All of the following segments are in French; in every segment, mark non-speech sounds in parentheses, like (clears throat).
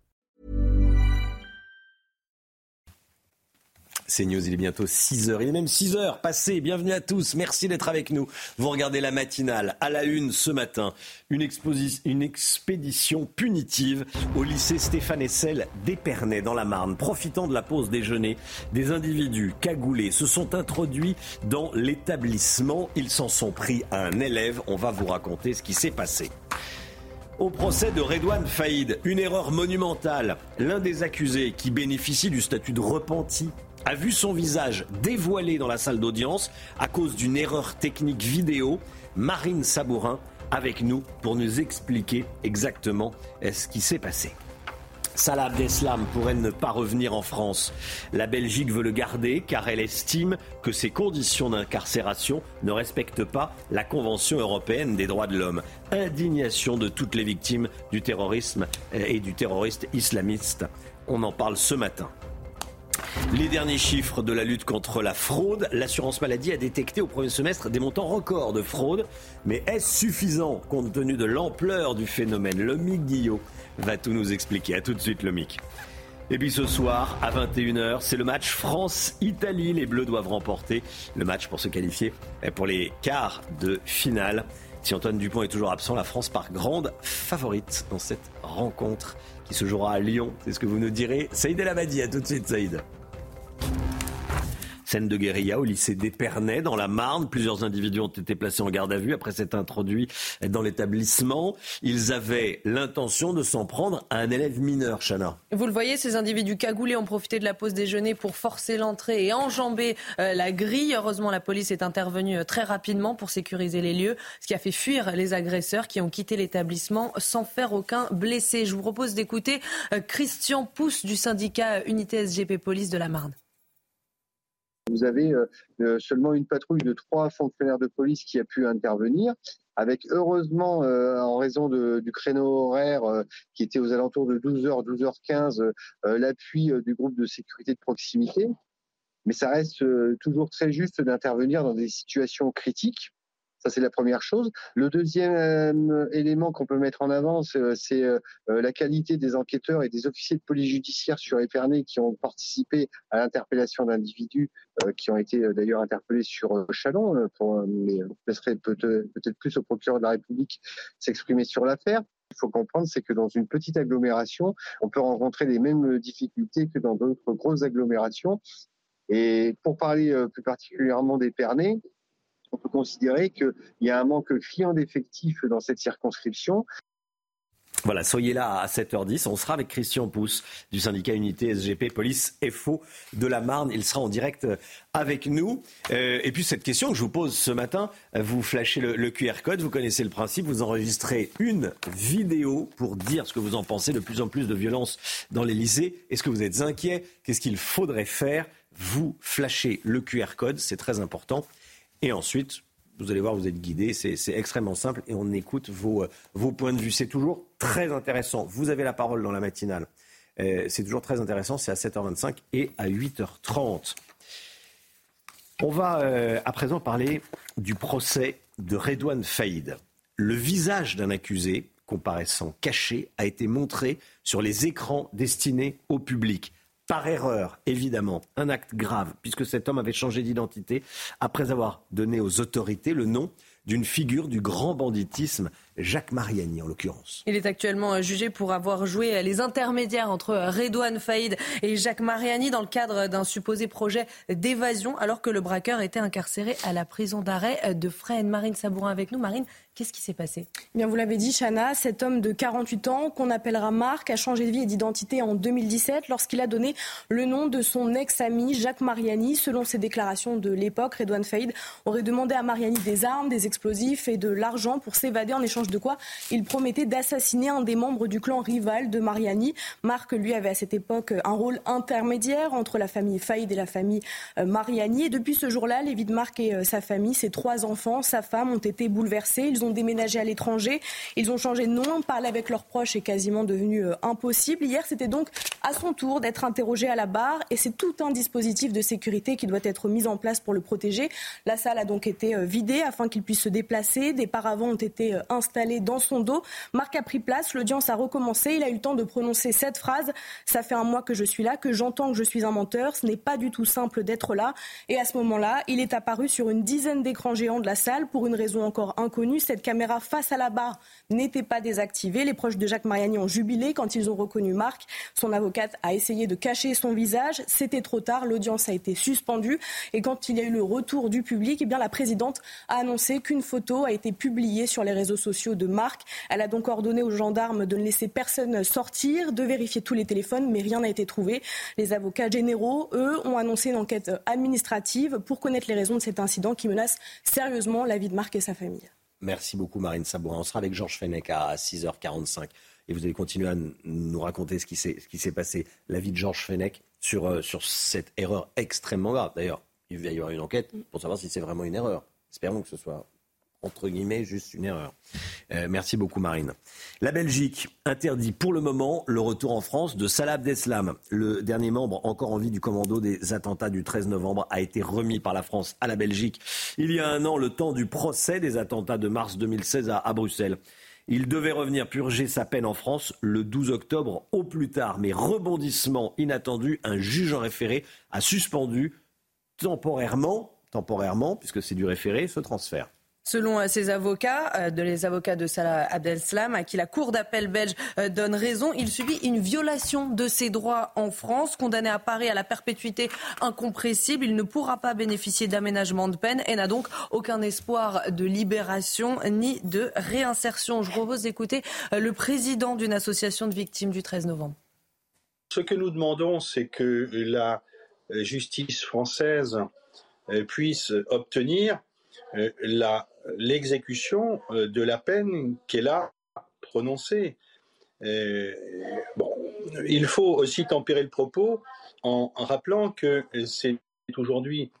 C'est News, il est bientôt 6h, il est même 6h passé. Bienvenue à tous, merci d'être avec nous. Vous regardez la matinale à la une ce matin. Une, une expédition punitive au lycée Stéphane Essel d'Épernay dans la Marne. Profitant de la pause déjeuner, des individus cagoulés se sont introduits dans l'établissement. Ils s'en sont pris à un élève. On va vous raconter ce qui s'est passé au procès de Redouane Faïd. Une erreur monumentale. L'un des accusés qui bénéficie du statut de repenti a vu son visage dévoilé dans la salle d'audience à cause d'une erreur technique vidéo. Marine Sabourin avec nous pour nous expliquer exactement ce qui s'est passé. Salah Abdeslam pourrait ne pas revenir en France. La Belgique veut le garder car elle estime que ses conditions d'incarcération ne respectent pas la Convention européenne des droits de l'homme. Indignation de toutes les victimes du terrorisme et du terroriste islamiste. On en parle ce matin. Les derniers chiffres de la lutte contre la fraude, l'assurance maladie a détecté au premier semestre des montants records de fraude. Mais est-ce suffisant compte tenu de l'ampleur du phénomène? Lomic Guillot va tout nous expliquer. A tout de suite, Lomic. Et puis ce soir, à 21h, c'est le match France-Italie. Les Bleus doivent remporter le match pour se qualifier pour les quarts de finale. Si Antoine Dupont est toujours absent, la France part grande favorite dans cette rencontre qui se jouera à Lyon. C'est ce que vous nous direz. Saïd El Abadi, à tout de suite, Saïd. Scène de guérilla au lycée d'Épernay, dans la Marne. Plusieurs individus ont été placés en garde à vue après s'être introduits dans l'établissement. Ils avaient l'intention de s'en prendre à un élève mineur, Chana. Vous le voyez, ces individus cagoulés ont profité de la pause déjeuner pour forcer l'entrée et enjamber euh, la grille. Heureusement, la police est intervenue euh, très rapidement pour sécuriser les lieux, ce qui a fait fuir les agresseurs qui ont quitté l'établissement sans faire aucun blessé. Je vous propose d'écouter euh, Christian Pousse du syndicat Unité SGP Police de la Marne. Vous avez euh, euh, seulement une patrouille de trois fonctionnaires de police qui a pu intervenir avec heureusement, euh, en raison du créneau horaire qui était aux alentours de 12h, 12h15, l'appui du groupe de sécurité de proximité. Mais ça reste toujours très juste d'intervenir dans des situations critiques. Ça, c'est la première chose. Le deuxième euh, élément qu'on peut mettre en avant, c'est euh, euh, la qualité des enquêteurs et des officiers de police judiciaire sur Épernay qui ont participé à l'interpellation d'individus qui ont été d'ailleurs interpellés sur Chalon. Pour, mais ce serait peut-être plus au procureur de la République s'exprimer sur l'affaire. Il faut comprendre, c'est que dans une petite agglomération, on peut rencontrer les mêmes difficultés que dans d'autres grosses agglomérations. Et pour parler plus particulièrement d'Épernay, on peut considérer qu'il y a un manque criant d'effectifs dans cette circonscription. Voilà, soyez là à 7h10. On sera avec Christian Pousse du syndicat Unité SGP Police FO de la Marne. Il sera en direct avec nous. Euh, et puis cette question que je vous pose ce matin, vous flashez le, QR code, vous connaissez le principe, vous enregistrez une vidéo pour dire ce que vous en pensez. De plus en plus de violence dans les lycées. Est-ce que vous êtes inquiet? Qu'est-ce qu'il faudrait faire? Vous flashez le QR code, c'est très important. Et ensuite, vous allez voir, vous êtes guidé. C'est extrêmement simple et on écoute vos, euh, vos points de vue. C'est toujours très intéressant. Vous avez la parole dans la matinale. Euh, c'est toujours très intéressant. C'est à 7h25 et à 8h30. On va euh, à présent parler du procès de Redouane Faïd. Le visage d'un accusé comparaissant caché a été montré sur les écrans destinés au public par erreur, évidemment, un acte grave, puisque cet homme avait changé d'identité après avoir donné aux autorités le nom d'une figure du grand banditisme, Jacques Mariani en l'occurrence. Il est actuellement euh, jugé pour avoir joué euh, les intermédiaires entre euh, Redouane Faïd et Jacques Mariani dans le cadre d'un supposé projet d'évasion, alors que le braqueur était incarcéré à la prison d'arrêt de Fresnes. Marine Sabourin avec nous. Marine, Qu'est-ce qui s'est passé? Eh Bien, vous l'avez dit, Chana, cet homme de 48 ans, qu'on appellera Marc, a changé de vie et d'identité en 2017 lorsqu'il a donné le nom de son ex-ami Jacques Mariani. Selon ses déclarations de l'époque, Redouane Faïd aurait demandé à Mariani des armes, des explosifs et de l'argent pour s'évader en échange de quoi il promettait d'assassiner un des membres du clan rival de Mariani. Marc, lui, avait à cette époque un rôle intermédiaire entre la famille Faïd et la famille euh, Mariani. Et depuis ce jour-là, Lévi de Marc et euh, sa famille, ses trois enfants, sa femme, ont été bouleversés. Ils ont déménagé à l'étranger. Ils ont changé de nom. Parler avec leurs proches est quasiment devenu euh, impossible. Hier, c'était donc à son tour d'être interrogé à la barre. Et c'est tout un dispositif de sécurité qui doit être mis en place pour le protéger. La salle a donc été vidée afin qu'il puisse se déplacer. Des paravents ont été installés dans son dos. Marc a pris place. L'audience a recommencé. Il a eu le temps de prononcer cette phrase. Ça fait un mois que je suis là, que j'entends que je suis un menteur. Ce n'est pas du tout simple d'être là. Et à ce moment-là, il est apparu sur une dizaine d'écrans géants de la salle pour une raison encore inconnue. Cette caméra face à la barre n'était pas désactivée. Les proches de Jacques Mariani ont jubilé quand ils ont reconnu Marc. Son avocate a essayé de cacher son visage. C'était trop tard. L'audience a été suspendue. Et quand il y a eu le retour du public, eh bien, la présidente a annoncé qu'une photo a été publiée sur les réseaux sociaux de Marc. Elle a donc ordonné aux gendarmes de ne laisser personne sortir, de vérifier tous les téléphones, mais rien n'a été trouvé. Les avocats généraux, eux, ont annoncé une enquête administrative pour connaître les raisons de cet incident qui menace sérieusement la vie de Marc et sa famille. Merci beaucoup Marine Sabourin. On sera avec Georges Fenech à 6h45 et vous allez continuer à nous raconter ce qui s'est passé, la vie de Georges Fenech euh, sur cette erreur extrêmement grave. D'ailleurs, il va y avoir une enquête pour savoir si c'est vraiment une erreur. Espérons que ce soit entre guillemets, juste une erreur. Euh, merci beaucoup, Marine. La Belgique interdit pour le moment le retour en France de Salah Abdeslam. Le dernier membre encore en vie du commando des attentats du 13 novembre a été remis par la France à la Belgique il y a un an, le temps du procès des attentats de mars 2016 à, à Bruxelles. Il devait revenir purger sa peine en France le 12 octobre au plus tard. Mais rebondissement inattendu, un juge en référé a suspendu temporairement, temporairement, puisque c'est du référé, ce transfert. Selon euh, ses avocats, euh, de les avocats de Salah Abdeslam, à qui la Cour d'appel belge euh, donne raison, il subit une violation de ses droits en France. Condamné à Paris à la perpétuité incompressible, il ne pourra pas bénéficier d'aménagement de peine et n'a donc aucun espoir de libération ni de réinsertion. Je propose d'écouter le président d'une association de victimes du 13 novembre. Ce que nous demandons, c'est que la justice française puisse obtenir l'exécution euh, de la peine qu'elle a prononcée. Euh, bon, il faut aussi tempérer le propos en, rappelant que c'est aujourd'hui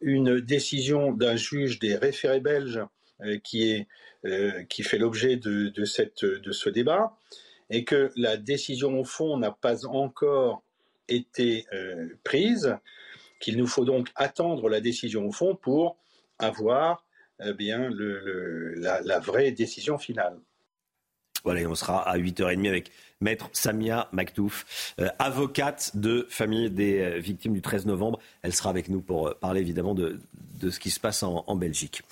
une décision d'un juge des référés belges euh, qui, est, qui fait l'objet de, de, de ce débat et que la décision au fond n'a pas encore été prise, qu'il nous faut donc attendre la décision au fond pour avoir eh bien, la, vraie décision finale. Voilà, et on sera à 8h30 avec Maître Samia Maktouf, euh, avocate de famille des euh, victimes du 13 novembre. Elle sera avec nous pour euh, parler évidemment de, de ce qui se passe en, en Belgique.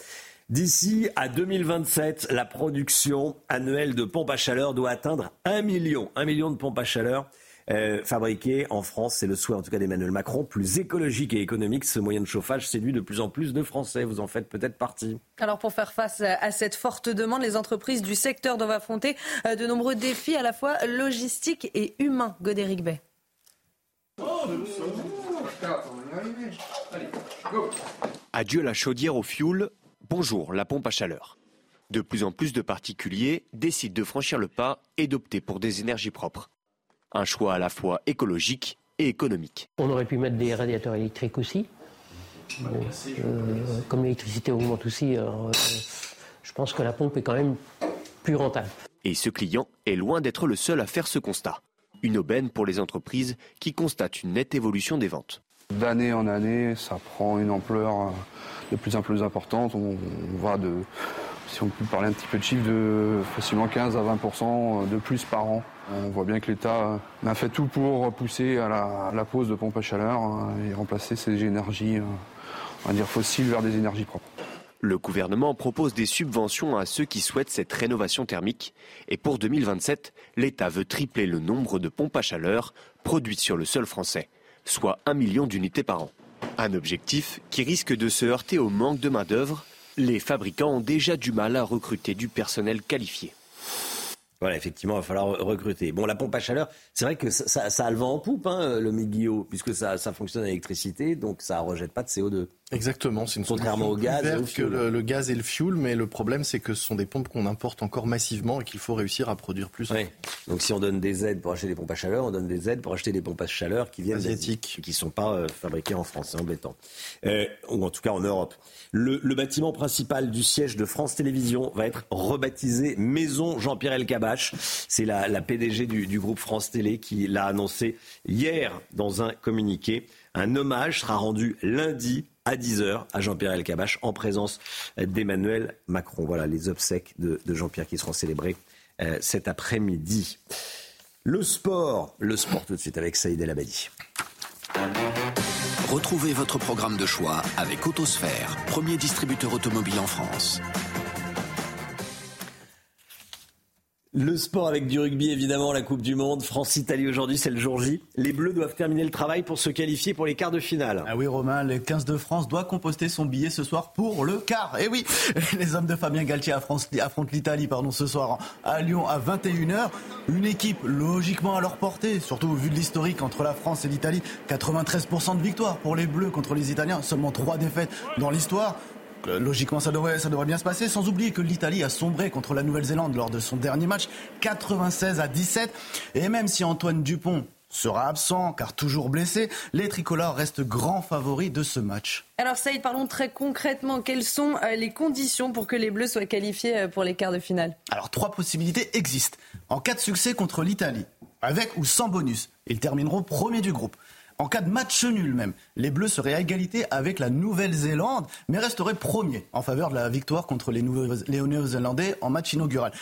D'ici à 2027, la production annuelle de pompes à chaleur doit atteindre 1 million, 1 million de pompes à chaleur. Euh, fabriqué en France. C'est le souhait en tout cas d'Emmanuel Macron, plus écologique et économique. Ce moyen de chauffage séduit de plus en plus de Français. Vous en faites peut-être partie. Alors pour faire face à cette forte demande, les entreprises du secteur doivent affronter euh, de nombreux défis à la fois logistiques et humains. Godéric Bay. Adieu la chaudière au fioul, bonjour la pompe à chaleur. De plus en plus de particuliers décident de franchir le pas et d'opter pour des énergies propres. Un choix à la fois écologique et économique. On aurait pu mettre des radiateurs électriques aussi. Euh, comme l'électricité augmente aussi, euh, je pense que la pompe est quand même plus rentable. Et ce client est loin d'être le seul à faire ce constat. Une aubaine pour les entreprises qui constatent une nette évolution des ventes. D'année en année, ça prend une ampleur de plus en plus importante. On, va de, si on peut parler un petit peu de chiffre, de facilement 15 à 20% de plus par an. On voit bien que l'État a fait tout pour pousser à la, pose de pompes à chaleur hein, et remplacer ces énergies, euh, on va dire fossiles, vers des énergies propres. Le gouvernement propose des subventions à ceux qui souhaitent cette rénovation thermique. Et pour 2027, l'État veut tripler le nombre de pompes à chaleur produites sur le sol français, soit un million d'unités par an. Un objectif qui risque de se heurter au manque de main-d'œuvre. Les fabricants ont déjà du mal à recruter du personnel qualifié. Voilà, effectivement, il va falloir recruter. Bon, la pompe à chaleur, c'est vrai que ça, a le vent en poupe, hein, le Miguel, puisque ça, ça fonctionne à l'électricité, donc ça ne rejette pas de CO2. Exactement, c'est une contrairement au gaz et au que le, gaz et le fuel, mais le problème c'est que ce sont des pompes qu'on importe encore massivement et qu'il faut réussir à produire plus. Oui. Donc si on donne des aides pour acheter des pompes à chaleur, on donne des aides pour acheter des pompes à chaleur qui viennent asiatiques, qui ne sont pas euh, fabriquées en France, c'est embêtant, euh, ou en tout cas en Europe. Le, le, bâtiment principal du siège de France Télévisions va être rebaptisé Maison Jean-Pierre Elkabach. C'est la, la, PDG du, du groupe France Télé qui l'a annoncé hier dans un communiqué. Un hommage sera rendu lundi à 10h à Jean-Pierre Elkabach en présence d'Emmanuel Macron. Voilà les obsèques de, Jean-Pierre qui seront célébrées euh, cet après-midi. Le sport, le sport tout de suite avec Saïd El Abadi. Retrouvez votre programme de choix avec Autosphère, premier distributeur automobile en France. Le sport avec du rugby, évidemment, la Coupe du Monde. France-Italie aujourd'hui, c'est le jour J. Les Bleus doivent terminer le travail pour se qualifier pour les quarts de finale. Ah oui, Romain, le 15 de France doit composter son billet ce soir pour le quart. Et eh oui, (laughs) les hommes de Fabien Galtier affrontent l'Italie pardon, ce soir à Lyon à 21h. Une équipe logiquement à leur portée, surtout au vu de l'historique entre la France et l'Italie. 93% de victoire pour les Bleus contre les Italiens, seulement 3 défaites dans l'histoire. Euh, logiquement, ça devrait, ça devrait bien se passer. Sans oublier que l'Italie a sombré contre la Nouvelle-Zélande lors de son dernier match, 96 à 17. Et même si Antoine Dupont sera absent car toujours blessé, les tricolores restent grands favoris de ce match. Alors Saïd, parlons très concrètement. Quelles sont euh, les conditions pour que les Bleus soient qualifiés euh, pour les quarts de finale? Alors trois possibilités existent. En cas de succès contre l'Italie, avec ou sans bonus, ils termineront premier du groupe. En cas de match nul même, les Bleus seraient à égalité avec la Nouvelle-Zélande, mais resteraient premiers en faveur de la victoire contre les Néo-Zélandais en match inaugural.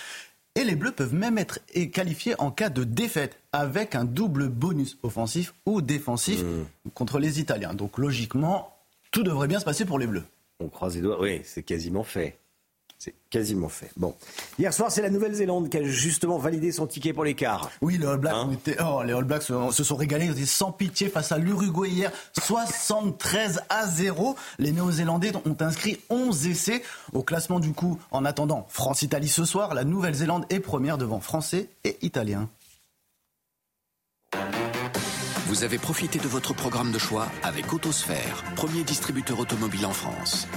Et les Bleus peuvent même être qualifiés en cas de défaite avec un double bonus offensif ou défensif mmh. contre les Italiens. Donc logiquement, tout devrait bien se passer pour les Bleus. On croise les doigts, oui, c'est quasiment fait. C'est quasiment fait. Bon. Hier soir, c'est la Nouvelle-Zélande qui a justement validé son ticket pour l'écart. Oui, les All Blacks, hein oh, les All Blacks se, sont régalés. Ils étaient sans pitié face à l'Uruguay hier. 73 à 0. Les Néo-Zélandais ont inscrit 11 essais. Au classement du coup, en attendant France-Italie ce soir, la Nouvelle-Zélande est première devant Français et Italiens. Vous avez profité de votre programme de choix avec Autosphère, premier distributeur automobile en France.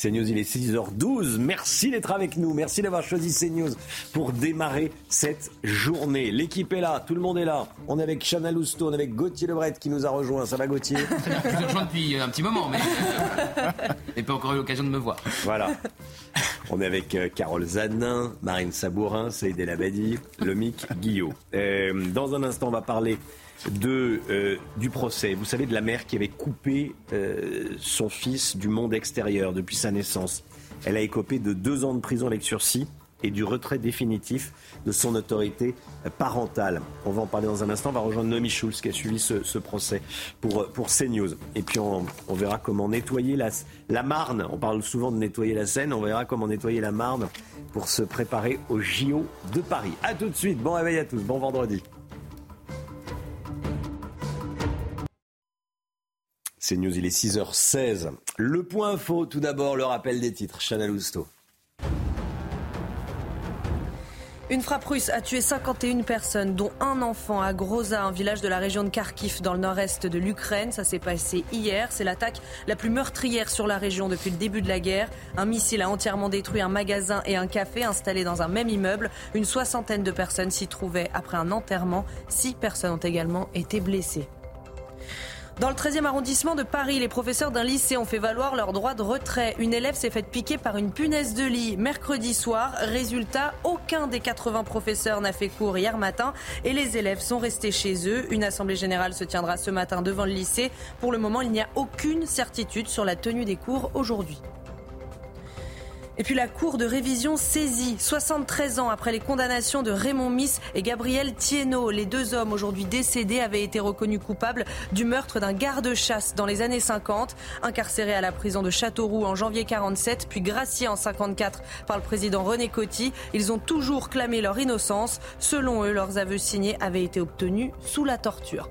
CNews, il est 6h12. Merci d'être avec nous. Merci d'avoir choisi CNews pour démarrer cette journée. L'équipe est là, tout le monde est là. On est avec Chana Lousteau, on est avec Gauthier Lebret qui nous a rejoint. Ça va Gauthier? Je vous rejoins depuis un petit moment, mais (laughs) n'ai pas encore eu l'occasion de me voir. Voilà. On est avec euh, Carole Zanin, Marine Sabourin, Saïd El Abadi, Lomic Guillot. Euh, dans un instant, on va parler de, euh, du procès. Vous savez, de la mère qui avait coupé euh, son fils du monde extérieur depuis sa naissance. Elle a écopé de deux ans de prison avec sursis et du retrait définitif de son autorité parentale. On va en parler dans un instant. On va rejoindre Noémie Schulz qui a suivi ce, procès pour, pour CNews. Et puis on, verra comment nettoyer la, la Marne. On parle souvent de nettoyer la Seine. On verra comment nettoyer la Marne pour se préparer au JO de Paris. A tout de suite. Bon réveil à tous. Bon vendredi. C'est News, il est 6h16. Le point info, tout d'abord, le rappel des titres. Chanel Lousteau. Une frappe russe a tué 51 personnes, dont un enfant à Groza, un village de la région de Kharkiv, dans le nord-est de l'Ukraine. Ça s'est passé hier. C'est l'attaque la plus meurtrière sur la région depuis le début de la guerre. Un missile a entièrement détruit un magasin et un café installés dans un même immeuble. Une soixantaine de personnes s'y trouvaient après un enterrement. Six personnes ont également été blessées. Dans le 13e arrondissement de Paris, les professeurs d'un lycée ont fait valoir leur droit de retrait. Une élève s'est faite piquer par une punaise de lit mercredi soir. Résultat, aucun des 80 professeurs n'a fait cours hier matin et les élèves sont restés chez eux. Une assemblée générale se tiendra ce matin devant le lycée. Pour le moment, il n'y a aucune certitude sur la tenue des cours aujourd'hui. Et puis la Cour de révision saisie, 73 ans après les condamnations de Raymond Miss et Gabriel Thienot. Les deux hommes aujourd'hui décédés avaient été reconnus coupables du meurtre d'un garde-chasse dans les années 50, incarcéré à la prison de Châteauroux en janvier 47, puis gracié en 54 par le président René Coty. Ils ont toujours clamé leur innocence. Selon eux, leurs aveux signés avaient été obtenus sous la torture.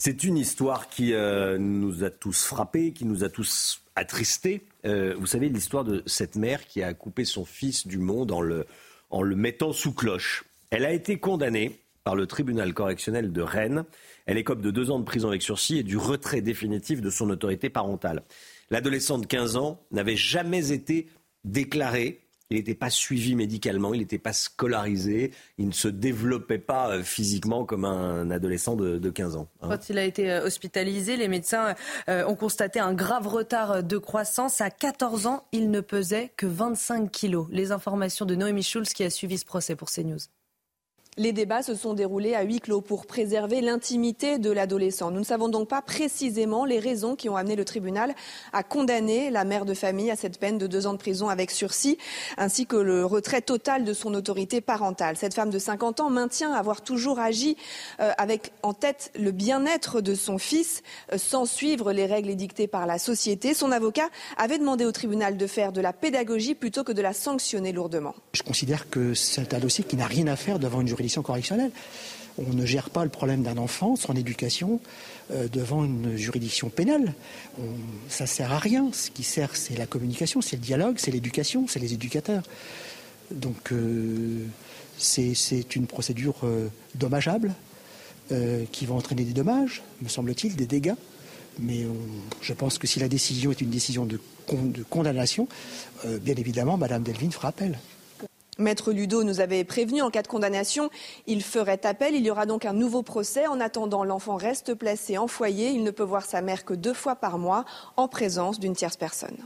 C'est une histoire qui euh, nous a tous frappés, qui nous a tous attristés. Euh, vous savez l'histoire de cette mère qui a coupé son fils du monde en le, en le mettant sous cloche. Elle a été condamnée par le tribunal correctionnel de Rennes. Elle écope de deux ans de prison avec sursis et du retrait définitif de son autorité parentale. L'adolescent de 15 ans n'avait jamais été déclaré il n'était pas suivi médicalement, il n'était pas scolarisé, il ne se développait pas euh, physiquement comme un adolescent de, 15 ans. Hein. Quand il a été euh, hospitalisé, les médecins euh, ont constaté un grave retard de croissance. À 14 ans, il ne pesait que 25 kilos. Les informations de Noémie Schulz qui a suivi ce procès pour CNews. Les débats se sont déroulés à huis clos pour préserver l'intimité de l'adolescent. Nous ne savons donc pas précisément les raisons qui ont amené le tribunal à condamner la mère de famille à cette peine de deux ans de prison avec sursis, ainsi que le retrait total de son autorité parentale. Cette femme de 50 ans maintient avoir toujours agi euh, avec en tête le bien-être de son fils, euh, sans suivre les règles édictées par la société. Son avocat avait demandé au tribunal de faire de la pédagogie plutôt que de la sanctionner lourdement. Je considère que c'est un dossier qui n'a rien à faire devant une juridiction correctionnelle. On ne gère pas le problème d'un enfant, son éducation, euh, devant une juridiction pénale. Ça sert à rien. Ce qui sert, c'est la communication, c'est le dialogue, c'est l'éducation, c'est les éducateurs. Donc euh, c'est une procédure euh, dommageable qui va entraîner des dommages, me semble-t-il, des dégâts. Mais je pense que si la décision est une décision de, de condamnation, bien évidemment, Madame Delvin fera appel. Maître Ludo nous avait prévenu en cas de condamnation, il ferait appel. Il y aura donc un nouveau procès. En attendant, l'enfant reste placé en foyer. Il ne peut voir sa mère que deux fois par mois en présence d'une tierce personne.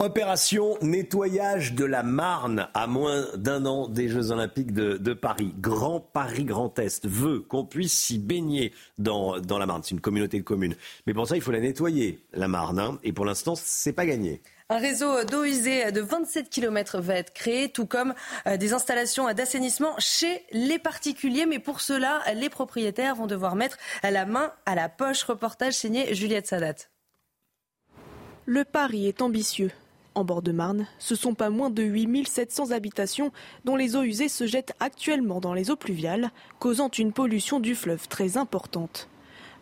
Opération nettoyage de la Marne à moins d'un an des Jeux Olympiques de, Paris. Grand Paris Grand Est veut qu'on puisse s'y baigner dans, la Marne. C'est une communauté de communes. Mais pour ça, il faut la nettoyer, la Marne. Hein. Et pour l'instant, c'est pas gagné. Un réseau d'eau usée de 27 km va être créé, tout comme euh, des installations d'assainissement chez les particuliers. Mais pour cela, les propriétaires vont devoir mettre la main à la poche. Reportage signé Juliette Sadat. Le pari est ambitieux. En bord de Marne, ce sont pas moins de 8700 habitations dont les eaux usées se jettent actuellement dans les eaux pluviales, causant une pollution du fleuve très importante.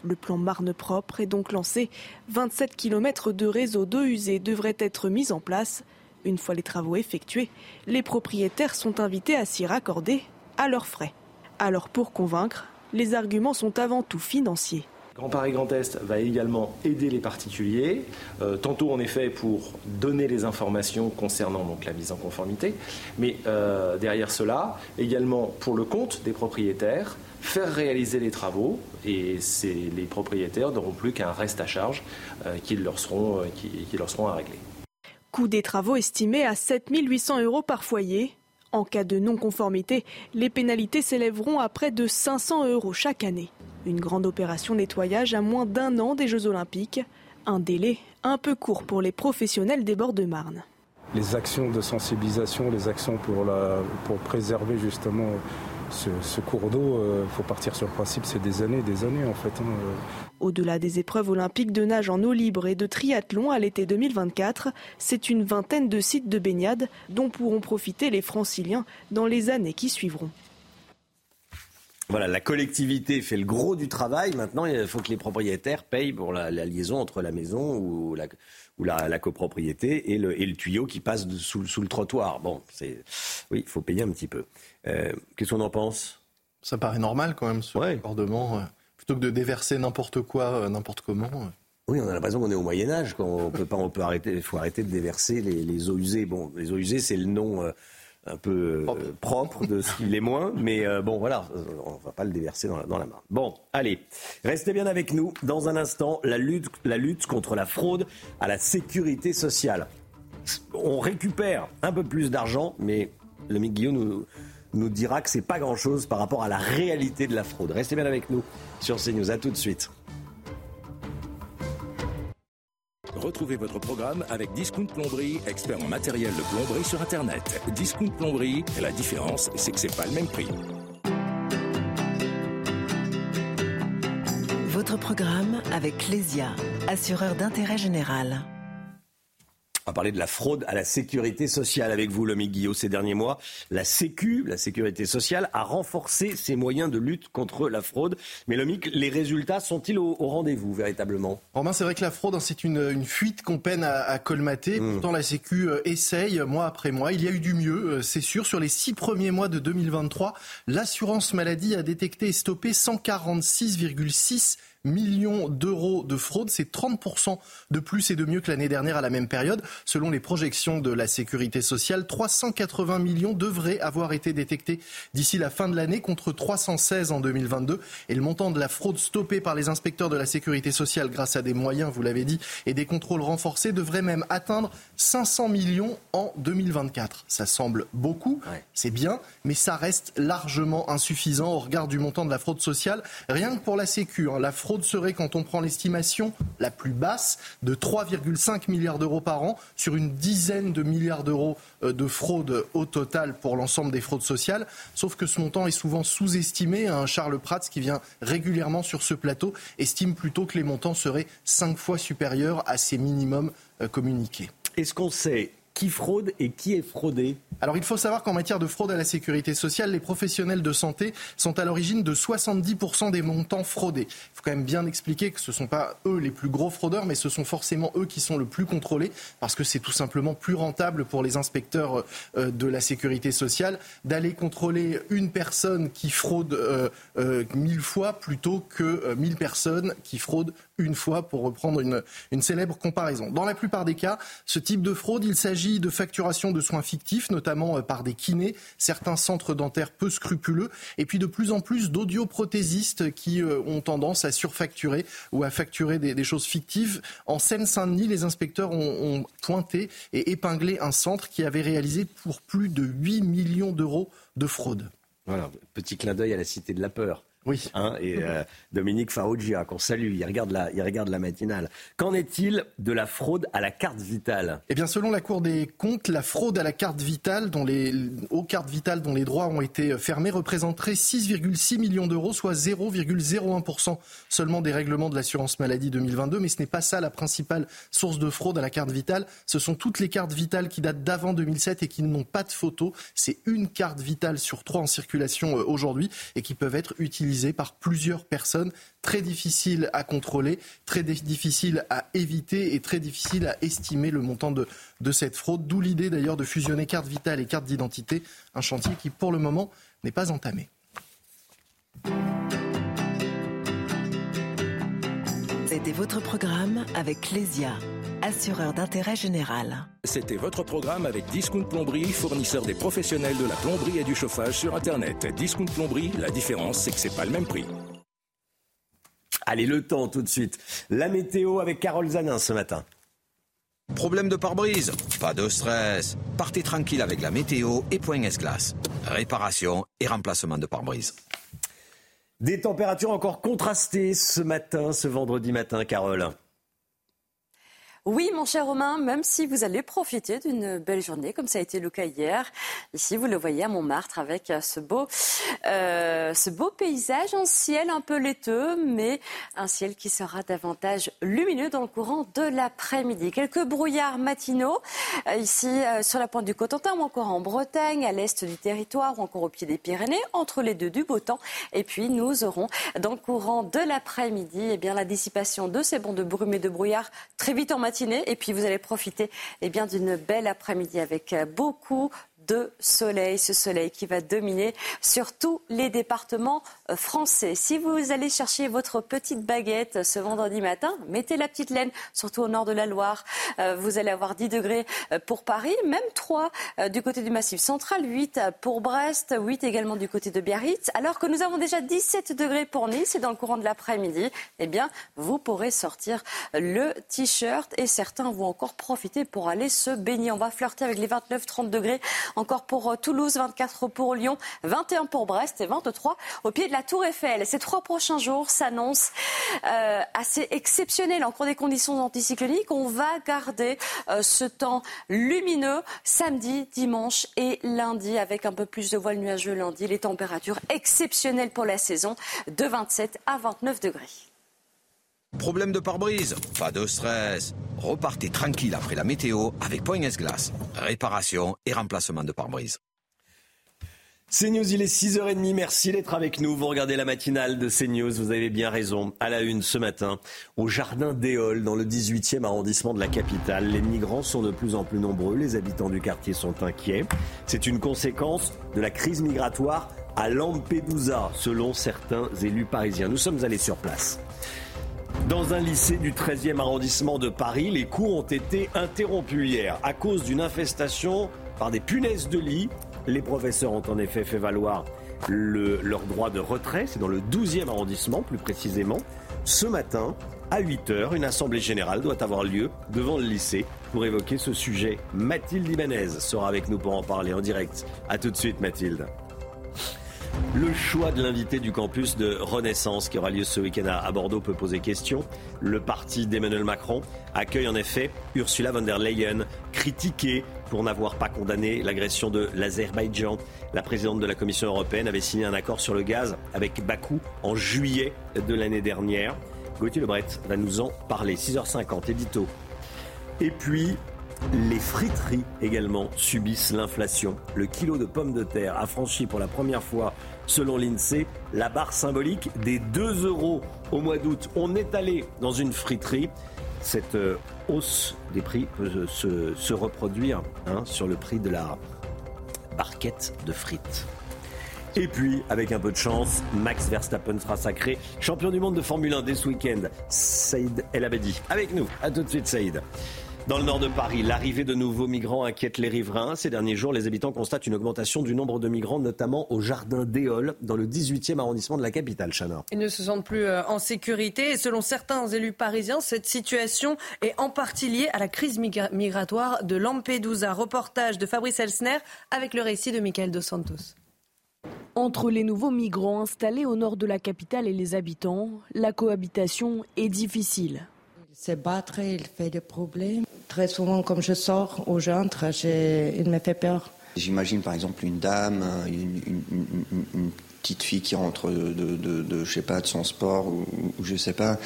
Le plan Marne propre est donc lancé. 27 km de réseau d'eau usée devraient être mis en place. Une fois les travaux effectués, les propriétaires sont invités à s'y raccorder à leurs frais. Alors pour convaincre, les arguments sont avant tout financiers. Grand Paris Grand Est va également aider les particuliers, euh, tantôt en effet pour donner les informations concernant donc la mise en conformité, mais euh, derrière cela également pour le compte des propriétaires, faire réaliser les travaux et les propriétaires n'auront plus qu'un reste à charge euh, qui, leur seront, qui, qui leur seront à régler. Coût des travaux estimé à 7 800 euros par foyer. En cas de non-conformité, les pénalités s'élèveront à près de 500 euros chaque année. Une grande opération nettoyage à moins d'un an des Jeux Olympiques. Un délai un peu court pour les professionnels des bords de Marne. Les actions de sensibilisation, les actions pour, pour préserver justement ce, cours d'eau, il euh, faut partir sur le principe, c'est des années, des années en fait. Hein, euh. Au-delà des épreuves olympiques de nage en eau libre et de triathlon à l'été 2024, c'est une vingtaine de sites de baignade dont pourront profiter les franciliens dans les années qui suivront. Voilà, la collectivité fait le gros du travail. Maintenant, il faut que les propriétaires payent pour la, liaison entre la maison ou la, ou la, copropriété et le, et le, tuyau qui passe sous, sous, le trottoir. Bon, c'est oui, il faut payer un petit peu. Euh, Qu'est-ce qu'on en pense? Ça paraît normal quand même ce ouais. Euh, plutôt que de déverser n'importe quoi, euh, n'importe comment. Oui, on a l'impression qu'on est au Moyen Âge. On peut pas, on peut arrêter. Il faut arrêter de déverser les, les, eaux usées. Bon, les eaux usées, c'est le nom un peu euh, propre, de ce qu'il est moins. Mais euh, bon, voilà, on va pas le déverser dans la, dans la main. Bon, allez, restez bien avec nous. Dans un instant, la lutte, la lutte contre la fraude à la sécurité sociale. On récupère un peu plus d'argent, mais le Guillaume nous, nous dira que c'est pas grand-chose par rapport à la réalité de la fraude. Restez bien avec nous sur CNews. À tout de suite. Retrouvez votre programme avec Discount Plomberie, expert en matériel de plomberie sur Internet. Discount Plomberie, la différence, c'est que c'est pas le même prix. Votre programme avec Clésia, assureur d'intérêt général. On va parler de la fraude à la sécurité sociale avec vous, Lomique Guillot. Ces derniers mois, la Sécu, la sécurité sociale, a renforcé ses moyens de lutte contre la fraude. Mais Lomique, les résultats sont-ils au, rendez-vous véritablement? Romain, c'est vrai que la fraude, hein, c'est une, fuite qu'on peine à, colmater. Hmm. Pourtant, la Sécu euh, essaye mois après mois. Il y a eu du mieux, euh, c'est sûr. Sur les six premiers mois de 2023, l'assurance maladie a détecté et stoppé 146,6 millions d'euros de fraude. C'est 30% de plus et de mieux que l'année dernière à la même période. Selon les projections de la sécurité sociale, 380 millions devraient avoir été détectés d'ici la fin de l'année contre 316 en 2022. Et le montant de la fraude stoppée par les inspecteurs de la sécurité sociale grâce à des moyens, vous l'avez dit, et des contrôles renforcés devrait même atteindre 500 millions en 2024. Ça semble beaucoup, c'est bien, mais ça reste largement insuffisant au regard du montant de la fraude sociale. Rien que pour la Sécu, hein, la fraude fraude serait, quand on prend l'estimation la plus basse, de 3,5 milliards d'euros par an sur une dizaine de milliards d'euros euh, de fraude au total pour l'ensemble des fraudes sociales. Sauf que ce montant est souvent sous-estimé. Un Charles Prats, qui vient régulièrement sur ce plateau, estime plutôt que les montants seraient cinq fois supérieurs à ces minimums euh, communiqués. Est-ce qu'on sait qui fraude et qui est fraudé Alors il faut savoir qu'en matière de fraude à la sécurité sociale, les professionnels de santé sont à l'origine de 70% des montants fraudés. Il faut quand même bien expliquer que ce ne sont pas eux les plus gros fraudeurs, mais ce sont forcément eux qui sont le plus contrôlés, parce que c'est tout simplement plus rentable pour les inspecteurs euh, de la sécurité sociale d'aller contrôler une personne qui fraude euh, euh, mille fois plutôt que mille personnes qui fraudent une fois, pour reprendre une, célèbre comparaison. Dans la plupart des cas, ce type de fraude, il s'agit de facturation de soins fictifs, notamment euh, par des kinés, certains centres dentaires peu scrupuleux, et puis de plus en plus d'audioprothésistes qui euh, ont tendance à surfacturer ou à facturer des, choses fictives. En Seine-Saint-Denis, les inspecteurs ont, ont pointé et épinglé un centre qui avait réalisé pour plus de 8 millions d'euros de fraude. Voilà, petit clin d'œil à la cité de la peur. Oui. Hein, et euh, (laughs) Dominique Farrugia, qu'on salue, il regarde, la, il regarde la matinale. Qu'en est-il de la fraude à la carte vitale? Eh bien, selon la Cour des comptes, la fraude à la carte vitale, dont les, aux cartes vitales dont les droits ont été fermés, représenterait 6,6 millions d'euros, soit 0,01% seulement des règlements de l'assurance maladie 2022. Mais ce n'est pas ça la principale source de fraude à la carte vitale. Ce sont toutes les cartes vitales qui datent d'avant 2007 et qui n'ont pas de photo. C'est une carte vitale sur trois en circulation euh, aujourd'hui et qui peuvent être utilisées par plusieurs personnes, très difficile à contrôler, très difficile à éviter et très difficile à estimer le montant de, de cette fraude. D'où l'idée d'ailleurs de fusionner carte vitale et carte d'identité, un chantier qui pour le moment n'est pas entamé. C'était votre programme avec Clésia, assureur d'intérêt général. C'était votre programme avec Discount Plomberie, fournisseur des professionnels de la plomberie et du chauffage sur Internet. Discount Plomberie, la différence, c'est que c'est pas le même prix. Allez, le temps tout de suite. La météo avec Carole Zanin ce matin. Problème de pare-brise? Pas de stress. Partez tranquille avec la météo et Point S-Glace. Réparation et remplacement de pare-brise. Des températures encore contrastées ce matin, ce vendredi matin, Carole. Oui, mon cher Romain, même si vous allez profiter d'une belle journée, comme ça a été le cas hier, ici vous le voyez à Montmartre avec euh, ce beau, euh, ce beau paysage, un ciel un peu laiteux, mais un ciel qui sera davantage lumineux dans le courant de l'après-midi. Quelques brouillards matinaux euh, ici sur la pointe du Cotentin ou encore en Bretagne, à l'est du territoire ou encore au pied des Pyrénées, entre les deux du beau temps. Et puis nous aurons dans le courant de l'après-midi, eh bien la dissipation de ces bancs de brume et de brouillard très vite en matinée et puis vous allez profiter eh d'une belle après-midi avec beaucoup de soleil, ce soleil qui va dominer sur tous les départements euh, français. Si vous allez chercher votre petite baguette ce vendredi matin, mettez la petite laine, surtout au nord de la Loire. Euh, vous allez avoir 10 degrés euh, pour Paris, même 3 du côté du Massif central, 8 pour Brest, 8 également du côté de Biarritz. Alors que nous avons déjà 17 degrés pour Nice et dans le courant de l'après-midi, eh bien, vous pourrez sortir le t-shirt et certains vont encore profiter pour aller se baigner. On va flirter avec les 29-30 degrés encore pour euh, Toulouse, 24 pour Lyon, 21 pour Brest et 23 au pied de la Tour Eiffel. Ces trois prochains jours s'annoncent euh, assez exceptionnels. En cours des conditions anticycloniques, on va garder euh, ce temps lumineux samedi, dimanche et lundi avec un peu plus de voile nuageux lundi. Les températures exceptionnelles pour la saison de 27 à 29 degrés. Problème de pare-brise Pas de stress. Repartez tranquille après la météo avec Point S-Glace. Réparation et remplacement de pare-brise. CNews, il est 6h30. Merci d'être avec nous. Vous regardez la matinale de CNews. Vous avez bien raison. À la une ce matin, au jardin d'Éole, dans le 18e arrondissement de la capitale, les migrants sont de plus en plus nombreux. Les habitants du quartier sont inquiets. C'est une conséquence de la crise migratoire à Lampedusa, selon certains élus parisiens. Nous sommes allés sur place. Dans un lycée du 13e arrondissement de Paris, les cours ont été interrompus hier à cause d'une infestation par des punaises de lit les professeurs ont en effet fait valoir leur droit de retrait, c'est dans le 12e arrondissement plus précisément. Ce matin, à 8h, une assemblée générale doit avoir lieu devant le lycée pour évoquer ce sujet. Mathilde Ibanez sera avec nous pour en parler en direct. A tout de suite Mathilde. Le choix de l'invité du campus de Renaissance qui aura lieu ce week-end à Bordeaux peut poser question. Le parti d'Emmanuel Macron accueille en effet Ursula von der Leyen, critiquée pour n'avoir pas condamné l'agression de l'Azerbaïdjan. La présidente de la Commission européenne avait signé un accord sur le gaz avec Bakou en juillet de l'année dernière. Gauthier Lebret va nous en parler. 6h50, édito. Et puis, les friteries également subissent l'inflation. Le kilo de pommes de terre a franchi pour la première fois, selon l'INSEE, la barre symbolique des 2 euros au mois d'août. On est allé dans une friterie. Cette euh, hausse des prix peut se, reproduire hein, sur le prix de la barquette de frites. Et puis, avec un peu de chance, Max Verstappen sera sacré champion du monde de Formule 1 dès ce week-end. Saïd El Abedi, avec nous. A tout de suite, Saïd. Dans le nord de Paris, l'arrivée de nouveaux migrants inquiète les riverains. Ces derniers jours, les habitants constatent une augmentation du nombre de migrants, notamment au jardin d'Éole, dans le 18e arrondissement de la capitale, Chana. Ils ne se sentent plus euh, en sécurité. Et selon certains élus parisiens, cette situation est en partie liée à la crise migratoire de Lampedusa. Reportage de Fabrice Elsner avec le récit de Michael Dos Santos. Entre les nouveaux migrants installés au nord de la capitale et les habitants, la cohabitation est difficile. Se battre, il fait des problèmes. Très souvent, comme je sors ou j'entre, il me fait peur. J'imagine par exemple une dame, une, petite fille qui rentre de, de, je sais pas, de son sport ou, ou je sais pas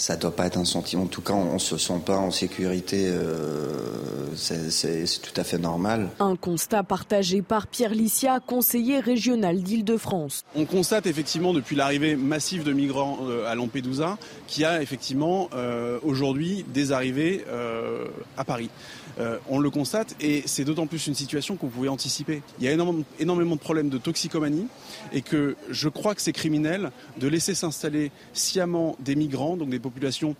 ça doit pas être un sentiment. En tout cas, on, ne se sent pas en sécurité. Euh, c'est tout à fait normal. Un constat partagé par Pierre Licia, conseiller régional d'Île-de-France. On constate effectivement depuis l'arrivée massive de migrants euh, à Lampedusa qu'il y a effectivement euh, aujourd'hui des arrivées à Paris. Euh, on le constate et c'est d'autant plus une situation qu'on pouvait anticiper. Il y a énormément, de problèmes de toxicomanie et que je crois que c'est criminel de laisser s'installer sciemment des migrants, donc des populations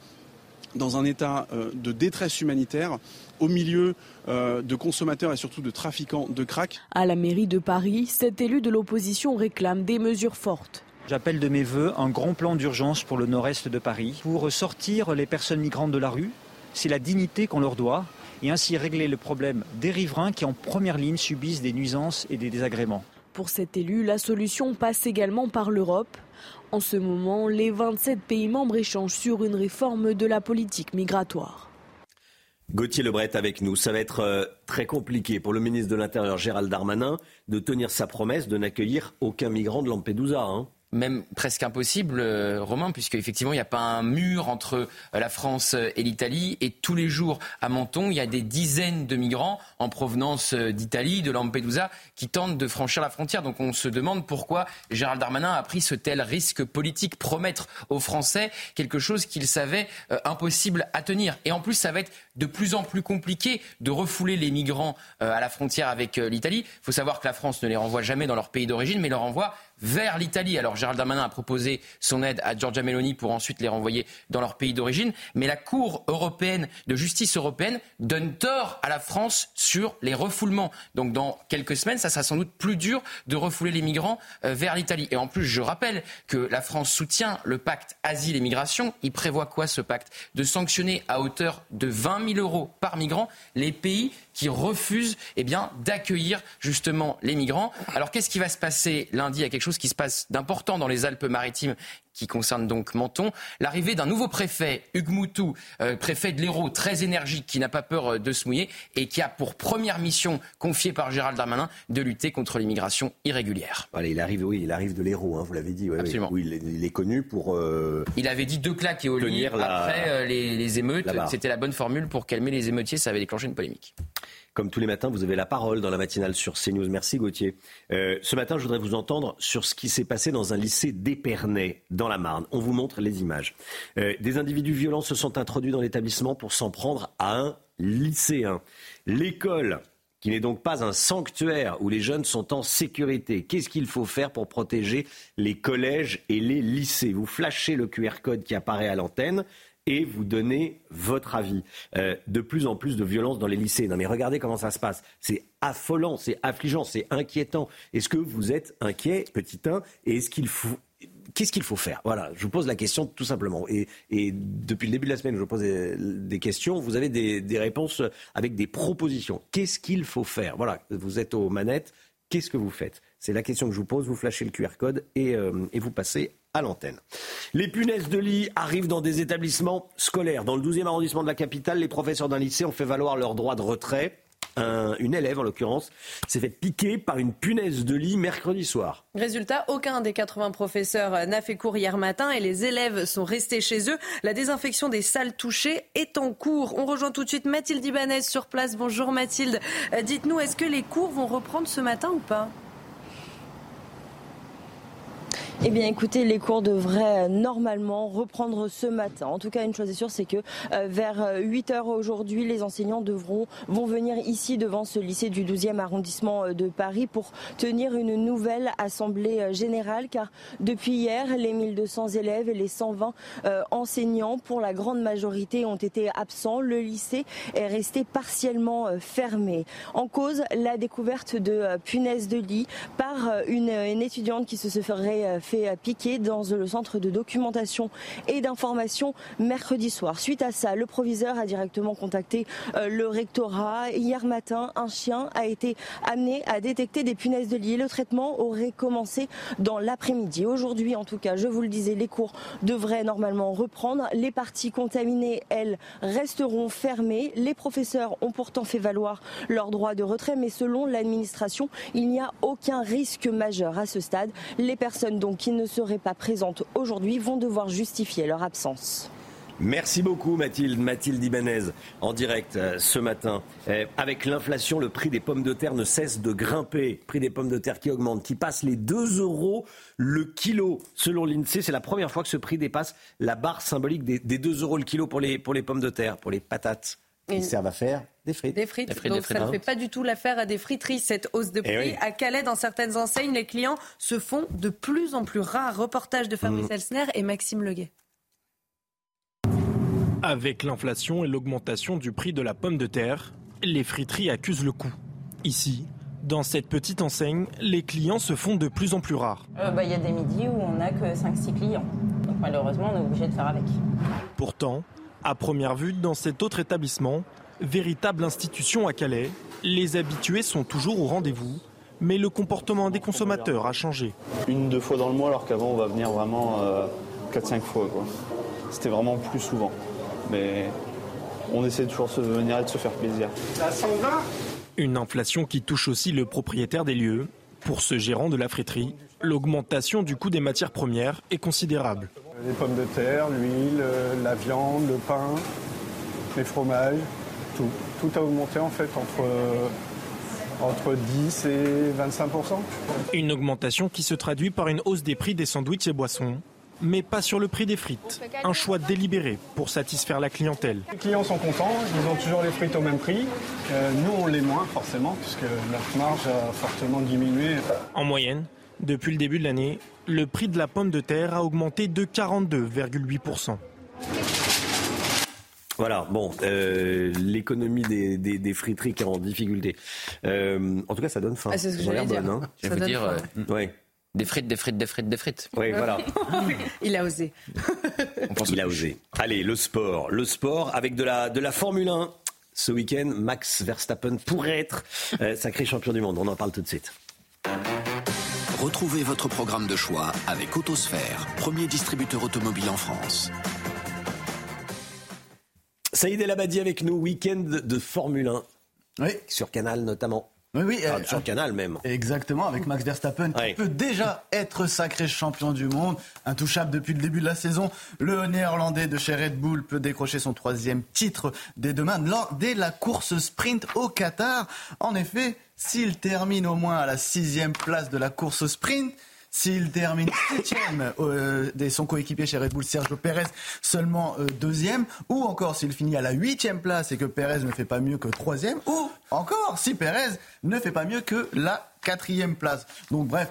dans un état euh, de détresse humanitaire au milieu euh, de consommateurs et surtout de trafiquants de crack. À la mairie de Paris, cet élu de l'opposition réclame des mesures fortes. J'appelle de mes voeux un grand plan d'urgence pour le nord-est de Paris pour sortir les personnes migrantes de la rue. C'est la dignité qu'on leur doit et ainsi régler le problème des riverains qui en première ligne subissent des nuisances et des désagréments. Pour cet élu, la solution passe également par l'Europe. En ce moment, les 27 pays membres échangent sur une réforme de la politique migratoire. Gauthier Lebret avec nous. Ça va être euh, très compliqué pour le ministre de l'Intérieur Gérald Darmanin de tenir sa promesse de n'accueillir aucun migrant de Lampedusa. Hein même presque impossible, euh, Romain, puisque effectivement il n'y a pas un mur entre euh, la France et l'Italie. Et tous les jours à Menton, il y a des dizaines de migrants en provenance euh, d'Italie, de Lampedusa, qui tentent de franchir la frontière. Donc on se demande pourquoi Gérald Darmanin a pris ce tel risque politique, promettre aux Français quelque chose qu'il savait impossible à tenir. Et en plus, ça va être de plus en plus compliqué de refouler les migrants à la frontière avec l'Italie. Il faut savoir que la France ne les renvoie jamais dans leur pays d'origine, mais leur envoie vers l'Italie. Alors Gérald Darmanin a proposé son aide à Giorgia Meloni pour ensuite les renvoyer dans leur pays d'origine. Mais la Cour européenne de justice européenne donne tort à la France sur les refoulements. Donc dans quelques semaines, ça sera sans doute plus dur de refouler les migrants euh, vers l'Italie. Et en plus, je rappelle que la France soutient le pacte asile et migration. Il prévoit quoi ce pacte? De sanctionner à hauteur de 20 000 euros par migrant les pays qui refusent eh bien, d'accueillir justement les migrants. Alors qu'est-ce qui va se passer lundi? Il y a quelque chose qui se passe d'important dans les Alpes-Maritimes qui concerne donc Menton, l'arrivée d'un nouveau préfet, Hugues Moutou, euh, préfet de l'Hérault, très énergique, qui n'a pas peur euh, de se mouiller et qui a pour première mission confiée par Gérald Darmanin de lutter contre l'immigration irrégulière. Voilà, il arrive, oui, il arrive de l'Hérault, hein, vous l'avez dit. Absolument. Oui, il, est, connu pour. Euh, il avait dit deux claques et au lit après les, les émeutes. C'était la bonne formule pour calmer les émeutiers. Ça avait déclenché une polémique. Comme tous les matins, vous avez la parole dans la matinale sur CNews. Merci Gauthier. Euh, ce matin, je voudrais vous entendre sur ce qui s'est passé dans un lycée d'Épernay, dans la Marne. On vous montre les images. Euh, des individus violents se sont introduits dans l'établissement pour s'en prendre à un lycéen. L'école qui n'est donc pas un sanctuaire où les jeunes sont en sécurité. Qu'est-ce qu'il faut faire pour protéger les collèges et les lycées? Vous flashez le QR code qui apparaît à l'antenne et vous donnez votre avis. Euh, de plus en plus de violence dans les lycées. Non mais regardez comment ça se passe. C'est affolant, c'est affligeant, c'est inquiétant. Est-ce que vous êtes inquiet, petit 1 Et qu'est-ce qu'il faut faire? Voilà, je vous pose la question tout simplement. Et, depuis le début de la semaine, je pose des, questions. Vous avez des, réponses avec des propositions. Qu'est-ce qu'il faut faire? Voilà, vous êtes aux manettes. Qu'est-ce que vous faites? C'est la question que je vous pose. Vous flashez le QR code et, euh, et vous passez à l'antenne. Les punaises de lit arrivent dans des établissements scolaires. Dans le 12e arrondissement de la capitale, les professeurs d'un lycée ont fait valoir leur droit de retrait. une élève, en l'occurrence, s'est fait piquer par une punaise de lit mercredi soir. Résultat, aucun des 80 professeurs n'a fait cours hier matin et les élèves sont restés chez eux. La désinfection des salles touchées est en cours. On rejoint tout de suite Mathilde Ibanez sur place. Bonjour Mathilde. Euh, dites-nous, est-ce que les cours vont reprendre ce matin ou pas? Eh bien, écoutez, les cours devraient euh, normalement reprendre ce matin. En tout cas, une chose est sûre, c'est que euh, vers 8 euh, heures aujourd'hui, les enseignants devront vont venir ici devant ce lycée du 12e arrondissement de Paris pour tenir une nouvelle assemblée générale, car depuis hier, les 1200 élèves et les 120 enseignants, pour la grande majorité, ont été absents. Le lycée est resté partiellement fermé. En cause, la découverte de punaises de lit par une, une étudiante qui se ferait fait piquer dans le centre de documentation et d'information mercredi soir. Suite à ça, le proviseur a directement contacté euh, le rectorat. Hier matin, un chien a été amené à détecter des punaises de lit. Le traitement aurait commencé dans l'après-midi. Aujourd'hui, en tout cas, je vous le disais, les cours devraient normalement reprendre. Les parties contaminées, elles, resteront fermées. Les professeurs ont pourtant fait valoir leur droit de retrait, mais selon l'administration, il n'y a aucun risque majeur à ce stade. Les personnes donc qui ne seraient pas présentes aujourd'hui vont devoir justifier leur absence. Merci beaucoup Mathilde, Mathilde Ibanez, en direct euh, ce matin. Euh, avec l'inflation, le prix des pommes de terre ne cesse de grimper. Prix des pommes de terre qui augmente, qui passe les 2 euros le kilo. Selon l'INSEE, c'est la première fois que ce prix dépasse la barre symbolique des, 2 euros le kilo pour les pommes de terre, pour les patates qui servent à faire des frites. Des frites. Donc ça ne fait pas du tout l'affaire à des friteries, cette hausse de eh prix. À Calais, dans certaines enseignes, les clients se font de plus en plus rares. Reportage de Fabrice mmh. Elsner et Maxime Leguet. Avec l'inflation et l'augmentation du prix de la pomme de terre, les friteries accusent le coup. Ici, dans cette petite enseigne, les clients se font de plus en plus rares. Euh, bah, il y a des midis où on n'a que 5-6 clients. Donc malheureusement, on est obligé de faire avec. Pourtant, à première vue, dans cet autre établissement, véritable institution à Calais, les habitués sont toujours au rendez-vous, mais le comportement des consommateurs a changé. Une, deux fois dans le mois, alors qu'avant on va venir vraiment 4-5 euh, fois. C'était vraiment plus souvent. Mais on essaie toujours de venir et de se faire plaisir. Une inflation qui touche aussi le propriétaire des lieux. Pour ce gérant de la friterie, l'augmentation du coût des matières premières est considérable. Les pommes de terre, l'huile, euh, la viande, le pain, les fromages, tout. Tout a augmenté en fait entre, euh, entre 10 et 25% Une augmentation qui se traduit par une hausse des prix des sandwichs et boissons mais pas sur le prix des frites. Un choix délibéré pour satisfaire la clientèle. Les clients sont contents, ils ont toujours les frites au même prix. Euh, nous, on les moins forcément, puisque notre marge a fortement diminué. En moyenne, depuis le début de l'année, le prix de la pomme de terre a augmenté de 42,8%. Voilà, bon, euh, l'économie des, des, friteries qui est en difficulté. Euh, en tout cas, ça donne faim. Ah, c'est ce que j'allais dire. Hein je veux dire, euh, des frites, des frites, des frites, des frites. Oui, voilà. (laughs) Il a osé. Il a osé. Allez, le sport. Le sport avec de la, de la Formule 1 ce week-end, Max Verstappen pourrait être euh, sacré champion du monde. On en parle tout de suite. Retrouvez votre programme de choix avec Autosphère, premier distributeur automobile en France. Saïd El Abadi avec nous, week-end de Formule 1. Oui. Sur Canal notamment. Oui, oui. Euh, sur Canal même. Exactement, avec Max Verstappen, qui Ouais. peut déjà être sacré champion du monde, intouchable depuis le début de la saison. Le néerlandais de chez Red Bull peut décrocher son troisième titre dès demain, lors- dès la course sprint au Qatar. En effet, s'il termine au moins à la sixième place de la course sprint, s'il termine septième euh, son coéquipier chez Red Bull, Sergio Perez, seulement euh, deuxième, ou encore s'il finit à la huitième place et que Perez ne fait pas mieux que troisième, ou encore si Perez ne fait pas mieux que la quatrième place. Donc bref,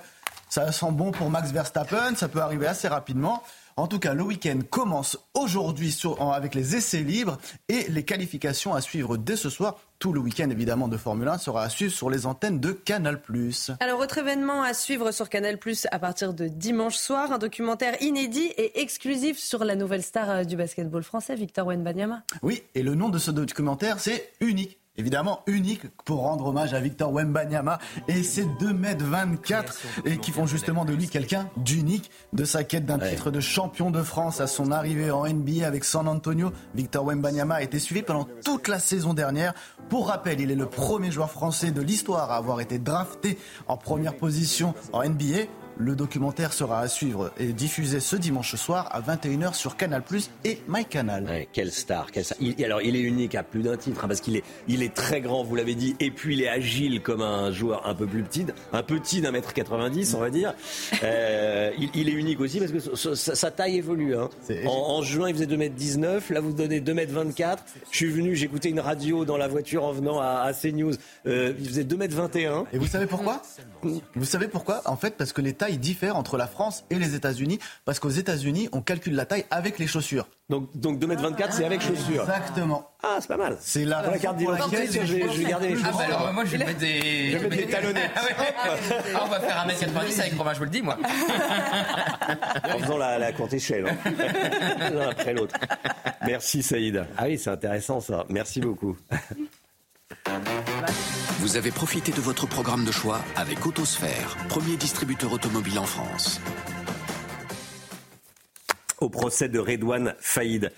ça sent bon pour Max Verstappen, ça peut arriver assez rapidement. En tout cas, le week-end commence aujourd'hui avec les essais libres et les qualifications à suivre dès ce soir. Tout le week-end, évidemment, de Formule 1 sera à suivre sur les antennes de Canal+. Alors, autre événement à suivre sur Canal Plus à partir de dimanche soir, un documentaire inédit et exclusif sur la nouvelle star euh, du basketball français, Victor Wenbanyama. Oui, et le nom de ce documentaire, c'est Unique. Évidemment, unique pour rendre hommage à Victor Wembanyama et ses 2m24 et qui font justement de lui quelqu'un d'unique de sa quête d'un titre de champion de France à son arrivée en NBA avec San Antonio. Victor Wembanyama a été suivi pendant toute la saison dernière. Pour rappel, il est le premier joueur français de l'histoire à avoir été drafté en première position en NBA. Le documentaire sera à suivre et diffusé ce dimanche soir à 21h sur Canal+ et MyCanal. Ouais, quelle star, quelle star. Il- alors il est unique à plus d'un titre hein, parce qu'il est, il est très grand, vous l'avez dit, et puis il est agile comme un joueur un peu plus petit, un petit d'un mètre 90, on va dire. (laughs) Euh, il, il est unique aussi parce que sa- taille évolue. hein. En, en juin, il faisait 2 mètres 19, là vous donnez 2 mètres 24. Je suis venu, écouté une radio dans la voiture en venant à, à CNews. Euh, il faisait 2 mètres 21. Et vous savez pourquoi? Vous savez pourquoi? En fait, parce que les tailles diffèrent entre la France et les États-Unis. Parce qu'aux États-Unis, on calcule la taille avec les chaussures. Donc, donc 2m24, c'est avec chaussures. Exactement. Ah, c'est pas mal. C'est la, Dans la carte d'identité, je vais- je vais garder les Ah bah chaussures. alors moi je vais mettre des... Je vais mettre des talonnettes. Ah. Ah, on va faire 1m90 avec Romain, je vous le dis moi. en faisant la, la courte échelle, hein. (laughs) l'un après l'autre. Merci Saïd. Ah oui, c'est intéressant ça. Merci beaucoup. Vous avez profité de votre programme de choix avec Autosphère, premier distributeur automobile en France. Au procès de Redouane Faïd.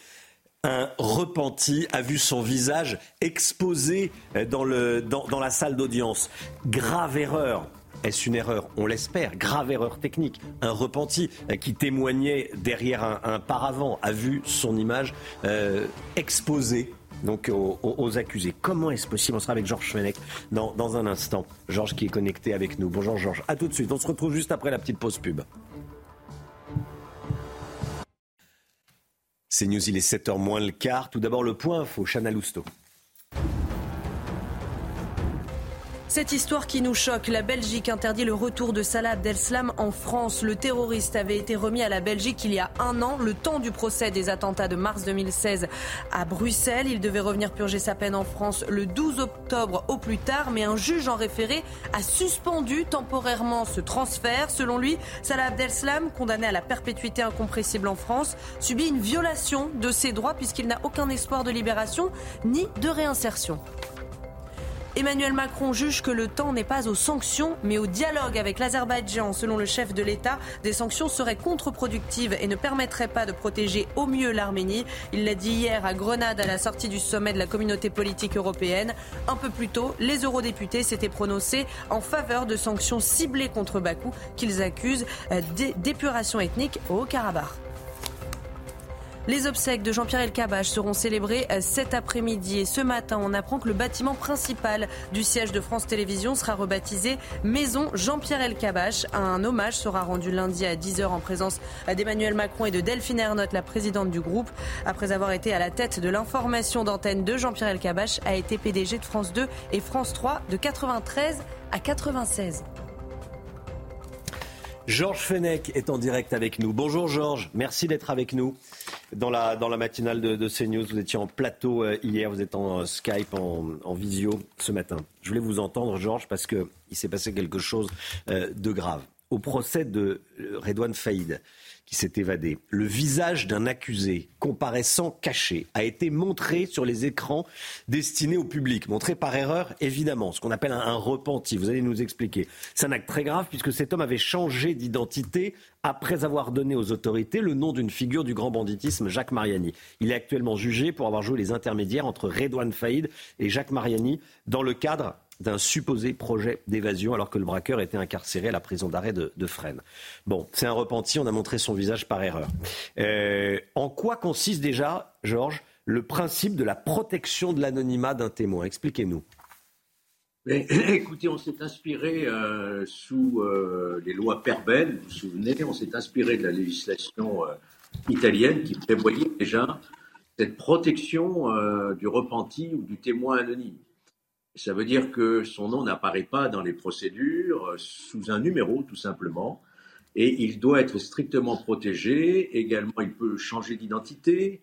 Un repenti a vu son visage exposé dans, la salle d'audience. Grave erreur. Est-ce une erreur? On l'espère. Grave erreur technique. Un repenti qui témoignait derrière un, un paravent a vu son image euh, exposée donc aux, accusés. Comment est-ce possible? On sera avec Georges Fenech dans, dans un instant. Georges qui est connecté avec nous. Bonjour Georges. À tout de suite. On se retrouve juste après la petite pause pub. C'est News, il est 7h moins le quart. Tout d'abord le point info, Chana Lousteau. Cette histoire qui nous choque, la Belgique interdit le retour de Salah Abdeslam en France. Le terroriste avait été remis à la Belgique il y a un an, le temps du procès des attentats de mars 2016 à Bruxelles. Il devait revenir purger sa peine en France le 12 octobre au plus tard, mais un juge en référé a suspendu temporairement ce transfert. Selon lui, Salah Abdeslam, condamné à la perpétuité incompressible en France, subit une violation de ses droits puisqu'il n'a aucun espoir de libération ni de réinsertion. Emmanuel Macron juge que le temps n'est pas aux sanctions, mais au dialogue avec l'Azerbaïdjan. Selon le chef de l'État, des sanctions seraient contre-productives et ne permettraient pas de protéger au mieux l'Arménie. Il l'a dit hier à Grenade à la sortie du sommet de la communauté politique européenne. Un peu plus tôt, les eurodéputés s'étaient prononcés en faveur de sanctions ciblées contre Bakou, qu'ils accusent euh, d'é- d'épuration ethnique au Haut-Karabakh. Les obsèques de Jean-Pierre Elkabbach seront célébrées euh, cet après-midi. Et ce matin, on apprend que le bâtiment principal du siège de France Télévisions sera rebaptisé Maison Jean-Pierre Elkabbach. Un hommage sera rendu lundi à 10h en présence d'Emmanuel Macron et de Delphine Ernotte, la présidente du groupe. Après avoir été à la tête de l'information d'antenne de Jean-Pierre Elkabbach, a été PDG de France 2 et France 3 de 93 à 96. Georges Fenech est en direct avec nous. Bonjour Georges, merci d'être avec nous dans la, matinale de, de CNews. Vous étiez en plateau euh, hier, vous êtes en euh, Skype, en, en visio ce matin. Je voulais vous entendre Georges parce qu'il s'est passé quelque chose euh, de grave. Au procès de Redouane Faïd qui s'est évadé. Le visage d'un accusé comparaissant caché a été montré sur les écrans destinés au public, montré par erreur évidemment, ce qu'on appelle un, un, repenti. Vous allez nous expliquer. C'est un acte très grave puisque cet homme avait changé d'identité après avoir donné aux autorités le nom d'une figure du grand banditisme, Jacques Mariani. Il est actuellement jugé pour avoir joué les intermédiaires entre Redouane Faïd et Jacques Mariani dans le cadre d'un supposé projet d'évasion alors que le braqueur était incarcéré à la prison d'arrêt de, Fresnes. Bon, c'est un repenti, on a montré son visage par erreur. Euh, en quoi consiste déjà, Georges, le principe de la protection de l'anonymat d'un témoin? Expliquez-nous. (clears throat) Écoutez, on s'est inspiré euh, sous euh, les lois Perbel, vous vous souvenez, on s'est inspiré de la législation italienne qui prévoyait déjà cette protection du repenti ou du témoin anonyme. Ça veut dire que son nom n'apparaît pas dans les procédures sous un numéro, tout simplement, et il doit être strictement protégé. Également, il peut changer d'identité.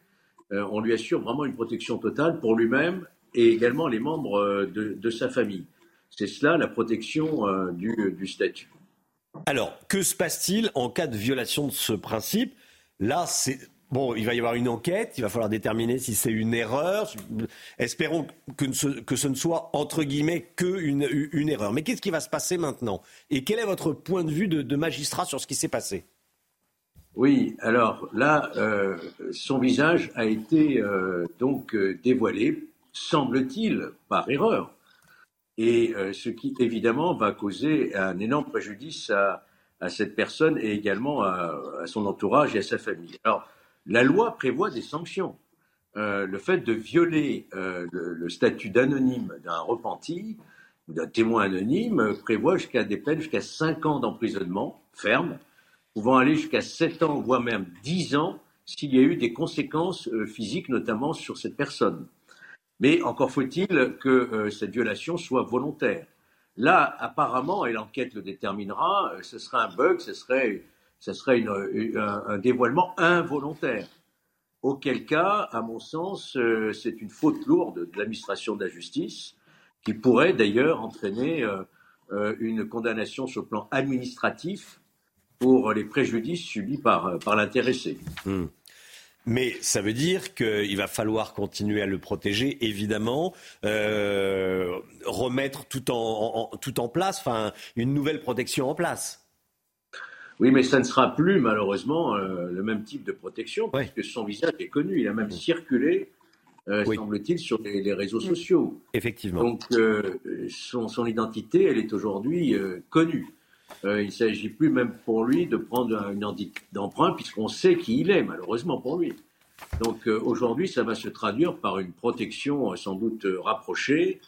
on lui assure vraiment une protection totale pour lui-même et également les membres de, de sa famille. C'est cela la protection euh, du, du, statut. Alors, que se passe-t-il en cas de violation de ce principe? Là, c'est. Bon, il va y avoir une enquête, il va falloir déterminer si c'est une erreur. Espérons que ce, ne soit, entre guillemets, qu'une une erreur. Mais qu'est-ce qui va se passer maintenant? Et quel est votre point de vue de, magistrat sur ce qui s'est passé? Oui, alors là, euh, son visage a été euh, donc dévoilé semble-t-il, par erreur. Et euh, ce qui, évidemment, va causer un énorme préjudice à, à cette personne et également à, à, son entourage et à sa famille. Alors, la loi prévoit des sanctions. Euh, le fait de violer euh, le, statut d'anonyme d'un repenti ou d'un témoin anonyme prévoit jusqu'à des peines jusqu'à 5 ans d'emprisonnement ferme, pouvant aller jusqu'à 7 ans, voire même 10 ans, s'il y a eu des conséquences euh, physiques, notamment sur cette personne. Mais encore faut-il que cette violation soit volontaire. Là, apparemment, et l'enquête le déterminera, ce serait un bug, ce serait, ce serait un, dévoilement involontaire. Auquel cas, à mon sens, euh, c'est une faute lourde de l'administration de la justice qui pourrait d'ailleurs entraîner euh, euh, une condamnation sur le plan administratif pour les préjudices subis par, l'intéressé. Mmh. Mais ça veut dire qu'il va falloir continuer à le protéger, évidemment, remettre tout en, en, tout en place, enfin, une nouvelle protection en place. Oui, mais ça ne sera plus, malheureusement, euh, le même type de protection, parce que son visage est connu. Il a même circulé, euh, oui. semble-t-il, sur les, les, réseaux sociaux. Effectivement. Donc, euh, son, son, identité, elle est aujourd'hui euh, connue. Euh, il ne s'agit plus même pour lui de prendre une d'emprunt puisqu'on sait qui il est, malheureusement pour lui. Donc euh, aujourd'hui, ça va se traduire par une protection sans doute rapprochée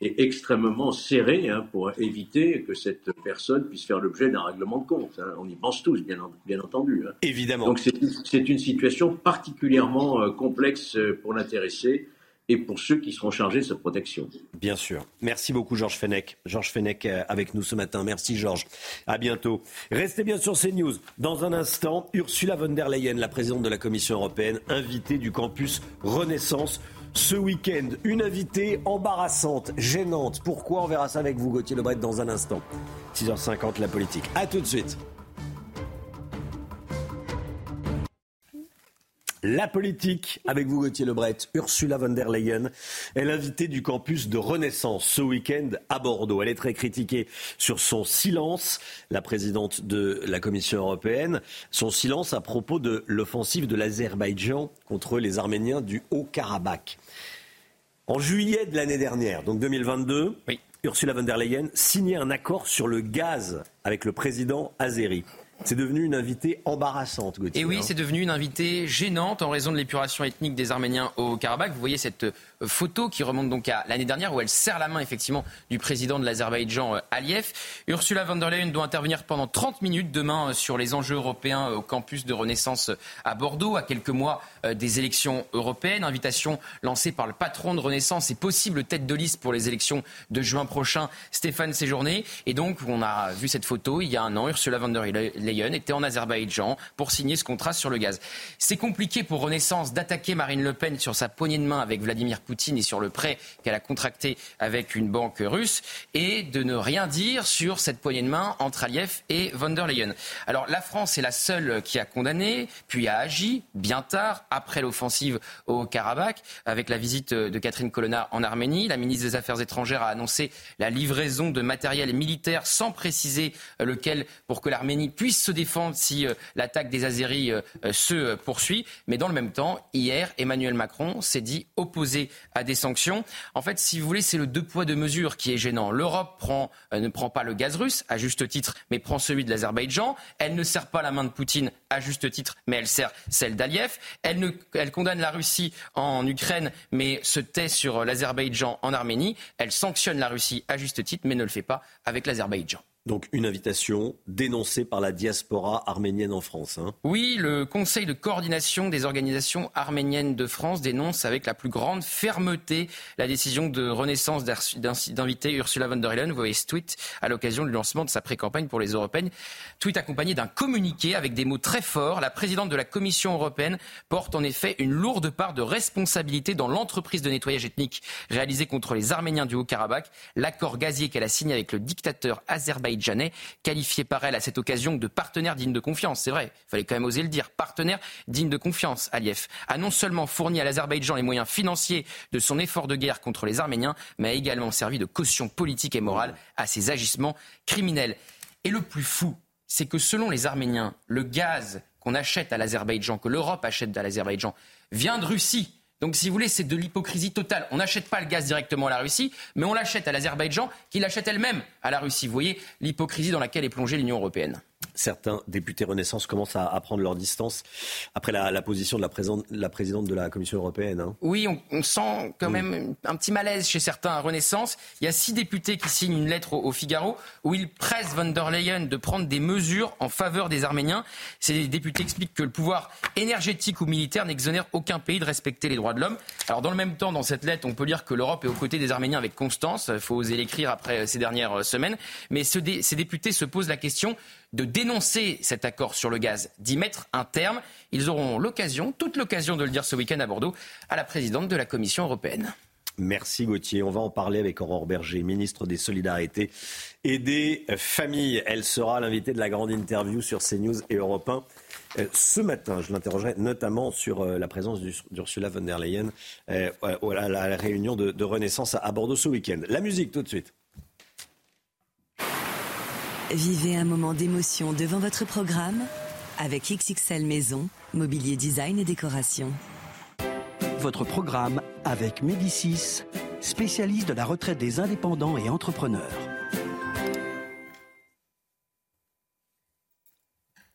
et extrêmement serrée hein, pour éviter que cette personne puisse faire l'objet d'un règlement de compte. Hein. On y pense tous, bien, bien entendu. Hein. Évidemment. Donc c'est une situation particulièrement euh, complexe pour l'intéressé et pour ceux qui seront chargés de sa protection. Bien sûr. Merci beaucoup, Georges Fenech. Georges Fenech avec nous ce matin. Merci, Georges. À bientôt. Restez bien sur CNews. Dans un instant, Ursula von der Leyen, la présidente de la Commission européenne, invitée du campus Renaissance. Ce week-end, une invitée embarrassante, gênante. Pourquoi? On verra ça avec vous, Gauthier Lebret, dans un instant. 6h50, la politique. À tout de suite. La politique, avec vous Gauthier Lebret, Ursula von der Leyen est l'invitée du campus de Renaissance ce week-end à Bordeaux. Elle est très critiquée sur son silence, la présidente de la Commission européenne, son silence à propos de l'offensive de l'Azerbaïdjan contre les Arméniens du Haut-Karabakh. En juillet de l'année dernière, donc 2022, oui. Ursula von der Leyen signait un accord sur le gaz avec le président azéri. C'est devenu une invitée embarrassante, Gauthier. Et oui, hein. c'est devenu une invitée gênante en raison de l'épuration ethnique des Arméniens au Karabakh. Vous voyez cette photo qui remonte donc à l'année dernière où elle serre la main effectivement du président de l'Azerbaïdjan Aliyev. Ursula von der Leyen doit intervenir pendant 30 minutes demain sur les enjeux européens au campus de Renaissance à Bordeaux, à quelques mois des élections européennes. Invitation lancée par le patron de Renaissance et possible tête de liste pour les élections de juin prochain, Stéphane Séjourné. Et donc, on a vu cette photo il y a un an. Ursula von der Leyen était en Azerbaïdjan pour signer ce contrat sur le gaz. C'est compliqué pour Renaissance d'attaquer Marine Le Pen sur sa poignée de main avec Vladimir Poutine et sur le prêt qu'elle a contracté avec une banque russe et de ne rien dire sur cette poignée de main entre Aliyev et von der Leyen. Alors la France est la seule qui a condamné, puis a agi bien tard, après l'offensive au Karabakh, avec la visite de Catherine Colonna en Arménie. La ministre des Affaires étrangères a annoncé la livraison de matériel militaire sans préciser lequel pour que l'Arménie puisse se défendre si euh, l'attaque des Azéris euh, se poursuit. Mais dans le même temps, hier, Emmanuel Macron s'est dit opposé à des sanctions. En fait, si vous voulez, c'est le deux poids deux mesures qui est gênant. L'Europe euh, ne prend pas le gaz russe, à juste titre, mais prend celui de l'Azerbaïdjan. Elle ne sert pas la main de Poutine, à juste titre, mais elle sert celle d'Aliyev. Elle, elle condamne la Russie en Ukraine, mais se tait sur l'Azerbaïdjan en Arménie. Elle sanctionne la Russie à juste titre, mais ne le fait pas avec l'Azerbaïdjan. Donc une invitation dénoncée par la diaspora arménienne en France. Hein. Oui, le Conseil de coordination des organisations arméniennes de France dénonce avec la plus grande fermeté la décision de Renaissance d'inviter Ursula von der Leyen. Vous voyez ce tweet à l'occasion du lancement de sa pré-campagne pour les européennes. Tweet accompagné d'un communiqué avec des mots très forts. La présidente de la Commission européenne porte en effet une lourde part de responsabilité dans l'entreprise de nettoyage ethnique réalisée contre les Arméniens du Haut-Karabakh. L'accord gazier qu'elle a signé avec le dictateur azerbaïdjanais Janet, qualifié par elle à cette occasion de partenaire digne de confiance. C'est vrai, il fallait quand même oser le dire. Partenaire digne de confiance, Aliyev a non seulement fourni à l'Azerbaïdjan les moyens financiers de son effort de guerre contre les Arméniens, mais a également servi de caution politique et morale à ses agissements criminels. Et le plus fou, c'est que selon les Arméniens, le gaz qu'on achète à l'Azerbaïdjan, que l'Europe achète à l'Azerbaïdjan, vient de Russie. Donc, si vous voulez, c'est de l'hypocrisie totale. On n'achète pas le gaz directement à la Russie, mais on l'achète à l'Azerbaïdjan, qui l'achète elle-même à la Russie. Vous voyez l'hypocrisie dans laquelle est plongée l'Union européenne certains députés Renaissance commencent à, prendre leur distance après la, position de la, présidente, de la Commission européenne. Hein. Oui, on, sent quand même un petit malaise chez certains à Renaissance. Il y a six députés qui signent une lettre au, Figaro où ils pressent von der Leyen de prendre des mesures en faveur des Arméniens. Ces députés expliquent que le pouvoir énergétique ou militaire n'exonère aucun pays de respecter les droits de l'homme. Alors dans le même temps, dans cette lettre, on peut lire que l'Europe est aux côtés des Arméniens avec constance. Il faut oser l'écrire après ces dernières semaines. Mais ces députés se posent la question de dénoncer cet accord sur le gaz, d'y mettre un terme. Ils auront l'occasion, toute l'occasion de le dire ce week-end à Bordeaux, à la présidente de la Commission européenne. Merci Gauthier. On va en parler avec Aurore Berger, ministre des Solidarités et des Familles. Elle sera l'invitée de la grande interview sur CNews et Europe 1 euh, ce matin. Je l'interrogerai notamment sur euh, la présence d'Ursula von der Leyen euh, à la réunion de Renaissance à Bordeaux ce week-end. La musique tout de suite. Vivez un moment d'émotion devant votre programme avec XXL Maison, Mobilier Design et Décoration. Votre programme avec Médicis, spécialiste de la retraite des indépendants et entrepreneurs.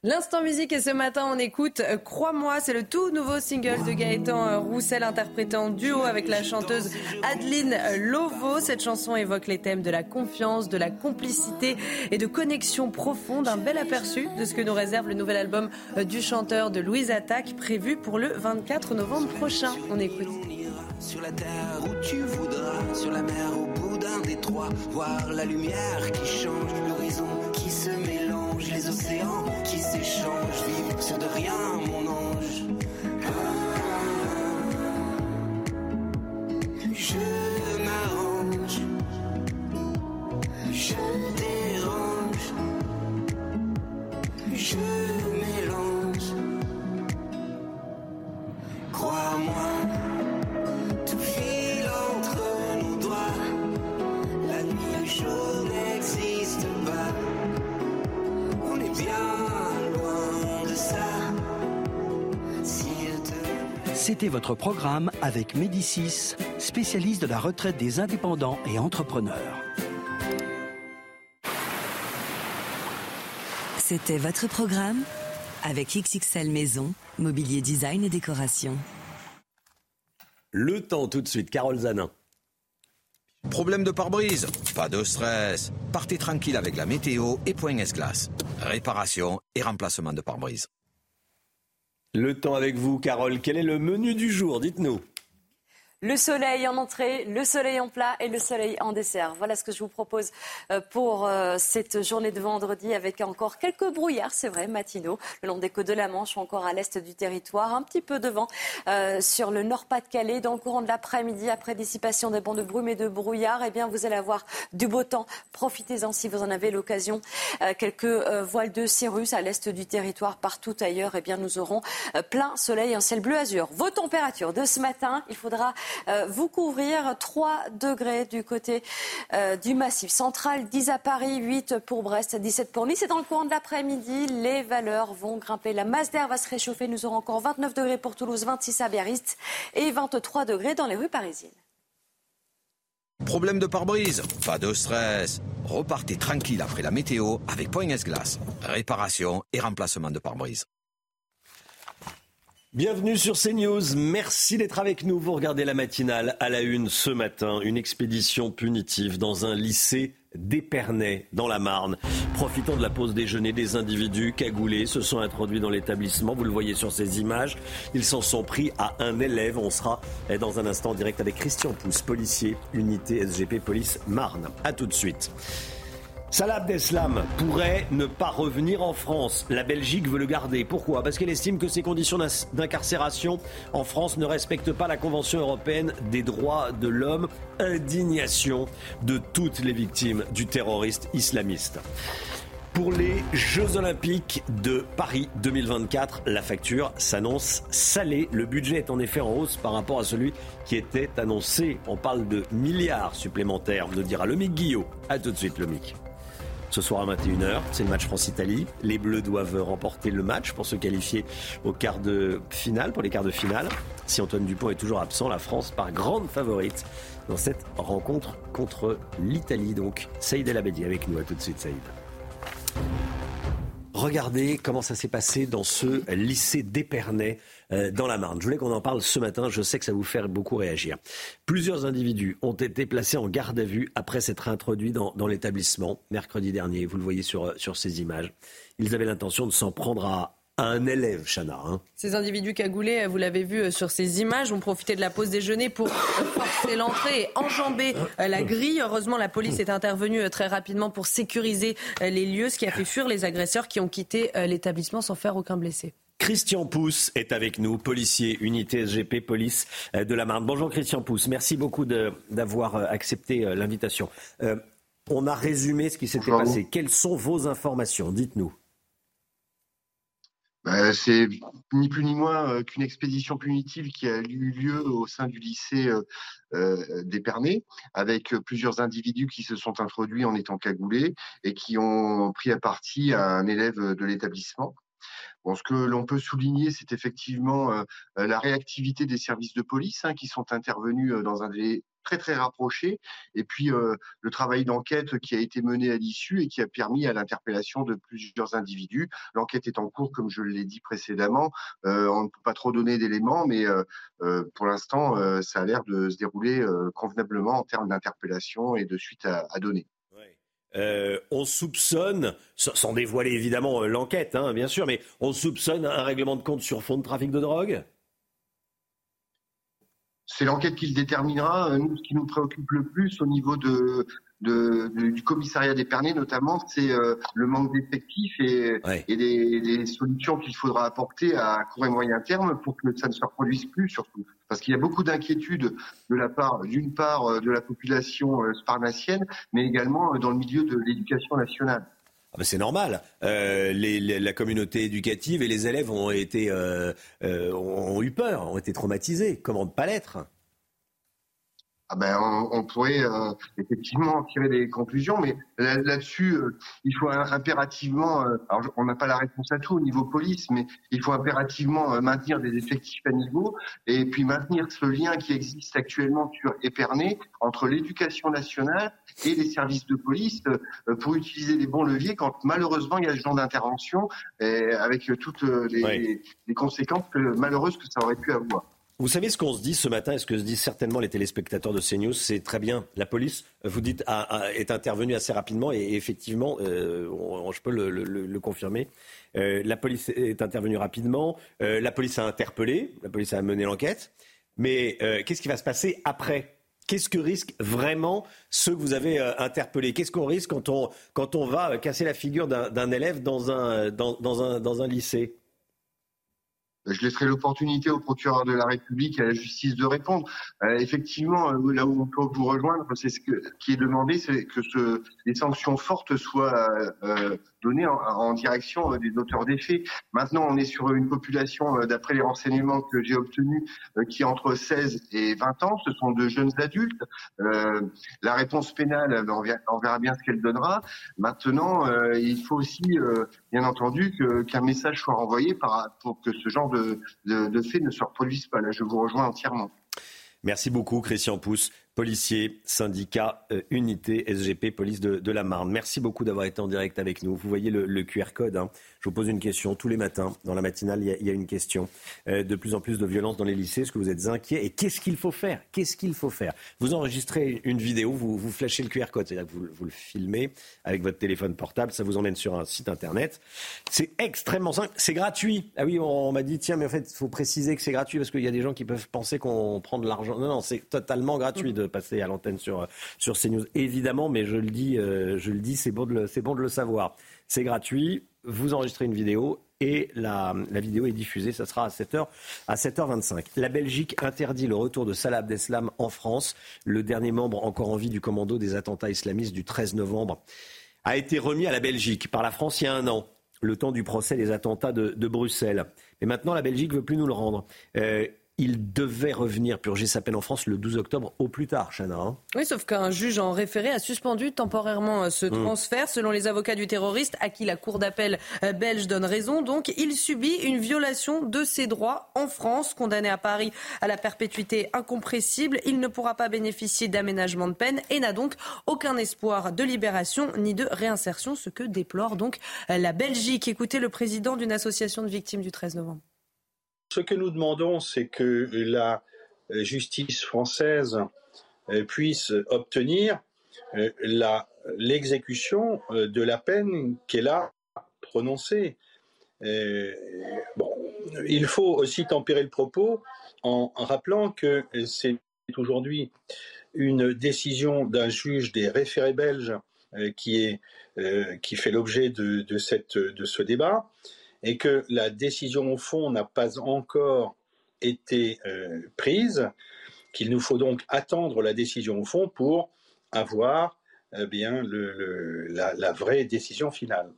L'instant musique et ce matin on écoute euh, Crois-moi, c'est le tout nouveau single de Gaëtan euh, Roussel interprété en duo avec la chanteuse Adeline Lovo. Cette chanson évoque les thèmes de la confiance, de la complicité et de connexion profonde. Un bel aperçu de ce que nous réserve le nouvel album euh, du chanteur de Louise Attaque prévu pour le 24 novembre prochain. On écoute. D'un détroit, voir la lumière qui change, l'horizon qui se mélange, les océans qui s'échangent, vivre sur de rien, mon ange. Je C'était votre programme avec Médicis, spécialiste de la retraite des indépendants et entrepreneurs. C'était votre programme avec XXL Maison, Mobilier Design et Décoration. Le temps tout de suite, Carole Zanin. Problème de pare-brise Pas de stress. Partez tranquille avec la météo et Point S-Glace. Réparation et remplacement de pare-brise. Le temps avec vous, Carole. Quel est le menu du jour? Dites-nous. Le soleil en entrée, le soleil en plat et le soleil en dessert. Voilà ce que je vous propose euh, pour euh, cette journée de vendredi avec encore quelques brouillards, c'est vrai, matinaux, le long des côtes de la Manche, encore à l'est du territoire, un petit peu de vent euh, sur le Nord-Pas-de-Calais. Dans le courant de l'après-midi, après dissipation des bancs de brume et de brouillard, eh bien, vous allez avoir du beau temps. Profitez-en si vous en avez l'occasion. quelques voiles de cirrus à l'est du territoire, partout ailleurs, eh bien, nous aurons plein soleil, un ciel bleu azur. Vos températures de ce matin, il faudra vous couvrir 3 degrés du côté du massif central, 10 à Paris, 8 pour Brest, 17 pour Nice. Et dans le courant de l'après-midi, les valeurs vont grimper. La masse d'air va se réchauffer. Nous aurons encore 29 degrés pour Toulouse, 26 à Biarritz et 23 degrés dans les rues parisiennes. Problème de pare-brise? Pas de stress. Repartez tranquille après la météo avec Point S-Glace. Réparation et remplacement de pare-brise. Bienvenue sur CNews. Merci d'être avec nous. Vous regardez la matinale à la une ce matin. Une expédition punitive dans un lycée d'Épernay, dans la Marne. Profitant de la pause déjeuner, des individus cagoulés se sont introduits dans l'établissement. Vous le voyez sur ces images. Ils s'en sont pris à un élève. On sera dans un instant direct avec Christian Pousse, policier, unité SGP Police Marne. A tout de suite. Salah Abdeslam pourrait ne pas revenir en France. La Belgique veut le garder. Pourquoi? Parce qu'elle estime que ses conditions d'incarcération en France ne respectent pas la Convention européenne des droits de l'homme. Indignation de toutes les victimes du terroriste islamiste. Pour les Jeux Olympiques de Paris 2024, la facture s'annonce salée. Le budget est en effet en hausse par rapport à celui qui était annoncé. On parle de milliards supplémentaires, nous dira Lomic Guillot. A tout de suite, Lomic. Ce soir à 21h, c'est le match France-Italie. Les Bleus doivent remporter le match pour se qualifier au quart de finale, pour les quarts de finale. Si Antoine Dupont est toujours absent, la France part grande favorite dans cette rencontre contre l'Italie. Donc, Saïd El Abedi avec nous. À tout de suite, Saïd. Regardez comment ça s'est passé dans ce lycée d'Épernay dans la Marne. Je voulais qu'on en parle ce matin, je sais que ça vous fait beaucoup réagir. Plusieurs individus ont été placés en garde à vue après s'être introduits dans, l'établissement mercredi dernier. Vous le voyez sur, sur ces images. Ils avaient l'intention de s'en prendre à, un élève, Chana. Hein. Ces individus cagoulés, vous l'avez vu euh, sur ces images, ont profité de la pause déjeuner pour forcer l'entrée et enjamber euh, la grille. Heureusement, la police est intervenue très rapidement pour sécuriser les lieux, ce qui a fait fuir les agresseurs qui ont quitté l'établissement sans faire aucun blessé. Christian Pousse est avec nous, policier, unité SGP, police euh, de la Marne. Bonjour Christian Pousse, merci beaucoup d'avoir euh, accepté euh, l'invitation. on a résumé ce qui s'était passé. Quelles sont vos informations Dites-nous. Bah, c'est ni plus ni moins qu'une expédition punitive qui a eu lieu au sein du lycée d'Épernay, avec plusieurs individus qui se sont introduits en étant cagoulés et qui ont pris à partie un élève de l'établissement ce que l'on peut souligner, c'est effectivement euh, euh, la réactivité des services de police hein, qui sont intervenus euh, dans un délai très très rapproché, et puis le travail d'enquête qui a été mené à l'issue et qui a permis à l'interpellation de plusieurs individus. L'enquête est en cours, comme je l'ai dit précédemment. on ne peut pas trop donner d'éléments, mais pour l'instant, ça a l'air de se dérouler convenablement en termes d'interpellation et de suite à donner. Euh, on soupçonne, sans dévoiler évidemment euh, l'enquête, hein, bien sûr, mais on soupçonne un règlement de compte sur fond de trafic de drogue? C'est l'enquête qui le déterminera. Nous, ce qui nous préoccupe le plus au niveau de, du commissariat d'Épernay notamment, c'est euh, le manque d'effectifs et, des, solutions qu'il faudra apporter à court et moyen terme pour que ça ne se reproduise plus surtout. Parce qu'il y a beaucoup d'inquiétudes de la part, d'une part, euh, de la population euh, sparnassienne, mais également dans le milieu de l'éducation nationale. Ah ben, c'est normal. la communauté éducative et les élèves ont été ont eu peur, ont été traumatisés. Comment ne pas l'être? Ah ben, on, pourrait euh, effectivement tirer des conclusions, mais là-dessus, euh, il faut impérativement, euh, alors on n'a pas la réponse à tout au niveau police, mais il faut impérativement maintenir des effectifs à niveau et puis maintenir ce lien qui existe actuellement sur Épernay entre l'éducation nationale et les services de police pour utiliser les bons leviers quand malheureusement il y a ce genre d'intervention avec toutes les, les conséquences malheureuses que ça aurait pu avoir. Vous savez ce qu'on se dit ce matin et ce que se disent certainement les téléspectateurs de CNews, c'est très bien. La police, vous dites, est intervenue assez rapidement et effectivement, euh, je peux le, confirmer. Euh, la police est intervenue rapidement. Euh, la police a interpellé, la police a mené l'enquête. Mais qu'est-ce qui va se passer après? Qu'est-ce que risquent vraiment ceux que vous avez interpellés? Qu'est-ce qu'on risque quand on, va casser la figure d'un élève dans un lycée? Je laisserai l'opportunité au procureur de la République et à la justice de répondre. Euh, effectivement, euh, là où on peut vous rejoindre, c'est ce qui est demandé, c'est que ce, les sanctions fortes soient euh, données en, direction euh, des auteurs des faits. Maintenant, on est sur une population, euh, d'après les renseignements que j'ai obtenus, qui est entre 16 et 20 ans. Ce sont de jeunes adultes. la réponse pénale, on verra bien ce qu'elle donnera. Maintenant, il faut aussi, bien entendu, qu'un message soit renvoyé pour que ce genre de, de, de faits ne se reproduise pas. Là, je vous rejoins entièrement. Merci beaucoup, Christian Pousse, policier, syndicat, euh, unité, SGP, police de, la Marne. Merci beaucoup d'avoir été en direct avec nous. Vous voyez le, QR code. Hein. Je vous pose une question tous les matins. Dans la matinale, il y a, une question. Euh, de plus en plus de violence dans les lycées. Est-ce que vous êtes inquiet Et qu'est-ce qu'il faut faire? Qu'est-ce qu'il faut faire? Vous enregistrez une vidéo, vous, vous flashez le QR code, c'est-à-dire que vous, vous, le filmez avec votre téléphone portable. Ça vous emmène sur un site internet. C'est extrêmement simple. C'est gratuit. Ah oui, on, m'a dit tiens, mais en fait, il faut préciser que c'est gratuit parce qu'il y a des gens qui peuvent penser qu'on prend de l'argent. Non, non, c'est totalement gratuit de passer à l'antenne sur, sur CNews. Évidemment, mais je le dis, euh, dis, c'est bon, de le, bon de le savoir. C'est gratuit. Vous enregistrez une vidéo et la, la, vidéo est diffusée. Ça sera à 7h, à 7h25. La Belgique interdit le retour de Salah Abdeslam en France. Le dernier membre encore en vie du commando des attentats islamistes du 13 novembre a été remis à la Belgique par la France il y a un an, le temps du procès des attentats de, de Bruxelles. Mais maintenant, la Belgique veut plus nous le rendre. Euh, il devait revenir purger sa peine en France le 12 octobre au plus tard, Chana. Hein. oui, sauf qu'un juge en référé a suspendu temporairement euh, ce hmm. transfert. Selon les avocats du terroriste, à qui la Cour d'appel euh, belge donne raison, donc il subit une violation de ses droits en France. Condamné à Paris à la perpétuité incompressible, il ne pourra pas bénéficier d'aménagement de peine et n'a donc aucun espoir de libération ni de réinsertion, ce que déplore donc euh, la Belgique. Écoutez le président d'une association de victimes du 13 novembre. Ce que nous demandons, c'est que la justice française euh, puisse obtenir euh, l'exécution euh, de la peine qu'elle a prononcée. il faut aussi tempérer le propos en rappelant que c'est aujourd'hui une décision d'un juge des référés belges qui, est, qui fait l'objet de, de ce débat et que la décision au fond n'a pas encore été euh, prise, qu'il nous faut donc attendre la décision au fond pour avoir eh bien le, la, vraie décision finale.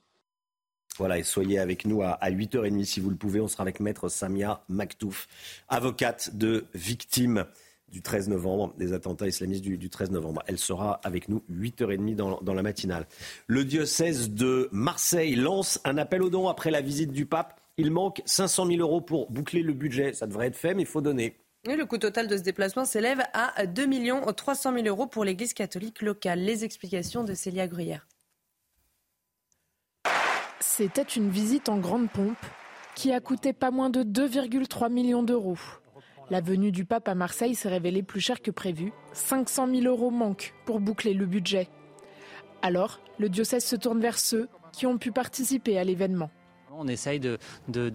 Voilà, et soyez avec nous à 8h30 si vous le pouvez. On sera avec Maître Samia Maktouf, avocate de victimes du 13 novembre, des attentats islamistes du, 13 novembre. Elle sera avec nous 8h30 dans, dans la matinale. Le diocèse de Marseille lance un appel aux dons après la visite du pape. Il manque 500 000 euros pour boucler le budget. Ça devrait être fait, mais il faut donner. le coût total de ce déplacement s'élève à 2 300 000 euros pour l'Église catholique locale. Les explications de Célia Gruyère. C'était une visite en grande pompe qui a coûté pas moins de 2,3 millions d'euros. La venue du pape à Marseille s'est révélée plus chère que prévu. 500 000 euros manquent pour boucler le budget. Alors, le diocèse se tourne vers ceux qui ont pu participer à l'événement. On essaye de,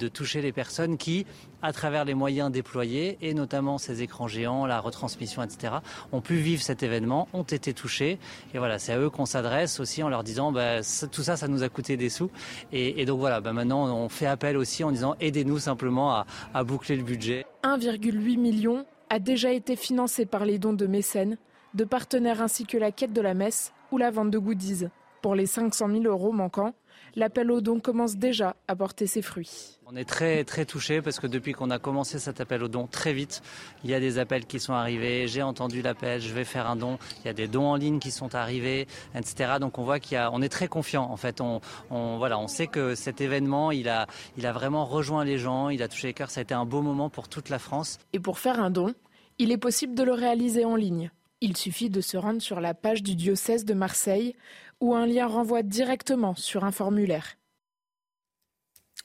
toucher les personnes qui, à travers les moyens déployés, et notamment ces écrans géants, la retransmission, etc., ont pu vivre cet événement, ont été touchés. Et voilà, c'est à eux qu'on s'adresse aussi en leur disant, bah, tout ça, ça nous a coûté des sous. Et, donc voilà, bah, maintenant, on fait appel aussi en disant, aidez-nous simplement à, à boucler le budget. 1,8 million a déjà été financé par les dons de mécènes, de partenaires ainsi que la quête de la messe ou la vente de goodies. Pour les 500 000 euros manquants, l'appel aux dons commence déjà à porter ses fruits. On est très très touché parce que depuis qu'on a commencé cet appel aux dons très vite, il y a des appels qui sont arrivés. J'ai entendu l'appel, je vais faire un don. Il y a des dons en ligne qui sont arrivés, etc. Donc on voit qu'il y a, on est très confiant. En fait, on, voilà, on sait que cet événement, il a, il a vraiment rejoint les gens, il a touché les cœurs. Ça a été un beau moment pour toute la France. Et pour faire un don, il est possible de le réaliser en ligne. Il suffit de se rendre sur la page du diocèse de Marseille où un lien renvoie directement sur un formulaire.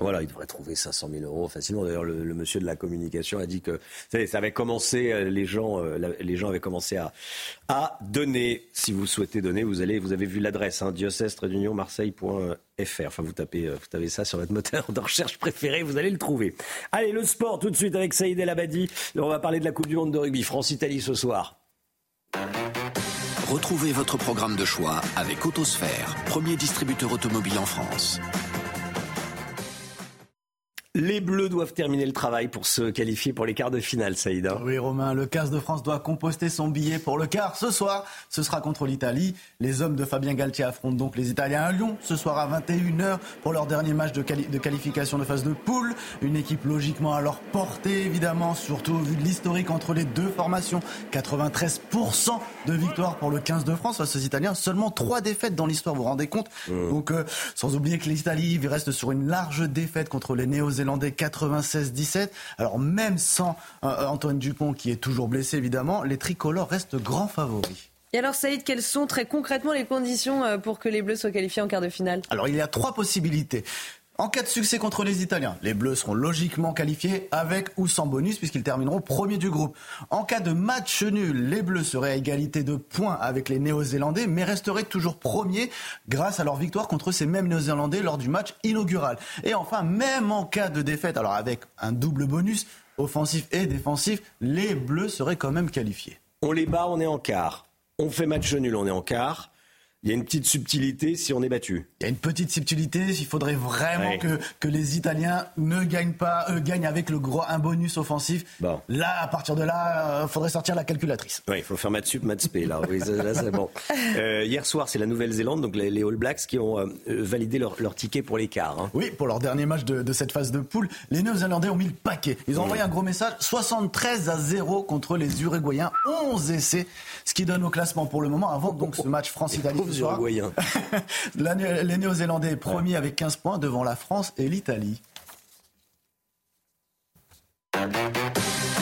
Voilà, il devrait trouver 500 000 euros facilement. D'ailleurs, le, monsieur de la communication a dit que ça avait commencé, euh, les gens, euh, les gens avaient commencé à, à donner. Si vous souhaitez donner, vous allez, vous avez vu l'adresse, hein, diocèse marseille.fr. Enfin, vous tapez, euh, vous tapez ça sur votre moteur de recherche préféré, vous allez le trouver. Allez, le sport tout de suite avec Saïd El Abadi. On va parler de la Coupe du Monde de rugby, France-Italie ce soir. Retrouvez votre programme de choix avec Autosphère, premier distributeur automobile en France. Les Bleus doivent terminer le travail pour se qualifier pour les quarts de finale, Saïda. Oui, Romain, le 15 de France doit composter son billet pour le quart. Ce soir, ce sera contre l'Italie. Les hommes de Fabien Galtier affrontent donc les Italiens à Lyon ce soir à 21h pour leur dernier match de, qualification de phase de poule. Une équipe logiquement à leur portée, évidemment, surtout au vu de l'historique entre les deux formations. 93% de victoire pour le 15 de France face aux Italiens. Seulement trois défaites dans l'histoire, vous vous rendez compte? Mmh. Donc, euh, sans oublier que l'Italie reste sur une large défaite contre les Néo-Zélandais 96-17. Alors même sans euh, Antoine Dupont qui est toujours blessé évidemment, les tricolores restent grands favoris. Et alors Saïd, quelles sont très concrètement les conditions euh, pour que les Bleus soient qualifiés en quart de finale? Alors il y a trois possibilités. En cas de succès contre les Italiens, les Bleus seront logiquement qualifiés avec ou sans bonus puisqu'ils termineront premier du groupe. En cas de match nul, les Bleus seraient à égalité de points avec les Néo-Zélandais mais resteraient toujours premiers grâce à leur victoire contre ces mêmes Néo-Zélandais lors du match inaugural. Et enfin, même en cas de défaite, alors avec un double bonus, offensif et défensif, les Bleus seraient quand même qualifiés. On les bat, on est en quart. On fait match nul, on est en quart. Il y a une petite subtilité si on est battu. Il y a une petite subtilité. Il faudrait vraiment que, que les Italiens ne gagnent pas, eux gagnent avec le gros un bonus offensif. Bon. Là, à partir de là, il euh, faudrait sortir la calculatrice. Oui, il faut faire maths sup, maths p. Là, là c'est bon. (laughs) Euh, hier soir, c'est la Nouvelle-Zélande, donc les, All Blacks qui ont euh, validé leur, leur, ticket pour l'écart. Hein. Oui, pour leur dernier match de, de cette phase de poule, les Néo-Zélandais ont mis le paquet. Ils ont envoyé un gros message 73 à 0 contre les Uruguayens, 11 essais, ce qui donne au classement pour le moment avant donc ce match France-Italie (laughs) les Néo-Zélandais premiers avec 15 points devant la France et l'Italie.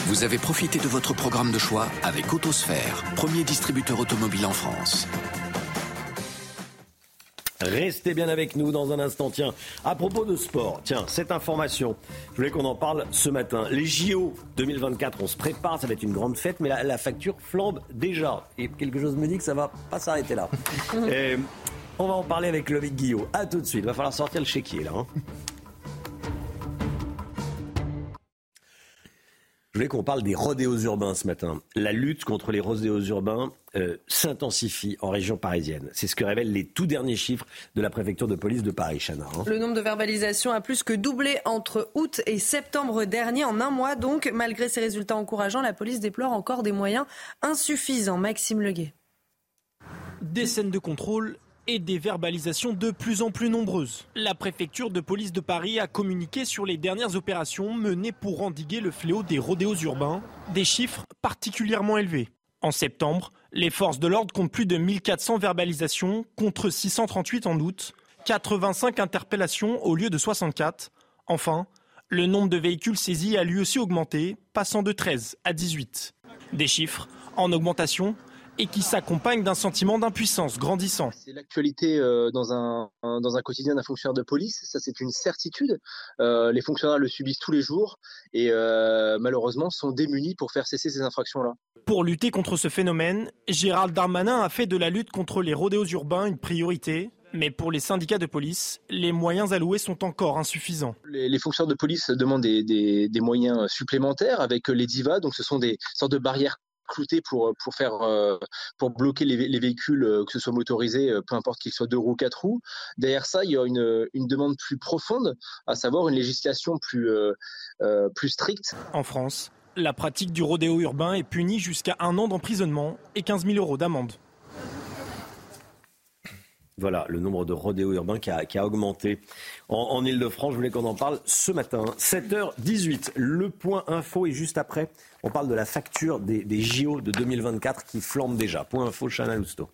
Vous avez profité de votre programme de choix avec Autosphère, premier distributeur automobile en France. Restez bien avec nous dans un instant. Tiens, à propos de sport, tiens, cette information, je voulais qu'on en parle ce matin. Les JO 2024, on se prépare, ça va être une grande fête, mais la, facture flambe déjà. Et quelque chose me dit que ça va pas s'arrêter là. (laughs) on va en parler avec Lovic Guillot. À tout de suite. Il va falloir sortir le chéquier là. Hein. Je voulais qu'on parle des rodéos urbains ce matin. La lutte contre les rodéos urbains euh, s'intensifie en région parisienne. C'est ce que révèlent les tout derniers chiffres de la préfecture de police de Paris, Chana. Hein. Le nombre de verbalisations a plus que doublé entre août et septembre dernier, en un mois donc. Malgré ces résultats encourageants, la police déplore encore des moyens insuffisants. Maxime Leguet. Des scènes de contrôle et des verbalisations de plus en plus nombreuses. La préfecture de police de Paris a communiqué sur les dernières opérations menées pour endiguer le fléau des rodéos urbains, des chiffres particulièrement élevés. En septembre, les forces de l'ordre comptent plus de 1400 verbalisations contre 638 en août, 85 interpellations au lieu de 64. Enfin, le nombre de véhicules saisis a lui aussi augmenté, passant de 13 à 18. Des chiffres en augmentation et qui s'accompagne d'un sentiment d'impuissance grandissant. C'est l'actualité euh, dans, un, dans un quotidien d'un fonctionnaire de police, ça c'est une certitude. Euh, les fonctionnaires le subissent tous les jours et euh, malheureusement sont démunis pour faire cesser ces infractions-là. Pour lutter contre ce phénomène, Gérald Darmanin a fait de la lutte contre les rodéos urbains une priorité. Mais pour les syndicats de police, les moyens alloués sont encore insuffisants. Les, fonctionnaires de police demandent des, des, des, moyens supplémentaires avec les divas, donc ce sont des sortes de barrières clouté pour, pour, faire, euh, pour bloquer les, véhicules, euh, que ce soit motorisés, euh, peu importe qu'ils soient deux roues, quatre roues. Derrière ça, il y a une, une demande plus profonde, à savoir une législation plus, plus stricte. En France, la pratique du rodéo urbain est punie jusqu'à un an d'emprisonnement et 15 000 euros d'amende. Voilà, le nombre de rodéos urbains qui a, augmenté en, en Ile-de-France. Je voulais qu'on en parle ce matin. 7h18, le point info est juste après. On parle de la facture des, des JO de 2024 qui flambe déjà. Point info, Chana Lousteau.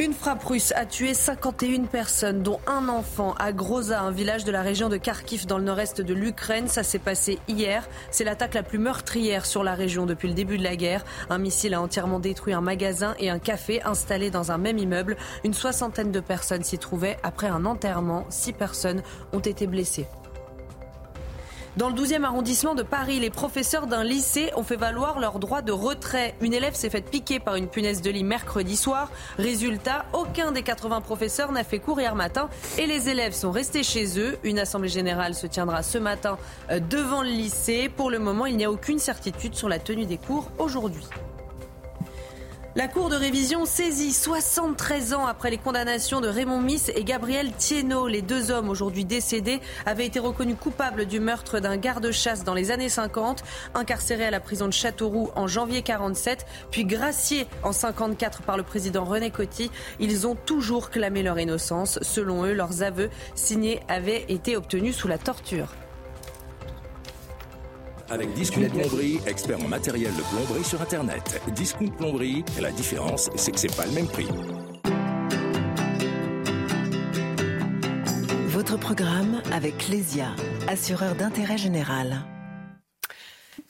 Une frappe russe a tué 51 personnes, dont un enfant, à Groza, un village de la région de Kharkiv dans le nord-est de l'Ukraine. Ça s'est passé hier. C'est l'attaque la plus meurtrière sur la région depuis le début de la guerre. Un missile a entièrement détruit un magasin et un café installés dans un même immeuble. Une soixantaine de personnes s'y trouvaient. Après un enterrement, six personnes ont été blessées. Dans le 12e arrondissement de Paris, les professeurs d'un lycée ont fait valoir leur droit de retrait. Une élève s'est faite piquer par une punaise de lit mercredi soir. Résultat, aucun des 80 professeurs n'a fait cours hier matin et les élèves sont restés chez eux. Une assemblée générale se tiendra ce matin euh, devant le lycée. Pour le moment, il n'y a aucune certitude sur la tenue des cours aujourd'hui. La Cour de révision saisit 73 ans après les condamnations de Raymond Miss et Gabriel Thienot. Les deux hommes aujourd'hui décédés avaient été reconnus coupables du meurtre d'un garde-chasse dans les années 50, incarcérés à la prison de Châteauroux en janvier 47, puis graciés en 54 par le président René Coty. Ils ont toujours clamé leur innocence. Selon eux, leurs aveux signés avaient été obtenus sous la torture. Avec Discount Plomberie, expert en matériel de plomberie sur Internet. Discount Plomberie, la différence, c'est que c'est pas le même prix. Votre programme avec Clésia, assureur d'intérêt général.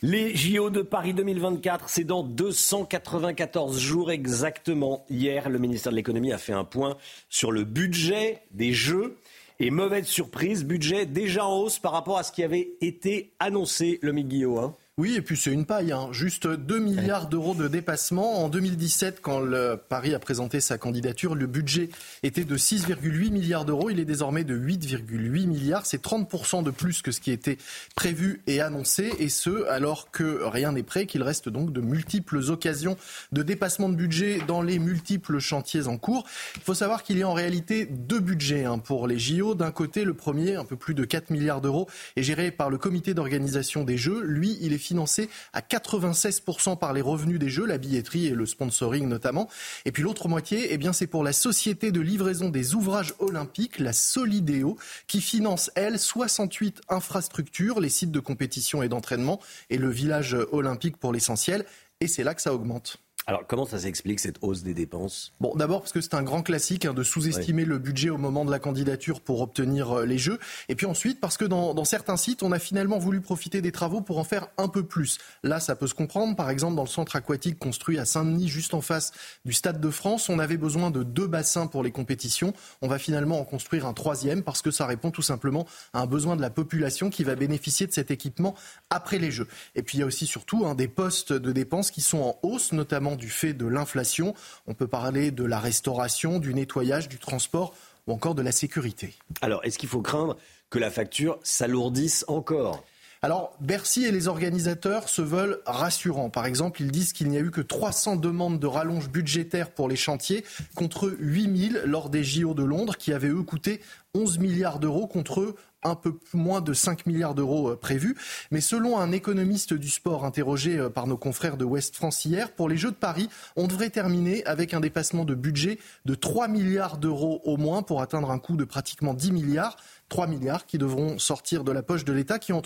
Les JO de Paris 2024, c'est dans 294 jours exactement. Hier, le ministère de l'économie a fait un point sur le budget des Jeux. Et mauvaise surprise, budget déjà en hausse par rapport à ce qui avait été annoncé, le Guillaume. Hein. Oui, et puis c'est une paille. Hein. Juste 2 milliards d'euros de dépassement. En 2017, quand le Paris a présenté sa candidature, le budget était de 6,8 milliards d'euros. Il est désormais de 8,8 milliards. C'est 30% de plus que ce qui était prévu et annoncé. Et ce, alors que rien n'est prêt, qu'il reste donc de multiples occasions de dépassement de budget dans les multiples chantiers en cours. Il faut savoir qu'il y a en réalité deux budgets hein, pour les JO. D'un côté, le premier, un peu plus de 4 milliards d'euros, est géré par le comité d'organisation des Jeux. Lui, il est financé à 96% par les revenus des jeux, la billetterie et le sponsoring notamment. Et puis l'autre moitié, eh bien, c'est pour la société de livraison des ouvrages olympiques, la Solidéo, qui finance, elle, 68 infrastructures, les sites de compétition et d'entraînement et le village olympique pour l'essentiel. Et c'est là que ça augmente. Alors, comment ça s'explique cette hausse des dépenses? Bon, d'abord parce que c'est un grand classique hein, de sous-estimer le budget au moment de la candidature pour obtenir euh, les jeux. Et puis ensuite, parce que dans, dans, certains sites, on a finalement voulu profiter des travaux pour en faire un peu plus. Là, ça peut se comprendre. Par exemple, dans le centre aquatique construit à Saint-Denis, juste en face du Stade de France, on avait besoin de deux bassins pour les compétitions. On va finalement en construire un troisième parce que ça répond tout simplement à un besoin de la population qui va bénéficier de cet équipement après les Jeux. Et puis il y a aussi surtout hein, des postes de dépenses qui sont en hausse, notamment du fait de l'inflation. On peut parler de la restauration, du nettoyage, du transport ou encore de la sécurité. Alors, est-ce qu'il faut craindre que la facture s'alourdisse encore? Alors, Bercy et les organisateurs se veulent rassurants. Par exemple, ils disent qu'il n'y a eu que 300 demandes de rallonge budgétaire pour les chantiers, contre 8000 lors des JO de Londres, qui avaient, eux, coûté 11 milliards d'euros, contre un peu moins de 5 milliards d'euros euh, prévus. Mais selon un économiste du sport interrogé euh, par nos confrères de West France hier, pour les Jeux de Paris, on devrait terminer avec un dépassement de budget de 3 milliards d'euros au moins pour atteindre un coût de pratiquement 10 milliards. 3 milliards qui devront sortir de la poche de l'État qui, en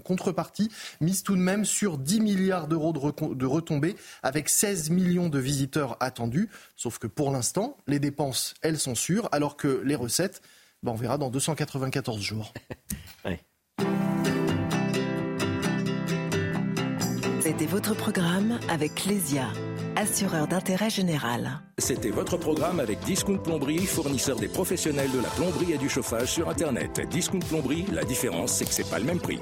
contrepartie, mise tout de même sur 10 milliards d'euros de, de retombées avec 16 millions de visiteurs attendus. Sauf que pour l'instant, les dépenses, elles sont sûres, alors que les recettes, ben, on verra dans 294 jours. (laughs) C'était votre programme avec Clésia, assureur d'intérêt général. C'était votre programme avec Discount Plomberie, fournisseur des professionnels de la plomberie et du chauffage sur Internet. Discount Plomberie, la différence, c'est que c'est pas le même prix.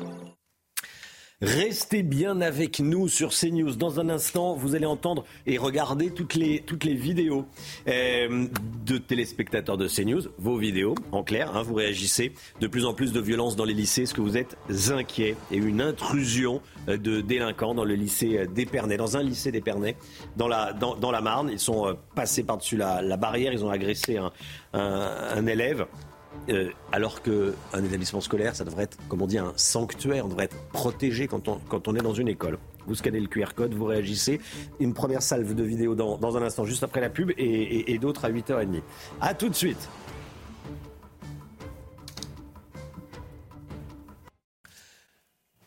Restez bien avec nous sur CNews. Dans un instant, vous allez entendre et regarder toutes les, toutes les vidéos euh, de téléspectateurs de CNews, vos vidéos, en clair, hein, vous réagissez. De plus en plus de violence dans les lycées. Est-ce que vous êtes inquiet Et une intrusion euh, de délinquants dans le lycée d'Épernay, dans un lycée d'Épernay, dans la, dans, dans, la Marne. Ils sont euh, passés par-dessus la, la, barrière, ils ont agressé un, un, un élève. Euh, alors qu'un établissement scolaire, ça devrait être, comme on dit, un sanctuaire, on devrait être protégé quand on, quand on est dans une école. Vous scannez le QR code, vous réagissez. Une première salve de vidéos dans, dans un instant, juste après la pub, et, et, et d'autres à 8h30. A tout de suite.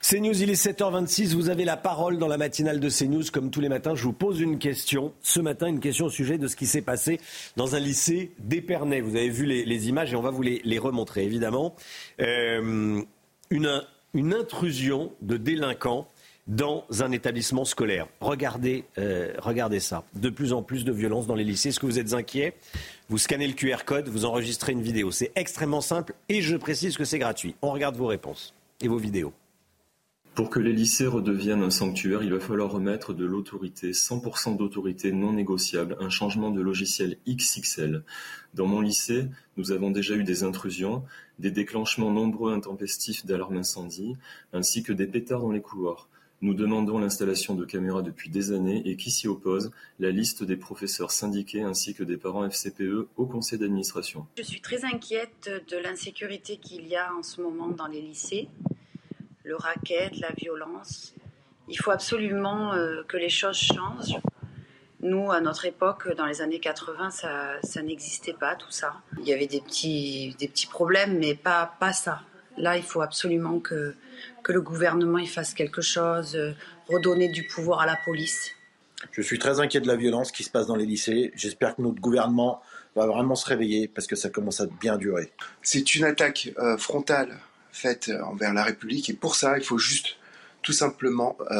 CNews, il est 7h26. Vous avez la parole dans la matinale de CNews. Comme tous les matins, je vous pose une question. Ce matin, une question au sujet de ce qui s'est passé dans un lycée d'Épernay. Vous avez vu les, images et on va vous les, remontrer, évidemment. Euh, une, intrusion de délinquants dans un établissement scolaire. Regardez, euh, regardez ça. De plus en plus de violence dans les lycées. Est-ce que vous êtes inquiet Vous scannez le QR code, vous enregistrez une vidéo. C'est extrêmement simple et je précise que c'est gratuit. On regarde vos réponses et vos vidéos. Pour que les lycées redeviennent un sanctuaire, il va falloir remettre de l'autorité, 100% d'autorité non négociable, un changement de logiciel XXL. Dans mon lycée, nous avons déjà eu des intrusions, des déclenchements nombreux intempestifs d'alarmes incendie, ainsi que des pétards dans les couloirs. Nous demandons l'installation de caméras depuis des années et qui s'y oppose, la liste des professeurs syndiqués ainsi que des parents FCPE au conseil d'administration. Je suis très inquiète de l'insécurité qu'il y a en ce moment dans les lycées le racket, la violence. Il faut absolument euh, que les choses changent. Nous, à notre époque, dans les années 80, ça, ça n'existait pas, tout ça. Il y avait des petits, des petits problèmes, mais pas, pas ça. Là, il faut absolument que, que le gouvernement y fasse quelque chose, euh, redonner du pouvoir à la police. Je suis très inquiet de la violence qui se passe dans les lycées. J'espère que notre gouvernement va vraiment se réveiller parce que ça commence à bien durer. C'est une attaque euh, frontale faite envers la République. Et pour ça, il faut juste tout simplement euh,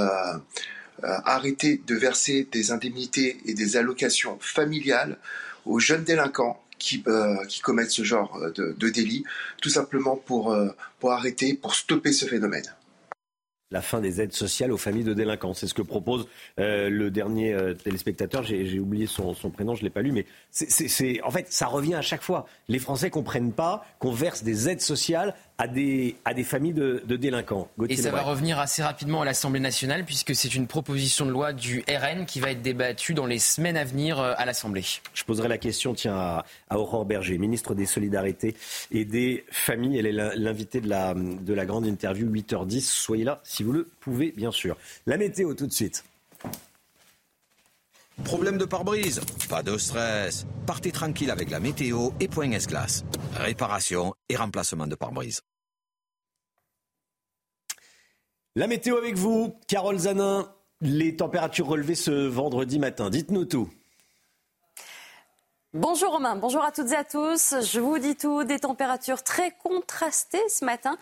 euh, arrêter de verser des indemnités et des allocations familiales aux jeunes délinquants qui, euh, commettent ce genre de, de délit, tout simplement pour, pour arrêter, pour stopper ce phénomène la fin des aides sociales aux familles de délinquants. C'est ce que propose euh, le dernier euh, téléspectateur. J'ai oublié son, prénom, je ne l'ai pas lu, mais en fait, ça revient à chaque fois. Les Français comprennent pas qu'on verse des aides sociales à des, à des familles de, délinquants. Et ça va revenir assez rapidement à l'Assemblée nationale, puisque c'est une proposition de loi du RN qui va être débattue dans les semaines à venir euh, à l'Assemblée. Je poserai la question tiens, à, à, Aurore Berger, ministre des Solidarités et des Familles. Elle est l'invitée de la, de la grande interview 8h10. Soyez là si vous le pouvez, bien sûr. La météo tout de suite. Problème de pare-brise Pas de stress. Partez tranquille avec la météo et Point S-Glace. Réparation et remplacement de pare-brise. La météo avec vous, Carole Zanin. Les températures relevées ce vendredi matin. Dites-nous tout. Bonjour Romain, bonjour à toutes et à tous. Je vous dis tout, des températures très contrastées ce matin.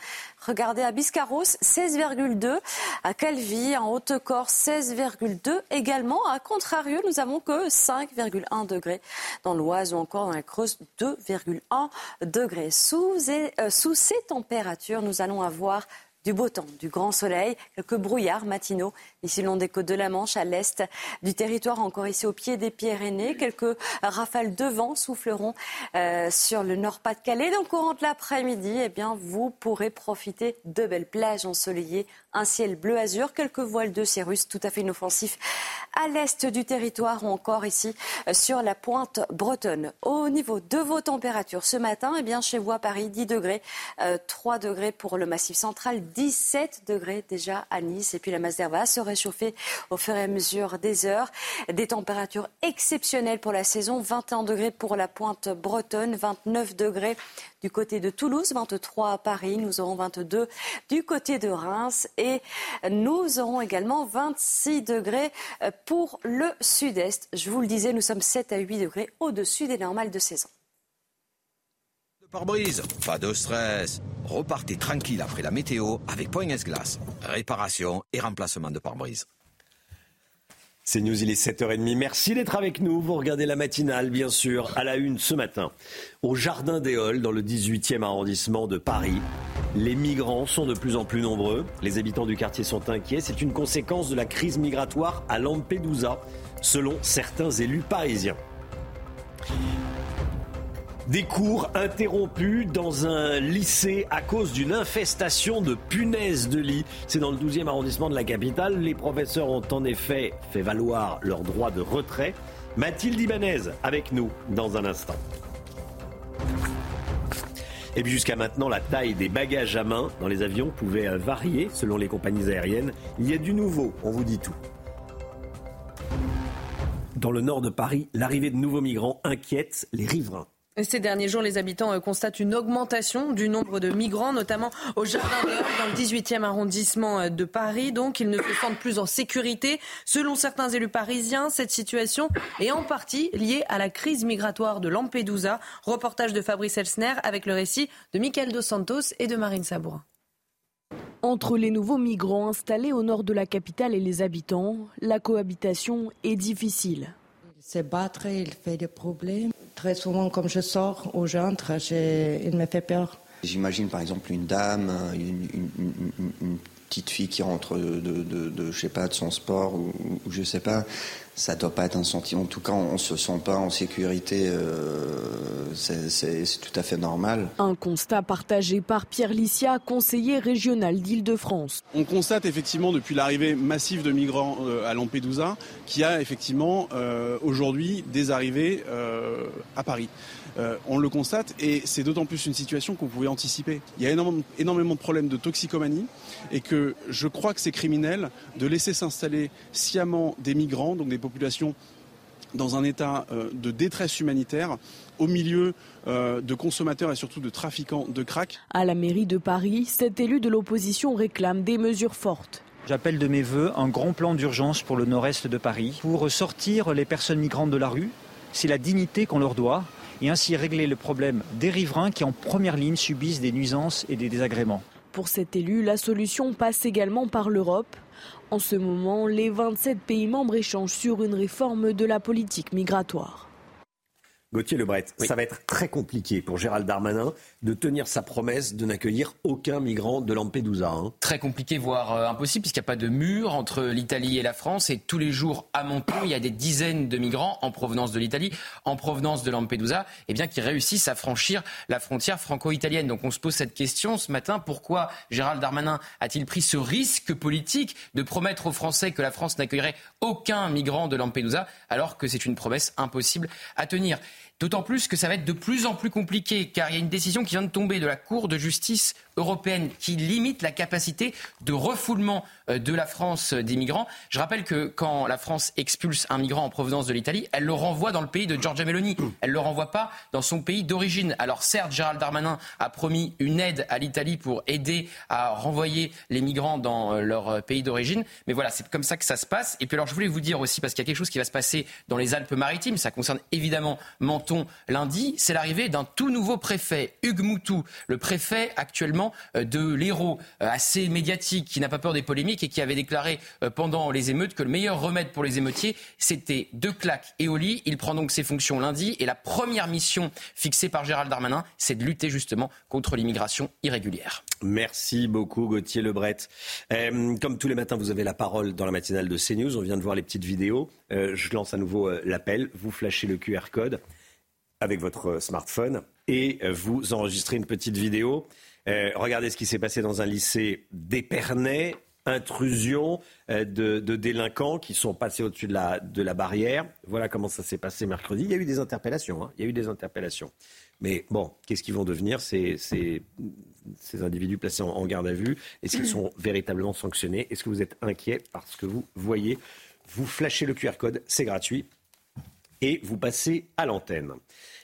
Regardez à Biscarros, 16,2. À Calvi, en Haute-Corse, 16,2. Également, à contrario, nous avons que 5,1 degrés dans l'Oise ou encore dans la Creuse, 2,1 degrés. Euh, sous ces températures, nous allons avoir du beau temps, du grand soleil, quelques brouillards matinaux ici long des côtes de la Manche, à l'est du territoire, encore ici au pied des Pyrénées. Quelques rafales de vent souffleront euh, sur le Nord-Pas-de-Calais. Dans le courant de l'après-midi, eh bien, vous pourrez profiter de belles plages ensoleillées, un ciel bleu azur, quelques voiles de cirrus tout à fait inoffensifs à l'est du territoire ou encore ici euh, sur la pointe bretonne. Au niveau de vos températures ce matin, eh bien, chez vous à Paris, 10 degrés, 3 euh, degrés pour le massif central, 17 degrés déjà à Nice. Et puis la masse d'air va se réchauffer au fur et à mesure des heures. Des températures exceptionnelles pour la saison. 21 degrés pour la pointe bretonne, 29 degrés du côté de Toulouse, 23 à Paris, nous aurons 22 du côté de Reims et nous aurons également 26 degrés pour le sud-est. Je vous le disais, nous sommes 7 à 8 degrés au-dessus des normales de saison pare-brise. Pas de stress. Repartez tranquille après la météo avec Point Glace. Réparation et remplacement de pare-brise. C'est News, il est 7h30. Merci d'être avec nous. Vous regardez la matinale, bien sûr, à la une ce matin. Au Jardin des Halles, dans le 18e arrondissement de Paris, les migrants sont de plus en plus nombreux. Les habitants du quartier sont inquiets. C'est une conséquence de la crise migratoire à Lampedusa, selon certains élus parisiens. Des cours interrompus dans un lycée à cause d'une infestation de punaises de lit. C'est dans le 12e arrondissement de la capitale. Les professeurs ont en effet fait valoir leur droit de retrait. Mathilde Ibanez avec nous dans un instant. Et puis jusqu'à maintenant, la taille des bagages à main dans les avions pouvait varier selon les compagnies aériennes. Il y a du nouveau, on vous dit tout. Dans le nord de Paris, l'arrivée de nouveaux migrants inquiète les riverains. Ces derniers jours, les habitants euh, constatent une augmentation du nombre de migrants, notamment au Jardin dans le 18e arrondissement euh, de Paris. Donc, ils ne se sentent plus en sécurité. Selon certains élus parisiens, cette situation est en partie liée à la crise migratoire de Lampedusa. Reportage de Fabrice Elsner avec le récit de Michael Dos Santos et de Marine Sabourin. Entre les nouveaux migrants installés au nord de la capitale et les habitants, la cohabitation est difficile. Se battre, il fait des problèmes. Très souvent, comme je sors ou j'entre, il me fait peur. J'imagine par exemple une dame, une, petite fille qui rentre de, je sais pas, de son sport ou, ou je sais pas, ça doit pas être un sentiment. En tout cas, on, ne se sent pas en sécurité. Euh, c'est tout à fait normal. Un constat partagé par Pierre Licia, conseiller régional d'Île-de-France. On constate effectivement depuis l'arrivée massive de migrants euh, à Lampedusa qu'il y a effectivement euh, aujourd'hui des arrivées à Paris. Euh, on le constate et c'est d'autant plus une situation qu'on pouvait anticiper. Il y a énormément, de problèmes de toxicomanie et que je crois que c'est criminel de laisser s'installer sciemment des migrants, donc des populations dans un état euh, de détresse humanitaire au milieu euh, de consommateurs et surtout de trafiquants de crack. À la mairie de Paris, cet élu de l'opposition réclame des mesures fortes. J'appelle de mes voeux un grand plan d'urgence pour le nord-est de Paris pour sortir les personnes migrantes de la rue. C'est la dignité qu'on leur doit et ainsi régler le problème des riverains qui en première ligne subissent des nuisances et des désagréments. Pour cet élu, la solution passe également par l'Europe. En ce moment, les 27 pays membres échangent sur une réforme de la politique migratoire. Gauthier Lebret, ça va être très compliqué pour Gérald Darmanin de tenir sa promesse de n'accueillir aucun migrant de Lampedusa. Hein. Très compliqué, voire euh, impossible, puisqu'il n'y a pas de mur entre l'Italie et la France. Et tous les jours, à Menton, il y a des dizaines de migrants en provenance de l'Italie, en provenance de Lampedusa, et bien qui réussissent à franchir la frontière franco-italienne. Donc on se pose cette question ce matin pourquoi Gérald Darmanin a-t-il pris ce risque politique de promettre aux Français que la France n'accueillerait aucun migrant de Lampedusa, alors que c'est une promesse impossible à tenir? D'autant plus que ça va être de plus en plus compliqué, car il y a une décision qui vient de tomber de la Cour de justice européenne qui limite la capacité de refoulement euh, de la France euh, des migrants. Je rappelle que quand la France expulse un migrant en provenance de l'Italie, elle le renvoie dans le pays de Giorgia Meloni. (coughs) Elle ne le renvoie pas dans son pays d'origine. Alors certes, Gérald Darmanin a promis une aide à l'Italie pour aider à renvoyer les migrants dans euh, leur pays d'origine. Mais voilà, c'est comme ça que ça se passe. Et puis alors je voulais vous dire aussi, parce qu'il y a quelque chose qui va se passer dans les Alpes-Maritimes, ça concerne évidemment Menton lundi, c'est l'arrivée d'un tout nouveau préfet, Hugues Moutou, le préfet actuellement de l'héros assez médiatique, qui n'a pas peur des polémiques et qui avait déclaré euh, pendant les émeutes que le meilleur remède pour les émeutiers, c'était deux claques et au lit. Il prend donc ses fonctions lundi et la première mission fixée par Gérald Darmanin, c'est de lutter justement contre l'immigration irrégulière. Merci beaucoup Gauthier Lebret. Euh, comme tous les matins, vous avez la parole dans la matinale de CNews. On vient de voir les petites vidéos. Euh, je lance à nouveau l'appel. Vous flashez le QR code avec votre smartphone et vous enregistrez une petite vidéo. Regardez ce qui s'est passé dans un lycée d'Épernay intrusion euh, de, délinquants qui sont passés au-dessus de la, barrière. Voilà comment ça s'est passé mercredi. Il y a eu des interpellations. Hein. Il y a eu des interpellations. Mais bon, qu'est-ce qu'ils vont devenir ces, individus placés en, garde à vue? Est-ce qu'ils sont véritablement sanctionnés? Est-ce que vous êtes inquiet parce que vous voyez Vous flashez le QR code, c'est gratuit. Et vous passez à l'antenne?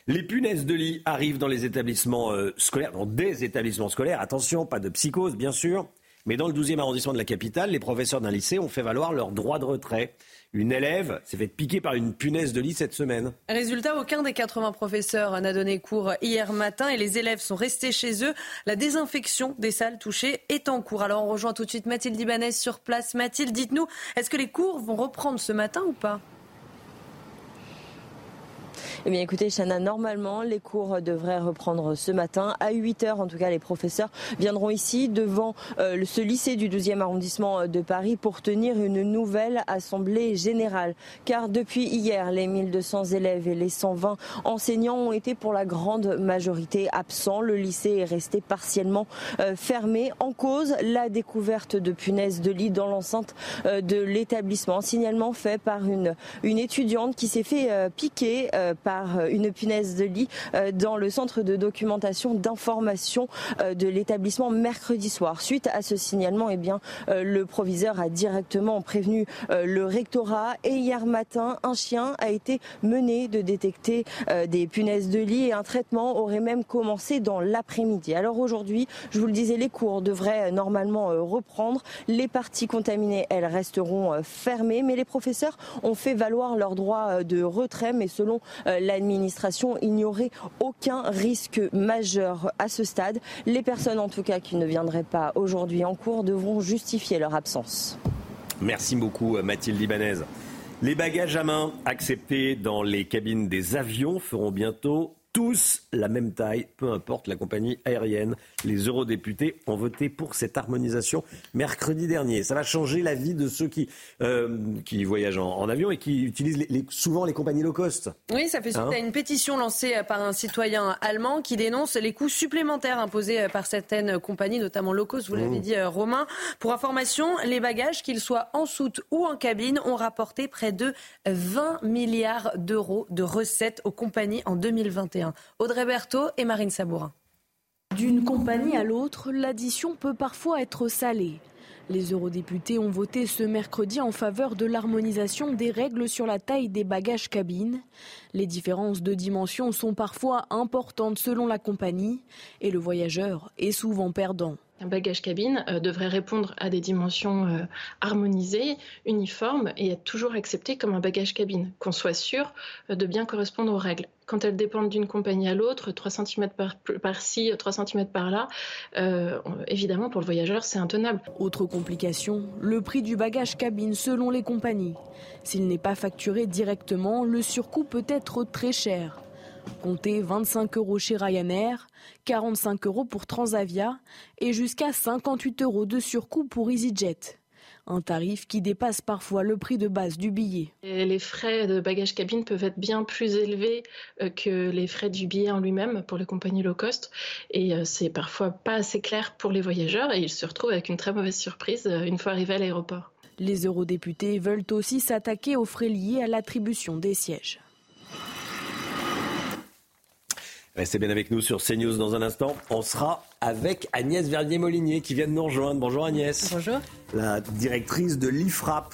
Les punaises de lit arrivent dans les établissements euh, scolaires, dans des établissements scolaires. Attention, pas de psychose, bien sûr. Mais dans le 12e arrondissement de la capitale, les professeurs d'un lycée ont fait valoir leur droit de retrait. Une élève s'est fait piquer par une punaise de lit cette semaine. Résultat, aucun des 80 professeurs n'a donné cours hier matin et les élèves sont restés chez eux. La désinfection des salles touchées est en cours. Alors on rejoint tout de suite Mathilde Ibanez sur place. Mathilde, dites-nous, est-ce que les cours vont reprendre ce matin ou pas? Eh bien écoutez, Chana, normalement, les cours devraient reprendre ce matin. À 8 heures, en tout cas, les professeurs viendront ici devant euh, ce lycée du 12e arrondissement de Paris pour tenir une nouvelle assemblée générale. Car depuis hier, les 1200 élèves et les 120 enseignants ont été pour la grande majorité absents. Le lycée est resté partiellement euh, fermé. En cause, la découverte de punaises de lit dans l'enceinte euh, de l'établissement. Signalement fait par une, une étudiante qui s'est fait piquer par par une punaise de lit dans le centre de documentation d'information de l'établissement mercredi soir. Suite à ce signalement, eh bien, le proviseur a directement prévenu le rectorat et hier matin, un chien a été mené de détecter des punaises de lit et un traitement aurait même commencé dans l'après-midi. Alors aujourd'hui, je vous le disais, les cours devraient normalement reprendre. Les parties contaminées, elles resteront fermées, mais les professeurs ont fait valoir leur droit de retrait, mais selon l'administration, il n'y aurait aucun risque majeur à ce stade. Les personnes, en tout cas, qui ne viendraient pas aujourd'hui en cours devront justifier leur absence. Merci beaucoup, Mathilde Libanez. Les bagages à main acceptés dans les cabines des avions feront bientôt tous la même taille, peu importe la compagnie aérienne. Les eurodéputés ont voté pour cette harmonisation mercredi dernier. Ça va changer la vie de ceux qui, euh, qui voyagent en, avion et qui utilisent souvent les compagnies low cost. Oui, ça fait suite hein à une pétition lancée par un citoyen allemand qui dénonce les coûts supplémentaires imposés par certaines compagnies, notamment low cost, vous l'avez mmh. dit euh, Romain. Pour information, les bagages, qu'ils soient en soute ou en cabine, ont rapporté près de 20 milliards d'euros de recettes aux compagnies en 2021. Audrey Berthaud et Marine Sabourin. D'une compagnie à l'autre, l'addition peut parfois être salée. Les eurodéputés ont voté ce mercredi en faveur de l'harmonisation des règles sur la taille des bagages cabines. Les différences de dimension sont parfois importantes selon la compagnie et le voyageur est souvent perdant. Un bagage cabine euh, devrait répondre à des dimensions euh, harmonisées, uniformes et être toujours accepté comme un bagage cabine, qu'on soit sûr euh, de bien correspondre aux règles. Quand elles dépendent d'une compagnie à l'autre, 3 cm par-ci, 3 cm par-là, évidemment pour le voyageur c'est intenable. Autre complication, le prix du bagage cabine selon les compagnies. S'il n'est pas facturé directement, le surcoût peut être très cher. Comptez 25 euros chez Ryanair, 45 euros pour Transavia et jusqu'à 58 euros de surcoût pour EasyJet. Un tarif qui dépasse parfois le prix de base du billet. les frais de bagage cabine peuvent être bien plus élevés euh, que les frais du billet en lui-même pour les compagnies low cost. Et euh, c'est parfois pas assez clair pour les voyageurs et ils se retrouvent avec une très mauvaise surprise euh, une fois arrivés à l'aéroport. Les eurodéputés veulent aussi s'attaquer aux frais liés à l'attribution des sièges. Restez bien avec nous sur CNews dans un instant. On sera avec Agnès Verdier-Molinier qui vient de nous rejoindre. Bonjour Agnès. Bonjour. La directrice de l'IFRAP.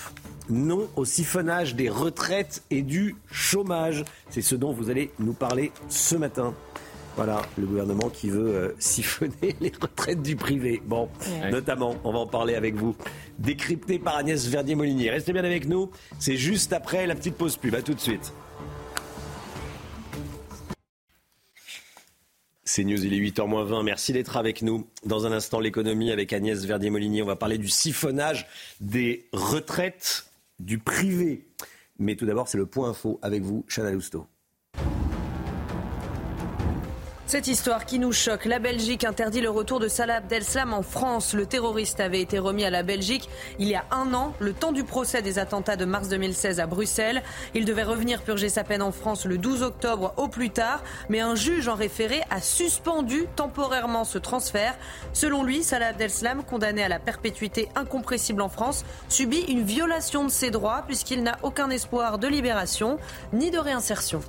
Non au siphonnage des retraites et du chômage. C'est ce dont vous allez nous parler ce matin. Voilà, le gouvernement qui veut euh, (laughs) siphonner les retraites du privé. Bon, notamment, on va en parler avec vous. Décrypté par Agnès Verdier-Molinier. Restez bien avec nous. C'est juste après la petite pause pub. À tout de suite. C'est News, il est 8h20. Merci d'être avec nous. Dans un instant, l'économie avec Agnès Verdier-Molinier. On va parler du siphonnage des retraites du privé. Mais tout d'abord, c'est le point info avec vous, Chana Lousteau. Cette histoire qui nous choque, la Belgique interdit le retour de Salah Abdeslam en France. Le terroriste avait été remis à la Belgique il y a un an, le temps du procès des attentats de mars 2016 à Bruxelles. Il devait revenir purger sa peine en France le 12 octobre au plus tard, mais un juge en référé a suspendu temporairement ce transfert. Selon lui, Salah Abdeslam, condamné à la perpétuité incompressible en France, subit une violation de ses droits puisqu'il n'a aucun espoir de libération ni de réinsertion.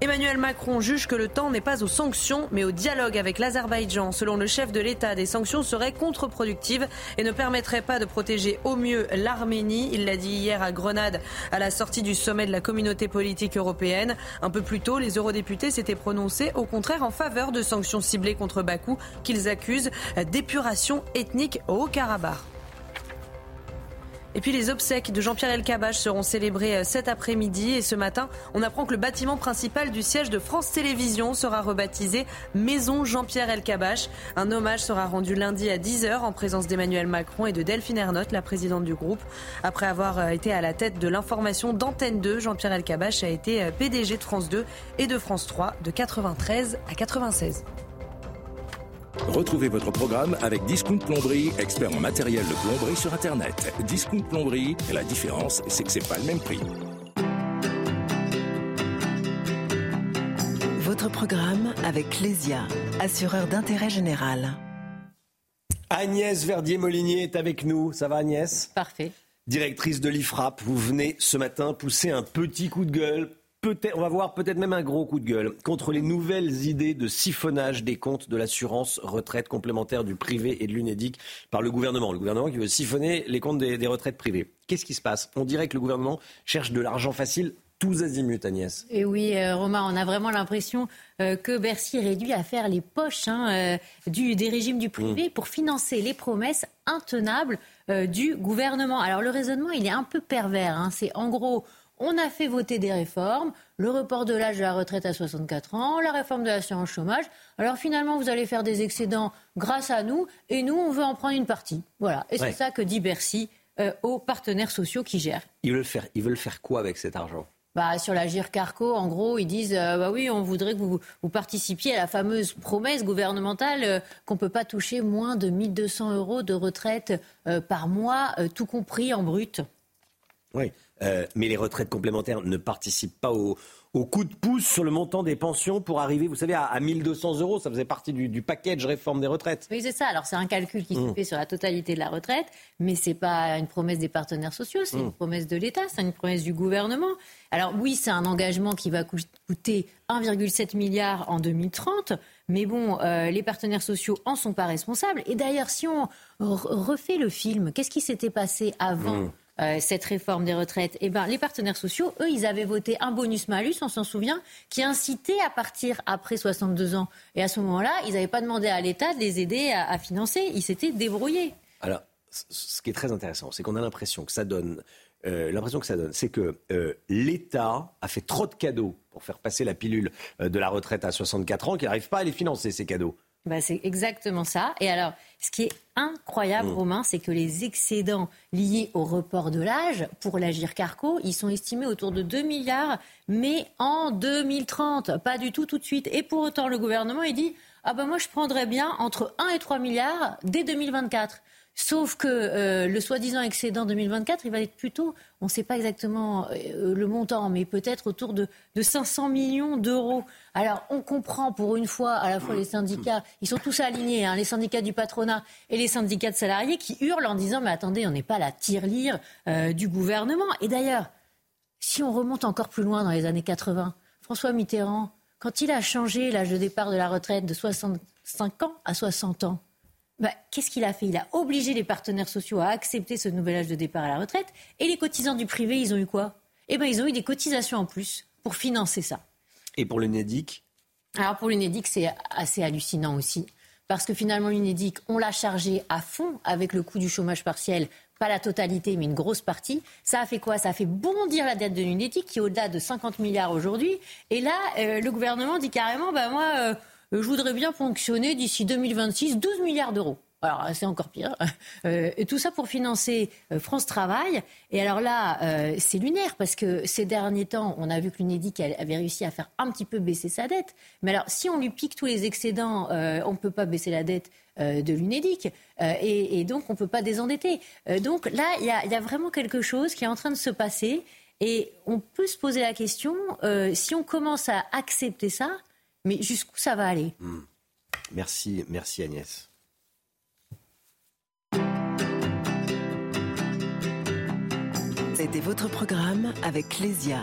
Emmanuel Macron juge que le temps n'est pas aux sanctions, mais au dialogue avec l'Azerbaïdjan. Selon le chef de l'État, des sanctions seraient contre-productives et ne permettraient pas de protéger au mieux l'Arménie. Il l'a dit hier à Grenade, à la sortie du sommet de la communauté politique européenne. Un peu plus tôt, les eurodéputés s'étaient prononcés au contraire en faveur de sanctions ciblées contre Bakou, qu'ils accusent d'épuration ethnique au Haut-Karabakh. Et puis les obsèques de Jean-Pierre Elkabbach seront célébrées euh, cet après-midi. Et ce matin, on apprend que le bâtiment principal du siège de France Télévisions sera rebaptisé Maison Jean-Pierre Elkabbach. Un hommage sera rendu lundi à 10h en présence d'Emmanuel Macron et de Delphine Ernotte, la présidente du groupe. Après avoir euh, été à la tête de l'information d'Antenne 2, Jean-Pierre Elkabbach a été euh, PDG de France 2 et de France 3 de 93 à 96. Retrouvez votre programme avec Discount Plomberie, expert en matériel de plomberie sur Internet. Discount Plomberie, la différence, c'est que c'est pas le même prix. Votre programme avec Clésia, assureur d'intérêt général. Agnès Verdier-Molinier est avec nous. Ça va Agnès? Parfait. Directrice de l'IFRAP, vous venez ce matin pousser un petit coup de gueule Peut-être, on va voir peut-être même un gros coup de gueule contre les nouvelles idées de siphonnage des comptes de l'assurance retraite complémentaire du privé et de l'UNEDIC par le gouvernement. Le gouvernement qui veut siphonner les comptes des, retraites privées. Qu'est-ce qui se passe? On dirait que le gouvernement cherche de l'argent facile tous azimuts, Agnès. Et oui, euh, Romain, on a vraiment l'impression euh, que Bercy réduit à faire les poches hein, euh, du, des régimes du privé mm. pour financer les promesses intenables du gouvernement. Alors le raisonnement, il est un peu pervers. Hein. C'est en gros, on a fait voter des réformes, le report de l'âge de la retraite à 64 ans, la réforme de l'assurance chômage. Alors finalement, vous allez faire des excédents grâce à nous, et nous, on veut en prendre une partie. Voilà. Et c'est ça que dit Bercy euh, aux partenaires sociaux qui gèrent. Ils veulent faire, ils veulent faire quoi avec cet argent? Bah, sur la Carco, en gros, ils disent euh, bah oui, on voudrait que vous, participiez à la fameuse promesse gouvernementale euh, qu'on ne peut pas toucher moins de 1200 euros de retraite par mois, tout compris en brut. Oui. Euh, mais les retraites complémentaires ne participent pas au, coup de pouce sur le montant des pensions pour arriver, vous savez, à, à 1200 euros. Ça faisait partie du, package réforme des retraites. Oui, c'est ça. Alors, c'est un calcul qui se mmh. fait sur la totalité de la retraite, mais ce n'est pas une promesse des partenaires sociaux, c'est une mmh. promesse de l'État, c'est une promesse du gouvernement. Alors, oui, c'est un engagement qui va coûter 1,7 milliard en 2030. Mais bon, euh, les partenaires sociaux en sont pas responsables. Et d'ailleurs, si on refait le film, qu'est-ce qui s'était passé avant mmh. Euh, cette réforme des retraites, eh ben, les partenaires sociaux, eux, ils avaient voté un bonus-malus, on s'en souvient, qui incitait à partir après 62 ans. Et à ce moment-là, ils n'avaient pas demandé à l'État de les aider à, financer, ils s'étaient débrouillés. Alors, ce qui est très intéressant, c'est qu'on a l'impression que ça donne euh, l'impression que ça donne, c'est que euh, l'État a fait trop de cadeaux pour faire passer la pilule de la retraite à 64 ans qu'il n'arrive pas à les financer, ces cadeaux. Bah, c'est exactement ça. Et alors, ce qui est incroyable, mm. Romain, c'est que les excédents liés au report de l'âge pour l'Agir Carco, ils sont estimés autour de 2 milliards, mais en 2030, pas du tout tout de suite. Et pour autant, le gouvernement, il dit Ah ben moi, je prendrais bien entre 1 et 3 milliards dès 2024. Sauf que euh, le soi-disant excédent 2024, il va être plutôt, on ne sait pas exactement euh, le montant, mais peut-être autour de, 500 millions d'euros. Alors on comprend pour une fois, à la fois les syndicats, ils sont tous alignés, hein, les syndicats du patronat et les syndicats de salariés qui hurlent en disant mais attendez, on n'est pas la tirelire euh, du gouvernement. Et d'ailleurs, si on remonte encore plus loin dans les années 80, François Mitterrand, quand il a changé l'âge de départ de la retraite de 65 ans à 60 ans, bah, qu'est-ce qu'il a fait? Il a obligé les partenaires sociaux à accepter ce nouvel âge de départ à la retraite. Et les cotisants du privé, ils ont eu quoi? Eh bien, ils ont eu des cotisations en plus pour financer ça. Et pour l'UNEDIC Alors, pour l'UNEDIC, c'est assez hallucinant aussi. Parce que finalement, l'UNEDIC, on l'a chargé à fond avec le coût du chômage partiel pas la totalité, mais une grosse partie. Ça a fait quoi? Ça a fait bondir la dette de l'UNEDIC, qui est au-delà de 50 milliards aujourd'hui. Et là, euh, le gouvernement dit carrément, bah, moi, euh, je voudrais bien fonctionner d'ici 2026 12 milliards d'euros. Alors c'est encore pire. (laughs) Euh, et tout ça pour financer euh, France Travail. Et alors là, c'est lunaire parce que ces derniers temps, on a vu que l'UNEDIC avait réussi à faire un petit peu baisser sa dette. Mais alors si on lui pique tous les excédents, on ne peut pas baisser la dette de l'UNEDIC. Et, donc on ne peut pas désendetter. donc là, il y, y, a vraiment quelque chose qui est en train de se passer. Et on peut se poser la question, si on commence à accepter ça, mais jusqu'où ça va aller? Hmm. Merci, merci Agnès. C'était votre programme avec Clésia,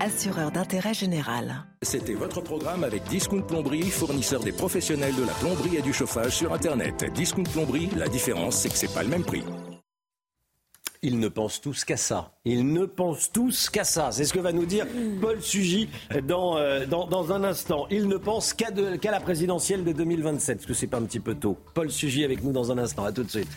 assureur d'intérêt général. C'était votre programme avec Discount Plomberie, fournisseur des professionnels de la plomberie et du chauffage sur Internet. Discount Plomberie, la différence, c'est que c'est pas le même prix. Ils ne pensent tous qu'à ça. Ils ne pensent tous qu'à ça. C'est ce que va nous dire Paul Sugy dans, euh, un instant. Ils ne pensent qu'à la présidentielle de 2027. Parce que c'est pas un petit peu tôt. Paul Sugy avec nous dans un instant. À tout de suite.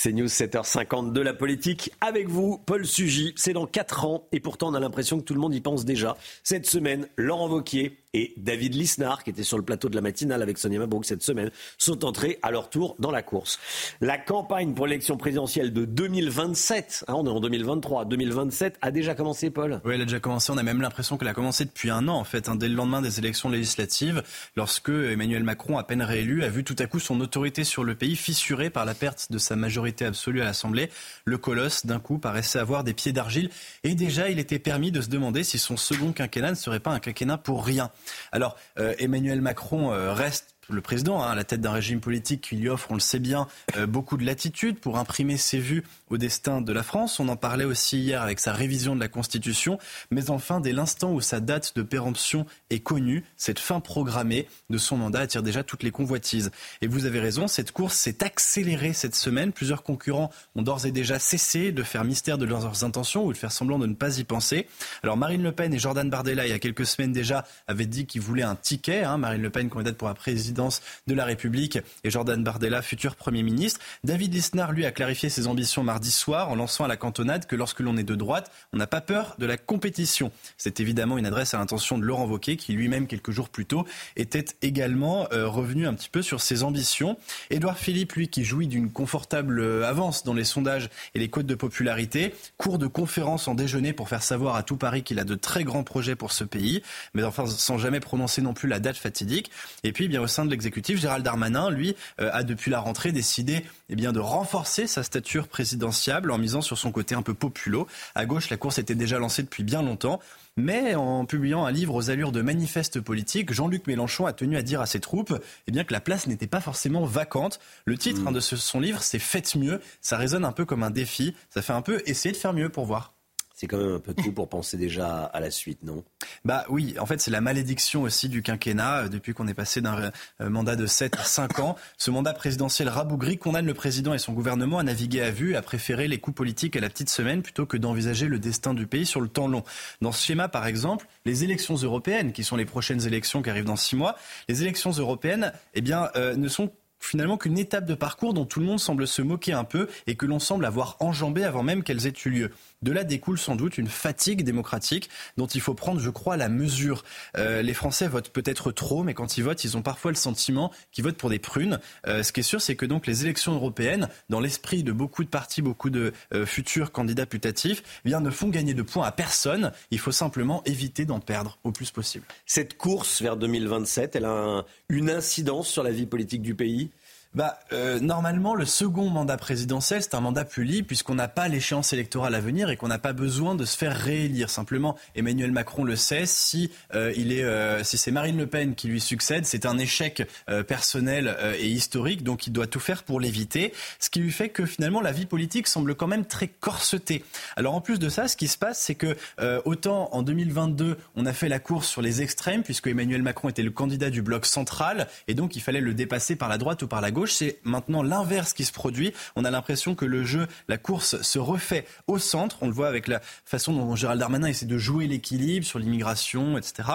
C'est News 7h50 de la politique. Avec vous, Paul Sugy. C'est dans 4 ans et pourtant on a l'impression que tout le monde y pense déjà. Cette semaine, Laurent Vauquier et David Lisnard, qui était sur le plateau de la matinale avec Sonia Mabrouk cette semaine, sont entrés à leur tour dans la course. La campagne pour l'élection présidentielle de 2027, hein, on est en 2023, 2027 a déjà commencé, Paul Oui, elle a déjà commencé. On a même l'impression qu'elle a commencé depuis un an, en fait, hein, dès le lendemain des élections législatives, lorsque Emmanuel Macron, à peine réélu, a vu tout à coup son autorité sur le pays fissurée par la perte de sa majorité absolue à l'Assemblée. Le colosse, d'un coup, paraissait avoir des pieds d'argile. Et déjà, il était permis de se demander si son second quinquennat ne serait pas un quinquennat pour rien. Alors, euh, Emmanuel Macron euh, reste le président, hein, à la tête d'un régime politique qui lui offre, on le sait bien, euh, beaucoup de latitude pour imprimer ses vues au destin de la France. On en parlait aussi hier avec sa révision de la Constitution. Mais enfin, dès l'instant où sa date de péremption est connue, cette fin programmée de son mandat attire déjà toutes les convoitises. Et vous avez raison, cette course s'est accélérée cette semaine. Plusieurs concurrents ont d'ores et déjà cessé de faire mystère de leurs intentions ou de faire semblant de ne pas y penser. Alors Marine Le Pen et Jordan Bardella, il y a quelques semaines déjà, avaient dit qu'ils voulaient un ticket. Hein. Marine Le Pen, candidate pour la présidence de la République, et Jordan Bardella, futur Premier ministre. David Lisnard, lui, a clarifié ses ambitions mardi soir en lançant à la cantonade que lorsque l'on est de droite, on n'a pas peur de la compétition. C'est évidemment une adresse à l'intention de Laurent Wauquiez, qui lui-même, quelques jours plus tôt, était également euh, revenu un petit peu sur ses ambitions. Édouard Philippe, lui, qui jouit d'une confortable euh, avance dans les sondages et les codes de popularité, court de conférences en déjeuner pour faire savoir à tout Paris qu'il a de très grands projets pour ce pays, mais enfin sans jamais prononcer non plus la date fatidique. Et puis, eh bien au sein de l'exécutif, Gérald Darmanin, lui, euh, a depuis la rentrée décidé eh bien, de renforcer sa stature présidentiable en misant sur son côté un peu populo. À gauche, la course était déjà lancée depuis bien longtemps. Mais en publiant un livre aux allures de manifeste politique, Jean-Luc Mélenchon a tenu à dire à ses troupes eh bien, que la place n'était pas forcément vacante. Le titre Mm. hein, de ce- son livre, c'est Faites mieux. Ça résonne un peu comme un défi. Ça fait un peu essayer de faire mieux pour voir. C'est quand même un peu tôt pour penser déjà à la suite, non? Bah oui, en fait, c'est la malédiction aussi du quinquennat euh, depuis qu'on est passé d'un euh, mandat de 7 à 5 ans. Ce mandat présidentiel rabougri condamne le président et son gouvernement à naviguer à vue, à préférer les coups politiques à la petite semaine plutôt que d'envisager le destin du pays sur le temps long. Dans ce schéma, par exemple, les élections européennes, qui sont les prochaines élections qui arrivent dans 6 mois, les élections européennes, eh bien, euh, ne sont finalement qu'une étape de parcours dont tout le monde semble se moquer un peu et que l'on semble avoir enjambé avant même qu'elles aient eu lieu. De là découle sans doute une fatigue démocratique dont il faut prendre, je crois, la mesure. Euh, les Français votent peut-être trop, mais quand ils votent, ils ont parfois le sentiment qu'ils votent pour des prunes. Euh, ce qui est sûr, c'est que donc les élections européennes, dans l'esprit de beaucoup de partis, beaucoup de euh, futurs candidats putatifs, eh ne font gagner de points à personne. Il faut simplement éviter d'en perdre au plus possible. Cette course vers 2027, elle a un- une incidence sur la vie politique du pays? Bah, euh, normalement, le second mandat présidentiel, c'est un mandat plus libre puisqu'on n'a pas l'échéance électorale à venir et qu'on n'a pas besoin de se faire réélire. Simplement, Emmanuel Macron le sait. Si euh, il est, euh, si c'est Marine Le Pen qui lui succède, c'est un échec euh, personnel euh, et historique, donc il doit tout faire pour l'éviter. Ce qui lui fait que finalement, la vie politique semble quand même très corsetée. Alors en plus de ça, ce qui se passe, c'est que euh, autant en 2022, on a fait la course sur les extrêmes puisque Emmanuel Macron était le candidat du bloc central et donc il fallait le dépasser par la droite ou par la gauche. C'est maintenant l'inverse qui se produit. On a l'impression que le jeu, la course se refait au centre. On le voit avec la façon dont Gérald Darmanin essaie de jouer l'équilibre sur l'immigration, etc.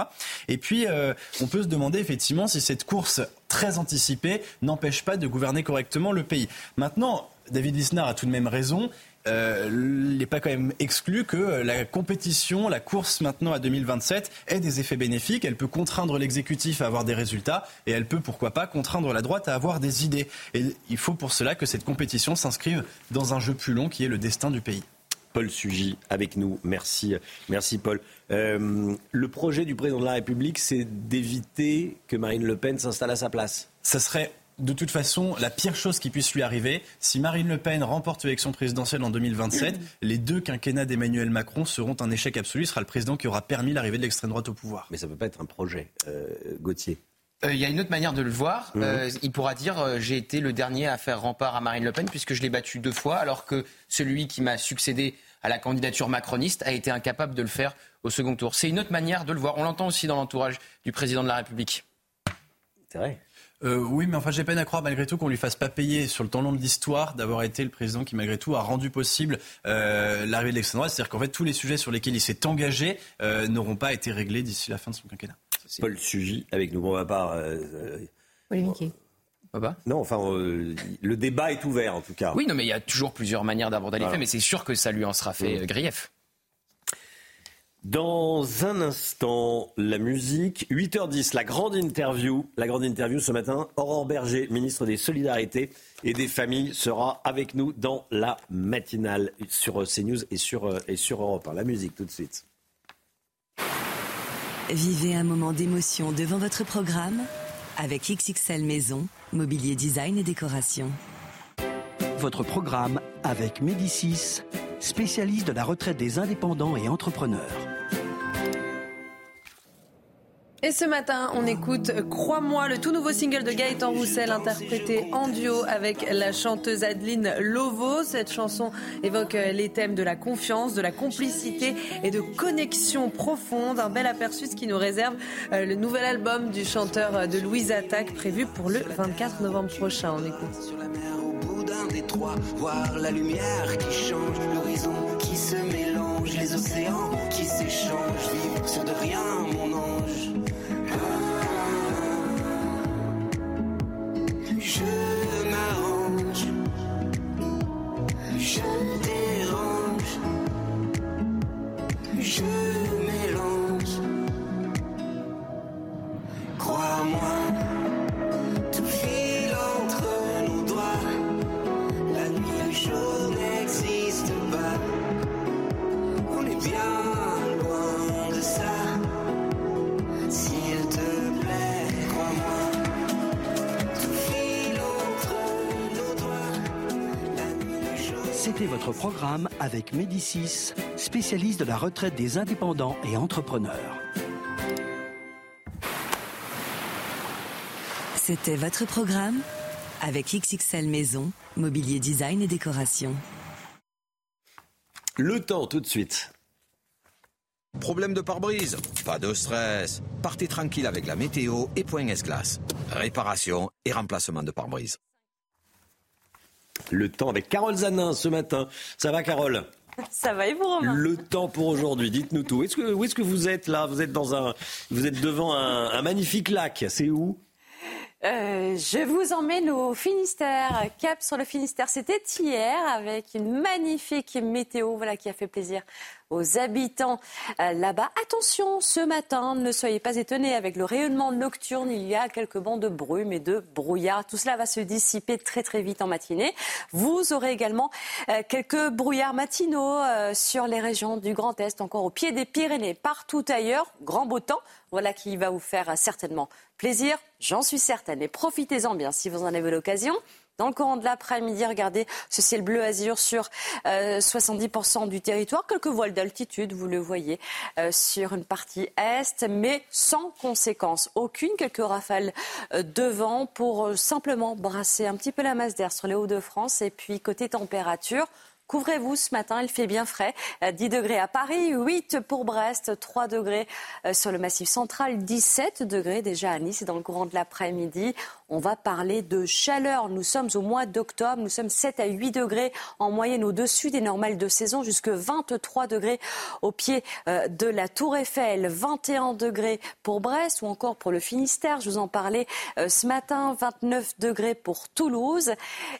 Et puis, euh, on peut se demander effectivement si cette course très anticipée n'empêche pas de gouverner correctement le pays. Maintenant, David Lisnard a tout de même raison. Euh, il n'est pas quand même exclu que euh, la compétition, la course maintenant à 2027 ait des effets bénéfiques. Elle peut contraindre l'exécutif à avoir des résultats et elle peut, pourquoi pas, contraindre la droite à avoir des idées. Et il faut pour cela que cette compétition s'inscrive dans un jeu plus long qui est le destin du pays. Paul Sugy avec nous. Merci, merci Paul. Euh, le projet du président de la République, c'est d'éviter que Marine Le Pen s'installe à sa place. Ça serait de toute façon la pire chose qui puisse lui arriver. Si Marine Le Pen remporte l'élection présidentielle en 2027, (clears throat) les deux quinquennats d'Emmanuel Macron seront un échec absolu. Il sera le président qui aura permis l'arrivée de l'extrême droite au pouvoir. Mais ça ne peut pas être un projet, euh, Gauthier. Euh, Il y a une autre manière de le voir. Mhm. Euh, il pourra dire euh, j'ai été le dernier à faire rempart à Marine Le Pen puisque je l'ai battu deux fois, alors que celui qui m'a succédé à la candidature macroniste a été incapable de le faire au second tour. C'est une autre manière de le voir. On l'entend aussi dans l'entourage du président de la République. C'est vrai. Euh, oui, mais enfin, j'ai peine à croire malgré tout qu'on lui fasse pas payer sur le temps long de l'histoire d'avoir été le président qui, malgré tout, a rendu possible euh, l'arrivée de l'extrême droite. C'est-à-dire qu'en fait, tous les sujets sur lesquels il s'est engagé euh, n'auront pas été réglés d'ici la fin de son quinquennat. Paul Sugy avec nous. Bon, on va pas. euh, euh, Non, enfin, euh, le débat est ouvert en tout cas. Oui, non, mais il y a toujours plusieurs manières d'aborder les Voilà. faits, mais c'est sûr que ça lui en sera fait euh, grief. Dans un instant, la musique. 8h10, la grande interview. La grande interview ce matin. Aurore Berger, ministre des Solidarités et des Familles, sera avec nous dans la matinale sur euh, CNews et sur, euh, et sur Europe 1. La musique tout de suite. Vivez un moment d'émotion devant votre programme avec XXL Maison, mobilier design et décoration. Votre programme avec Médicis, spécialiste de la retraite des indépendants et entrepreneurs. Et ce matin, on écoute Crois-moi, le tout nouveau single de Gaëtan Roussel, interprété en duo avec la chanteuse Adeline Lovo. Cette chanson évoque les thèmes de la confiance, de la complicité et de connexion profonde. Un bel aperçu ce qui nous réserve euh, le nouvel album du chanteur de Louise Attaque, prévu pour le 24 novembre prochain. On écoute. Voir la lumière qui change, l'horizon qui se mélange, les océans qui s'échangent, vivre sur de rien, mon Je m'arrange, je dérange, je mélange. Crois-moi, C'était votre programme avec Médicis, spécialiste de la retraite des indépendants et entrepreneurs. C'était votre programme avec XXL Maison, Mobilier Design et Décoration. Le temps tout de suite. Problème de pare-brise Pas de stress. Partez tranquille avec la météo et Point S-Glace. Réparation et remplacement de pare-brise. Le temps avec Carole Zanin ce matin. Ça va Carole Ça va et vous, Romain Le temps pour aujourd'hui, dites-nous tout. Est-ce que, où est-ce que vous êtes là? Vous êtes dans un, vous êtes devant un, un magnifique lac. C'est où? Euh, je vous emmène au Finistère, cap sur le Finistère. C'était hier avec une magnifique météo, voilà qui a fait plaisir aux habitants euh, là-bas. Attention, ce matin, ne soyez pas étonnés avec le rayonnement nocturne. Il y a quelques bancs de brume et de brouillard. Tout cela va se dissiper très très vite en matinée. Vous aurez également euh, quelques brouillards matinaux euh, sur les régions du Grand Est, encore au pied des Pyrénées, partout ailleurs. Grand beau temps. Voilà qui va vous faire certainement plaisir, j'en suis certaine. Et profitez-en bien si vous en avez l'occasion. Dans le courant de l'après-midi, regardez ce ciel bleu azur sur euh, 70% du territoire. Quelques voiles d'altitude, vous le voyez, euh, sur une partie est, mais sans conséquence aucune. Quelques rafales euh, de vent pour euh, simplement brasser un petit peu la masse d'air sur les Hauts-de-France. Et puis côté température, Couvrez-vous ce matin, il fait bien frais. Euh, 10 degrés à Paris, 8 pour Brest, 3 degrés euh, sur le massif central, 17 degrés déjà à Nice. Dans le courant de l'après-midi, on va parler de chaleur. Nous sommes au mois d'octobre, nous sommes 7 à 8 degrés en moyenne au-dessus des normales de saison, jusque 23 degrés au pied euh, de la Tour Eiffel, 21 degrés pour Brest ou encore pour le Finistère. Je vous en parlais euh, ce matin, 29 degrés pour Toulouse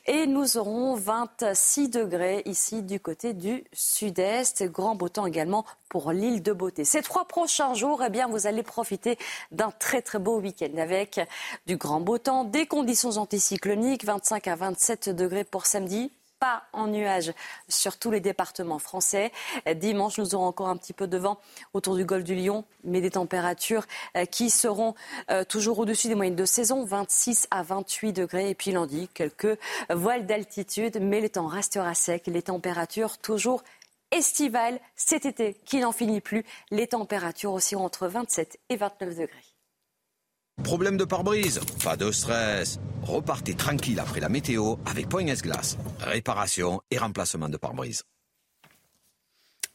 et nous aurons 26 degrés ici du côté du sud-est. Grand beau temps également pour l'île de Beauté. Ces trois prochains jours, eh bien, vous allez profiter d'un très très beau week-end avec du grand beau temps, des conditions anticycloniques, 25 à 27 degrés pour samedi, pas en nuage sur tous les départements français. Dimanche, nous aurons encore un petit peu de vent autour du golfe du Lion, mais des températures euh, qui seront euh, toujours au-dessus des moyennes de saison, 26 à 28 degrés. Et puis lundi, quelques voiles d'altitude, mais le temps restera sec, les températures toujours estivales cet été qui n'en finit plus. Les températures aussi entre 27 et 29 degrés. Problème de pare-brise Pas de stress. Repartez tranquille après la météo avec Point S-Glace. Réparation et remplacement de pare-brise.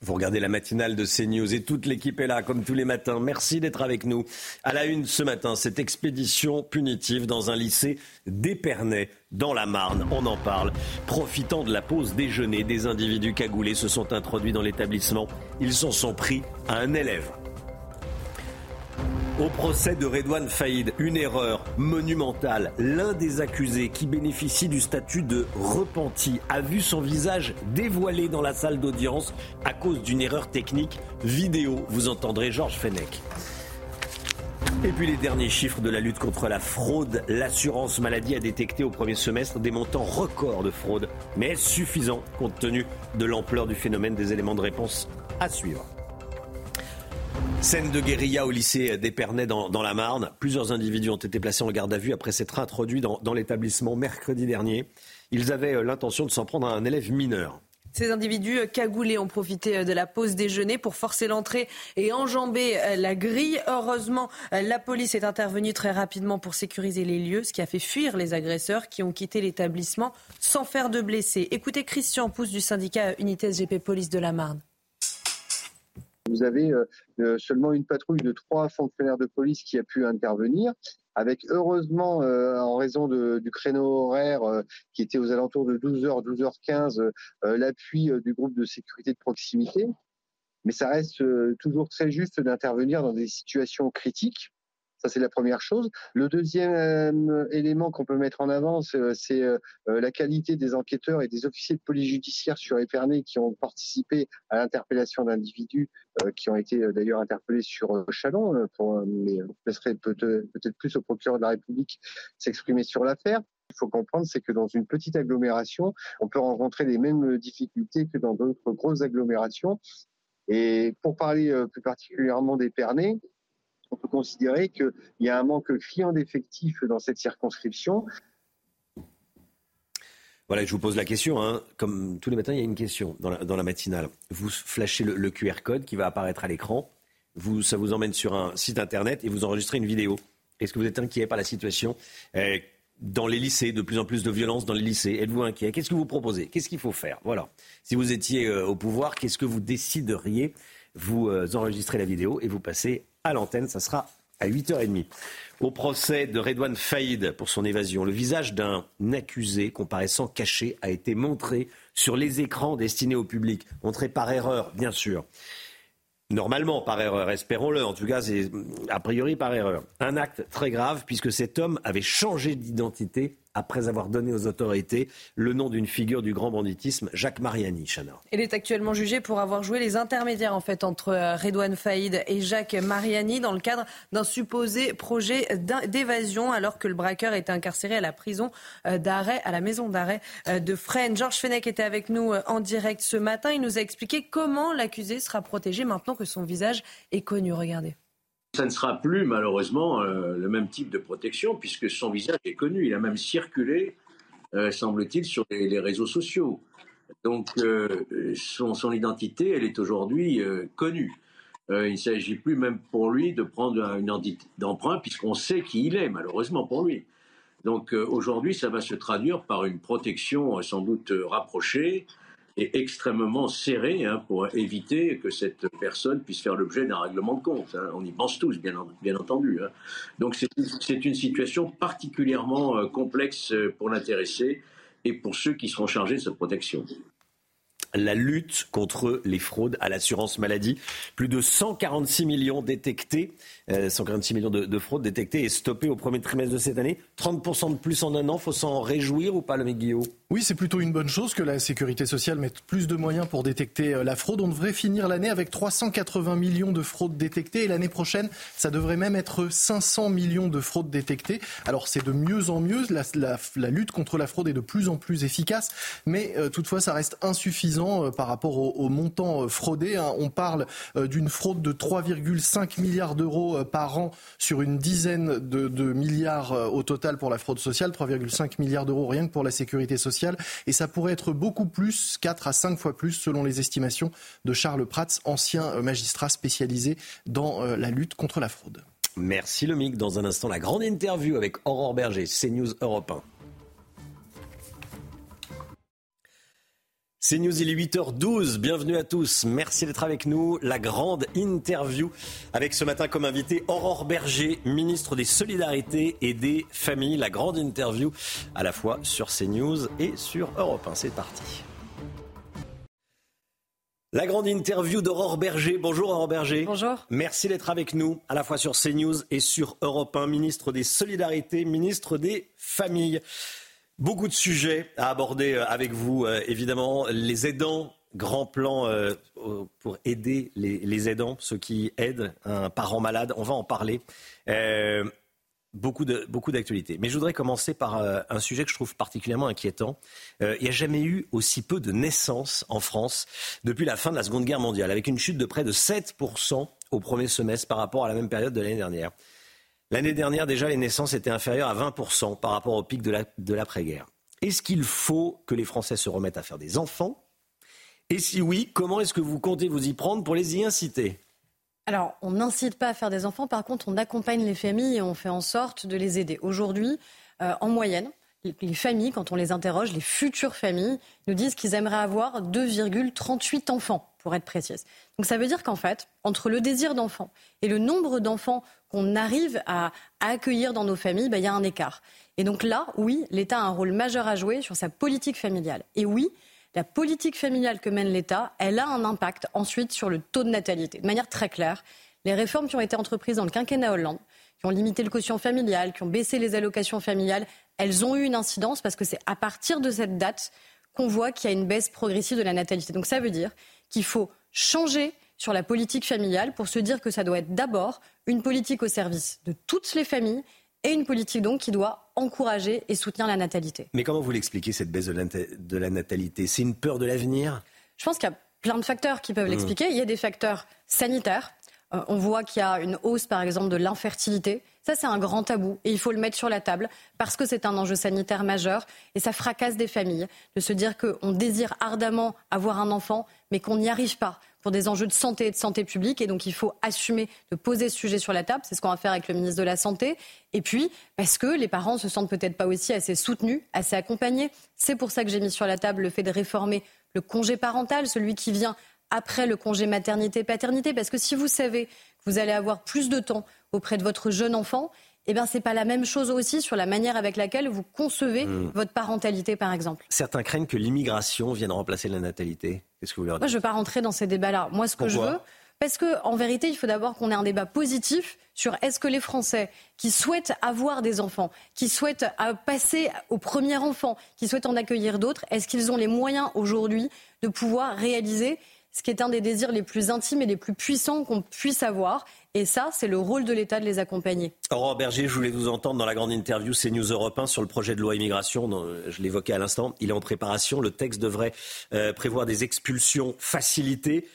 Vous regardez la matinale de CNews et toute l'équipe est là comme tous les matins. Merci d'être avec nous. À la une ce matin, cette expédition punitive dans un lycée d'Épernay dans la Marne. On en parle. Profitant de la pause déjeuner, des individus cagoulés se sont introduits dans l'établissement. Ils s'en sont pris à un élève. Au procès de Redouane Faïd, une erreur monumentale. L'un des accusés qui bénéficie du statut de repenti a vu son visage dévoilé dans la salle d'audience à cause d'une erreur technique vidéo. Vous entendrez Georges Fenech. Et puis les derniers chiffres de la lutte contre la fraude. L'assurance maladie a détecté au premier semestre des montants records de fraude. Mais suffisant compte tenu de l'ampleur du phénomène? Des éléments de réponse à suivre Scène de guérilla au lycée d'Épernay dans, la Marne. Plusieurs individus ont été placés en garde à vue après s'être introduits dans, dans l'établissement mercredi dernier. Ils avaient l'intention de s'en prendre à un élève mineur. Ces individus cagoulés ont profité de la pause déjeuner pour forcer l'entrée et enjamber la grille. Heureusement, la police est intervenue très rapidement pour sécuriser les lieux, ce qui a fait fuir les agresseurs qui ont quitté l'établissement sans faire de blessés. Écoutez Christian Pousse du syndicat Unité SGP Police de la Marne. Vous avez euh, seulement une patrouille de trois fonctionnaires de police qui a pu intervenir avec heureusement, euh, en raison du créneau horaire euh, qui était aux alentours de 12h, 12h15, l'appui du groupe de sécurité de proximité. Mais ça reste toujours très juste d'intervenir dans des situations critiques. Ça, c'est la première chose. Le deuxième euh, élément qu'on peut mettre en avant, c'est euh, euh, la qualité des enquêteurs et des officiers de police judiciaire sur Épernay qui ont participé à l'interpellation d'individus qui ont été d'ailleurs interpellés sur Chalon. Pour, mais ce serait peut-être plus au procureur de la République s'exprimer sur l'affaire. Il faut comprendre, c'est que dans une petite agglomération, on peut rencontrer les mêmes difficultés que dans d'autres grosses agglomérations. Et pour parler plus particulièrement d'Épernay, on peut considérer qu'il y a un manque criant d'effectifs dans cette circonscription. Voilà, je vous pose la question. Hein. Comme tous les matins, il y a une question dans la, matinale. Vous flashez le, QR code qui va apparaître à l'écran. Vous, ça vous emmène sur un site internet et vous enregistrez une vidéo. Est-ce que vous êtes inquiet par la situation? Eh, dans les lycées, de plus en plus de violence dans les lycées Êtes-vous inquiet? Qu'est-ce que vous proposez? Qu'est-ce qu'il faut faire? Voilà. Si vous étiez euh, au pouvoir, qu'est-ce que vous décideriez? Vous euh, enregistrez la vidéo et vous passez à l'antenne. Ça sera à 8h30. Au procès de Redouane Faïd pour son évasion, le visage d'un accusé comparaissant caché a été montré sur les écrans destinés au public. Montré par erreur, bien sûr. Normalement par erreur, espérons-le. En tout cas, c'est a priori par erreur. Un acte très grave puisque cet homme avait changé d'identité après avoir donné aux autorités le nom d'une figure du grand banditisme, Jacques Mariani. Chana. Il est actuellement jugé pour avoir joué les intermédiaires en fait entre euh, Redouane Faïd et Jacques Mariani dans le cadre d'un supposé projet d'évasion alors que le braqueur était incarcéré à la prison euh, d'arrêt, à la maison d'arrêt euh, de Fresnes. Georges Fenech était avec nous en direct ce matin. Il nous a expliqué comment l'accusé sera protégé maintenant que son visage est connu. Regardez. Ça ne sera plus malheureusement euh, le même type de protection puisque son visage est connu. Il a même circulé, euh, semble-t-il, sur les, réseaux sociaux. Donc euh, son, identité, elle est aujourd'hui connue. il ne s'agit plus même pour lui de prendre une identité d'emprunt puisqu'on sait qui il est, malheureusement pour lui. Donc aujourd'hui, ça va se traduire par une protection sans doute rapprochée est extrêmement serré hein, pour éviter que cette personne puisse faire l'objet d'un règlement de compte. Hein. On y pense tous, bien, entendu. Hein. Donc c'est une situation particulièrement euh, complexe euh, pour l'intéressé et pour ceux qui seront chargés de cette protection la lutte contre les fraudes à l'assurance maladie. Plus de 146 millions détectés, 146 euh, millions de, fraudes détectées et stoppées au premier trimestre de cette année. 30% de plus en un an, faut s'en réjouir ou pas, le Guillaume? Oui, c'est plutôt une bonne chose que la sécurité sociale mette plus de moyens pour détecter euh, la fraude. On devrait finir l'année avec 380 millions de fraudes détectées et l'année prochaine, ça devrait même être 500 millions de fraudes détectées. Alors c'est de mieux en mieux, la, lutte contre la fraude est de plus en plus efficace, mais euh, toutefois ça reste insuffisant euh, par rapport au, montant euh, fraudé. Hein. On parle euh, d'une fraude de 3,5 milliards d'euros par an sur une dizaine de, milliards au total pour la fraude sociale, 3,5 milliards d'euros rien que pour la sécurité sociale. Et ça pourrait être beaucoup plus, 4 à 5 fois plus selon les estimations de Charles Prats, ancien magistrat spécialisé dans la lutte contre la fraude. Merci Lomic. Dans un instant, la grande interview avec Aurore Berger, CNews Europe 1. C'est News, il est 8h12. Bienvenue à tous. Merci d'être avec nous. La grande interview avec ce matin comme invité Aurore Berger, ministre des Solidarités et des Familles. La grande interview à la fois sur CNews et sur Europe 1. C'est parti. La grande interview d'Aurore Berger. Bonjour Aurore Berger. Bonjour. Merci d'être avec nous à la fois sur CNews et sur Europe 1. Ministre des Solidarités, ministre des Familles. Beaucoup de sujets à aborder euh, avec vous, euh, évidemment. Les aidants, grand plan euh, pour aider les, aidants, ceux qui aident un parent malade. On va en parler. beaucoup beaucoup d'actualités. Mais je voudrais commencer par un sujet que je trouve particulièrement inquiétant. il n'y a jamais eu aussi peu de naissances en France depuis la fin de la Seconde Guerre mondiale, avec une chute de près de 7% au premier semestre par rapport à la même période de l'année dernière. L'année dernière, déjà, les naissances étaient inférieures à 20% par rapport au pic de l'après-guerre. Est-ce qu'il faut que les Français se remettent à faire des enfants? Et si oui, comment est-ce que vous comptez vous y prendre pour les y inciter? Alors, on n'incite pas à faire des enfants, par contre, on accompagne les familles et on fait en sorte de les aider. Aujourd'hui, euh, en moyenne, les familles, quand on les interroge, les futures familles, nous disent qu'ils aimeraient avoir 2,38 enfants, pour être précise. Donc ça veut dire qu'en fait, entre le désir d'enfant et le nombre d'enfants qu'on arrive à, accueillir dans nos familles, ben, il y a un écart. Et donc là, oui, l'État a un rôle majeur à jouer sur sa politique familiale. Et oui, la politique familiale que mène l'État, elle a un impact ensuite sur le taux de natalité. De manière très claire, les réformes qui ont été entreprises dans le quinquennat Hollande, qui ont limité le quotient familial, qui ont baissé les allocations familiales, elles ont eu une incidence parce que c'est à partir de cette date qu'on voit qu'il y a une baisse progressive de la natalité. Donc ça veut dire qu'il faut changer sur la politique familiale pour se dire que ça doit être d'abord une politique au service de toutes les familles et une politique donc qui doit encourager et soutenir la natalité. Mais comment vous l'expliquez cette baisse de la natalité? C'est une peur de l'avenir? Je pense qu'il y a plein de facteurs qui peuvent mmh. l'expliquer. Il y a des facteurs sanitaires. Euh, on voit qu'il y a une hausse, par exemple, de l'infertilité. Ça, c'est un grand tabou et il faut le mettre sur la table parce que c'est un enjeu sanitaire majeur et ça fracasse des familles de se dire qu'on désire ardemment avoir un enfant mais qu'on n'y arrive pas pour des enjeux de santé et de santé publique. Et donc, il faut assumer de poser ce sujet sur la table. C'est ce qu'on va faire avec le ministre de la Santé. Et puis, parce que les parents se sentent peut-être pas aussi assez soutenus, assez accompagnés. C'est pour ça que j'ai mis sur la table le fait de réformer le congé parental, celui qui vient après le congé maternité-paternité. Parce que si vous savez que vous allez avoir plus de temps auprès de votre jeune enfant, eh bien, ce n'est pas la même chose aussi sur la manière avec laquelle vous concevez hmm. votre parentalité, par exemple. Certains craignent que l'immigration vienne remplacer la natalité. Qu'est-ce que vous leur dites Moi, je ne veux pas rentrer dans ces débats-là. Moi, ce que je veux, parce qu'en vérité, il faut d'abord qu'on ait un débat positif sur est-ce que les Français qui souhaitent avoir des enfants, qui souhaitent euh, passer au premier enfant, qui souhaitent en accueillir d'autres, est-ce qu'ils ont les moyens aujourd'hui de pouvoir réaliser ce qui est un des désirs les plus intimes et les plus puissants qu'on puisse avoir. Et ça, c'est le rôle de l'État de les accompagner. Aurore Berger, je voulais vous entendre dans la grande interview CNews Europe 1 sur le projet de loi immigration. Je l'évoquais à l'instant. Il est en préparation. Le texte devrait euh, prévoir des expulsions facilitées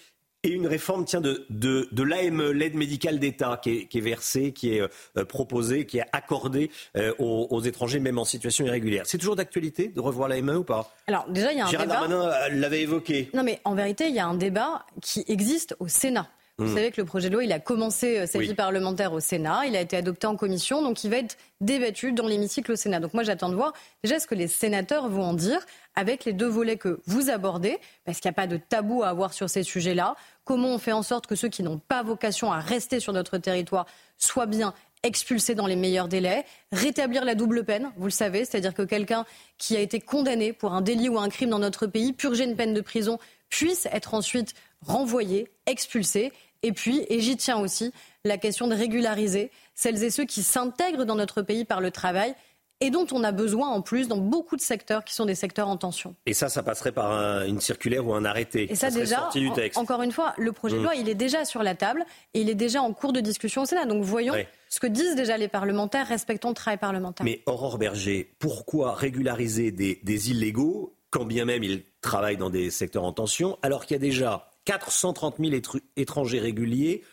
et une réforme tient de, de, de l'AME, l'aide médicale d'État, qui est, qui est, versée, qui est euh, proposée, qui est accordée euh, aux, aux, étrangers, même en situation irrégulière. C'est toujours d'actualité de revoir l'AME ou pas? Alors déjà, il y a un Gérard débat. Darmanin l'avait évoqué. Non, mais en vérité, il y a un débat qui existe au Sénat. Vous mmh. savez que le projet de loi, il a commencé sa vie parlementaire au Sénat, il a été adopté en commission, donc il va être débattu dans l'hémicycle au Sénat. Donc moi, j'attends de voir déjà ce que les sénateurs vont en dire avec les deux volets que vous abordez, parce qu'il n'y a pas de tabou à avoir sur ces sujets-là. Comment on fait en sorte que ceux qui n'ont pas vocation à rester sur notre territoire soient bien expulsés dans les meilleurs délais, rétablir la double peine, vous le savez, c'est-à-dire que quelqu'un qui a été condamné pour un délit ou un crime dans notre pays, purger une peine de prison, puisse être ensuite renvoyé, expulsé. Et puis, et j'y tiens aussi, la question de régulariser celles et ceux qui s'intègrent dans notre pays par le travail et dont on a besoin en plus dans beaucoup de secteurs qui sont des secteurs en tension. Et ça, ça passerait par une circulaire ou un arrêté. Et ça, déjà, encore une fois, le projet de mm. loi, il est déjà sur la table et il est déjà en cours de discussion au Sénat. Donc voyons ce que disent déjà les parlementaires, respectons le travail parlementaire. Mais Aurore Berger, pourquoi régulariser des, des illégaux, quand bien même ils travaillent dans des secteurs en tension, alors qu'il y a déjà 430 000 étrangers réguliers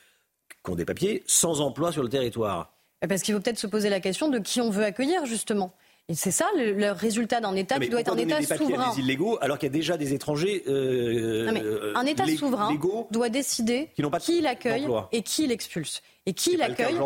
qui ont des papiers sans emploi sur le territoire parce qu'il faut peut-être se poser la question de qui on veut accueillir, justement. C'est ça le, résultat d'un État qui doit être un État souverain. des illégaux alors qu'il y a déjà des étrangers. Euh, non, mais un État souverain doit décider qui, il accueille et qui l'expulse. Et qui l'accueille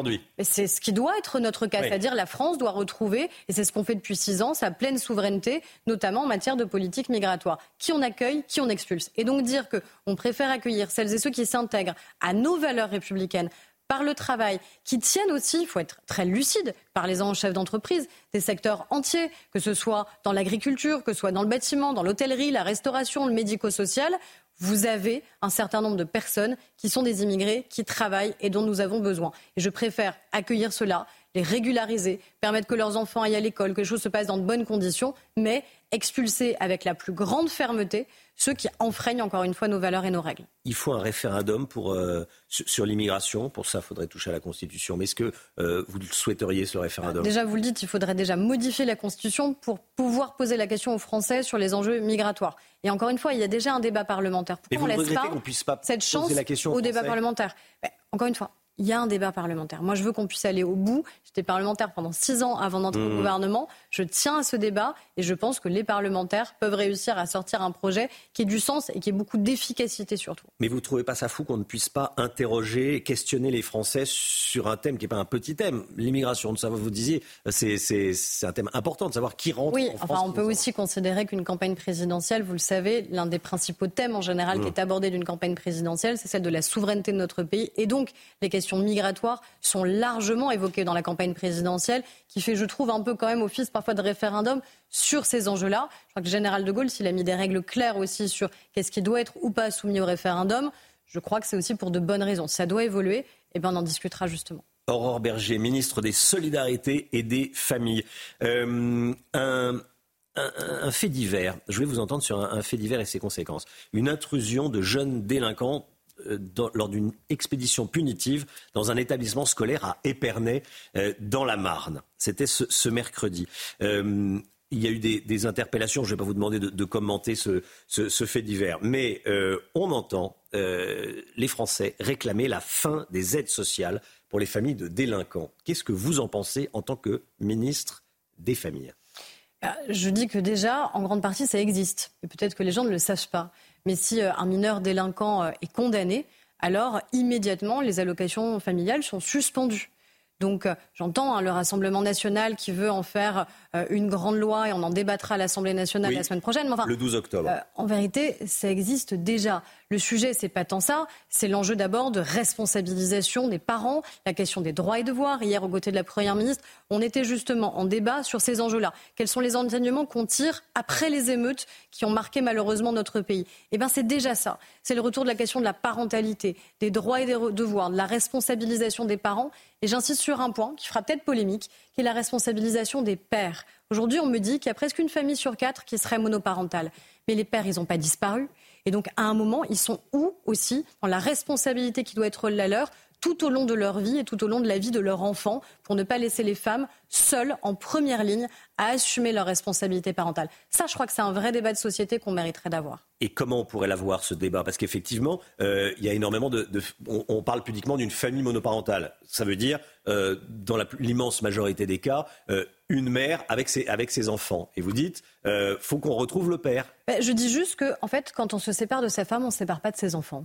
C'est ce qui doit être notre cas, c'est-à-dire la France doit retrouver, et c'est ce qu'on fait depuis six ans, sa pleine souveraineté, notamment en matière de politique migratoire. Qui on accueille, qui on expulse. Et donc dire qu'on préfère accueillir celles et ceux qui s'intègrent à nos valeurs républicaines par le travail, qui tiennent aussi, il faut être très lucide, par les chefs d'entreprise, des secteurs entiers, que ce soit dans l'agriculture, que ce soit dans le bâtiment, dans l'hôtellerie, la restauration, le médico-social. Vous avez un certain nombre de personnes qui sont des immigrés, qui travaillent et dont nous avons besoin. Et je préfère accueillir cela, les régulariser, permettre que leurs enfants aillent à l'école, que les choses se passent dans de bonnes conditions, mais expulser avec la plus grande fermeté ceux qui enfreignent encore une fois nos valeurs et nos règles. Il faut un référendum pour, euh, sur l'immigration. Pour ça, il faudrait toucher à la Constitution. Mais est-ce que euh, vous souhaiteriez ce référendum? Déjà, vous le dites, il faudrait déjà modifier la Constitution pour pouvoir poser la question aux Français sur les enjeux migratoires. Et encore une fois, il y a déjà un débat parlementaire. Pourquoi on ne laisse pas, cette chance au débat parlementaire? Encore une fois, il y a un débat parlementaire. Moi, je veux qu'on puisse aller au bout. J'étais parlementaire pendant six ans avant d'entrer au Mmh. gouvernement. Je tiens à ce débat et je pense que les parlementaires peuvent réussir à sortir un projet qui ait du sens et qui ait beaucoup d'efficacité surtout. Mais vous ne trouvez pas ça fou qu'on ne puisse pas interroger, questionner les Français sur un thème qui n'est pas un petit thème? L'immigration, de savoir, vous disiez, c'est, un thème important de savoir qui rentre Oui, en enfin, France. on peut aussi considérer qu'une campagne présidentielle, vous le savez, l'un des principaux thèmes en général qui Mm. est abordé d'une campagne présidentielle, c'est celle de la souveraineté de notre pays. Et donc, les questions migratoires sont largement évoquées dans la campagne présidentielle, qui fait, je trouve, un peu quand même office parfois de référendum sur ces enjeux-là. Je crois que le général de Gaulle, s'il a mis des règles claires aussi sur qu'est-ce qui doit être ou pas soumis au référendum, je crois que c'est aussi pour de bonnes raisons. Si ça doit évoluer, eh ben, on en discutera justement. Aurore Berger, ministre des Solidarités et des Familles. Euh, un, un- un fait divers. Je vais vous entendre sur un, un fait divers et ses conséquences. Une intrusion de jeunes délinquants dans- lors d'une expédition punitive dans un établissement scolaire à Épernay, euh, dans la Marne. C'était ce, mercredi. Euh, il y a eu des, interpellations. Je ne vais pas vous demander de, commenter ce, ce- fait divers, mais euh, on entend euh, les Français réclamer la fin des aides sociales pour les familles de délinquants. Qu'est-ce que vous en pensez en tant que ministre des familles? Bah, Je dis que déjà, en grande partie, ça existe. Et peut-être que les gens ne le savent pas. Mais si euh, un mineur délinquant euh, est condamné, alors immédiatement, les allocations familiales sont suspendues. Donc euh, j'entends hein, le Rassemblement national qui veut en faire euh, une grande loi et on en débattra à l'Assemblée nationale Oui, la semaine prochaine. Mais enfin, le 12 octobre. euh, en vérité, ça existe déjà. Le sujet, c'est pas tant ça, c'est l'enjeu d'abord de responsabilisation des parents, la question des droits et devoirs. Hier, au côté de la Première ministre, on était justement en débat sur ces enjeux-là. Quels sont les enseignements qu'on tire après les émeutes qui ont marqué malheureusement notre pays? Eh bien, c'est déjà ça. C'est le retour de la question de la parentalité, des droits et des devoirs, de la responsabilisation des parents. Et j'insiste sur un point qui fera peut-être polémique, qui est la responsabilisation des pères. Aujourd'hui, on me dit qu'il y a presque une famille sur quatre qui serait monoparentale. Mais les pères, ils n'ont pas disparu. Et donc, à un moment, ils sont où aussi dans la responsabilité qui doit être la leur tout au long de leur vie et tout au long de la vie de leur enfant pour ne pas laisser les femmes seules en première ligne à assumer leur responsabilité parentale. Ça, je crois que c'est un vrai débat de société qu'on mériterait d'avoir. Et comment on pourrait l'avoir, ce débat? Parce qu'effectivement, euh, il y a énormément de... de- on, on parle pudiquement d'une famille monoparentale. Ça veut dire, euh, dans l'immense majorité des cas, euh, une mère avec ses, avec ses enfants. Et vous dites, faut qu'on retrouve le père. Ben, Je dis juste que, en fait, quand on se sépare de sa femme, on ne se sépare pas de ses enfants.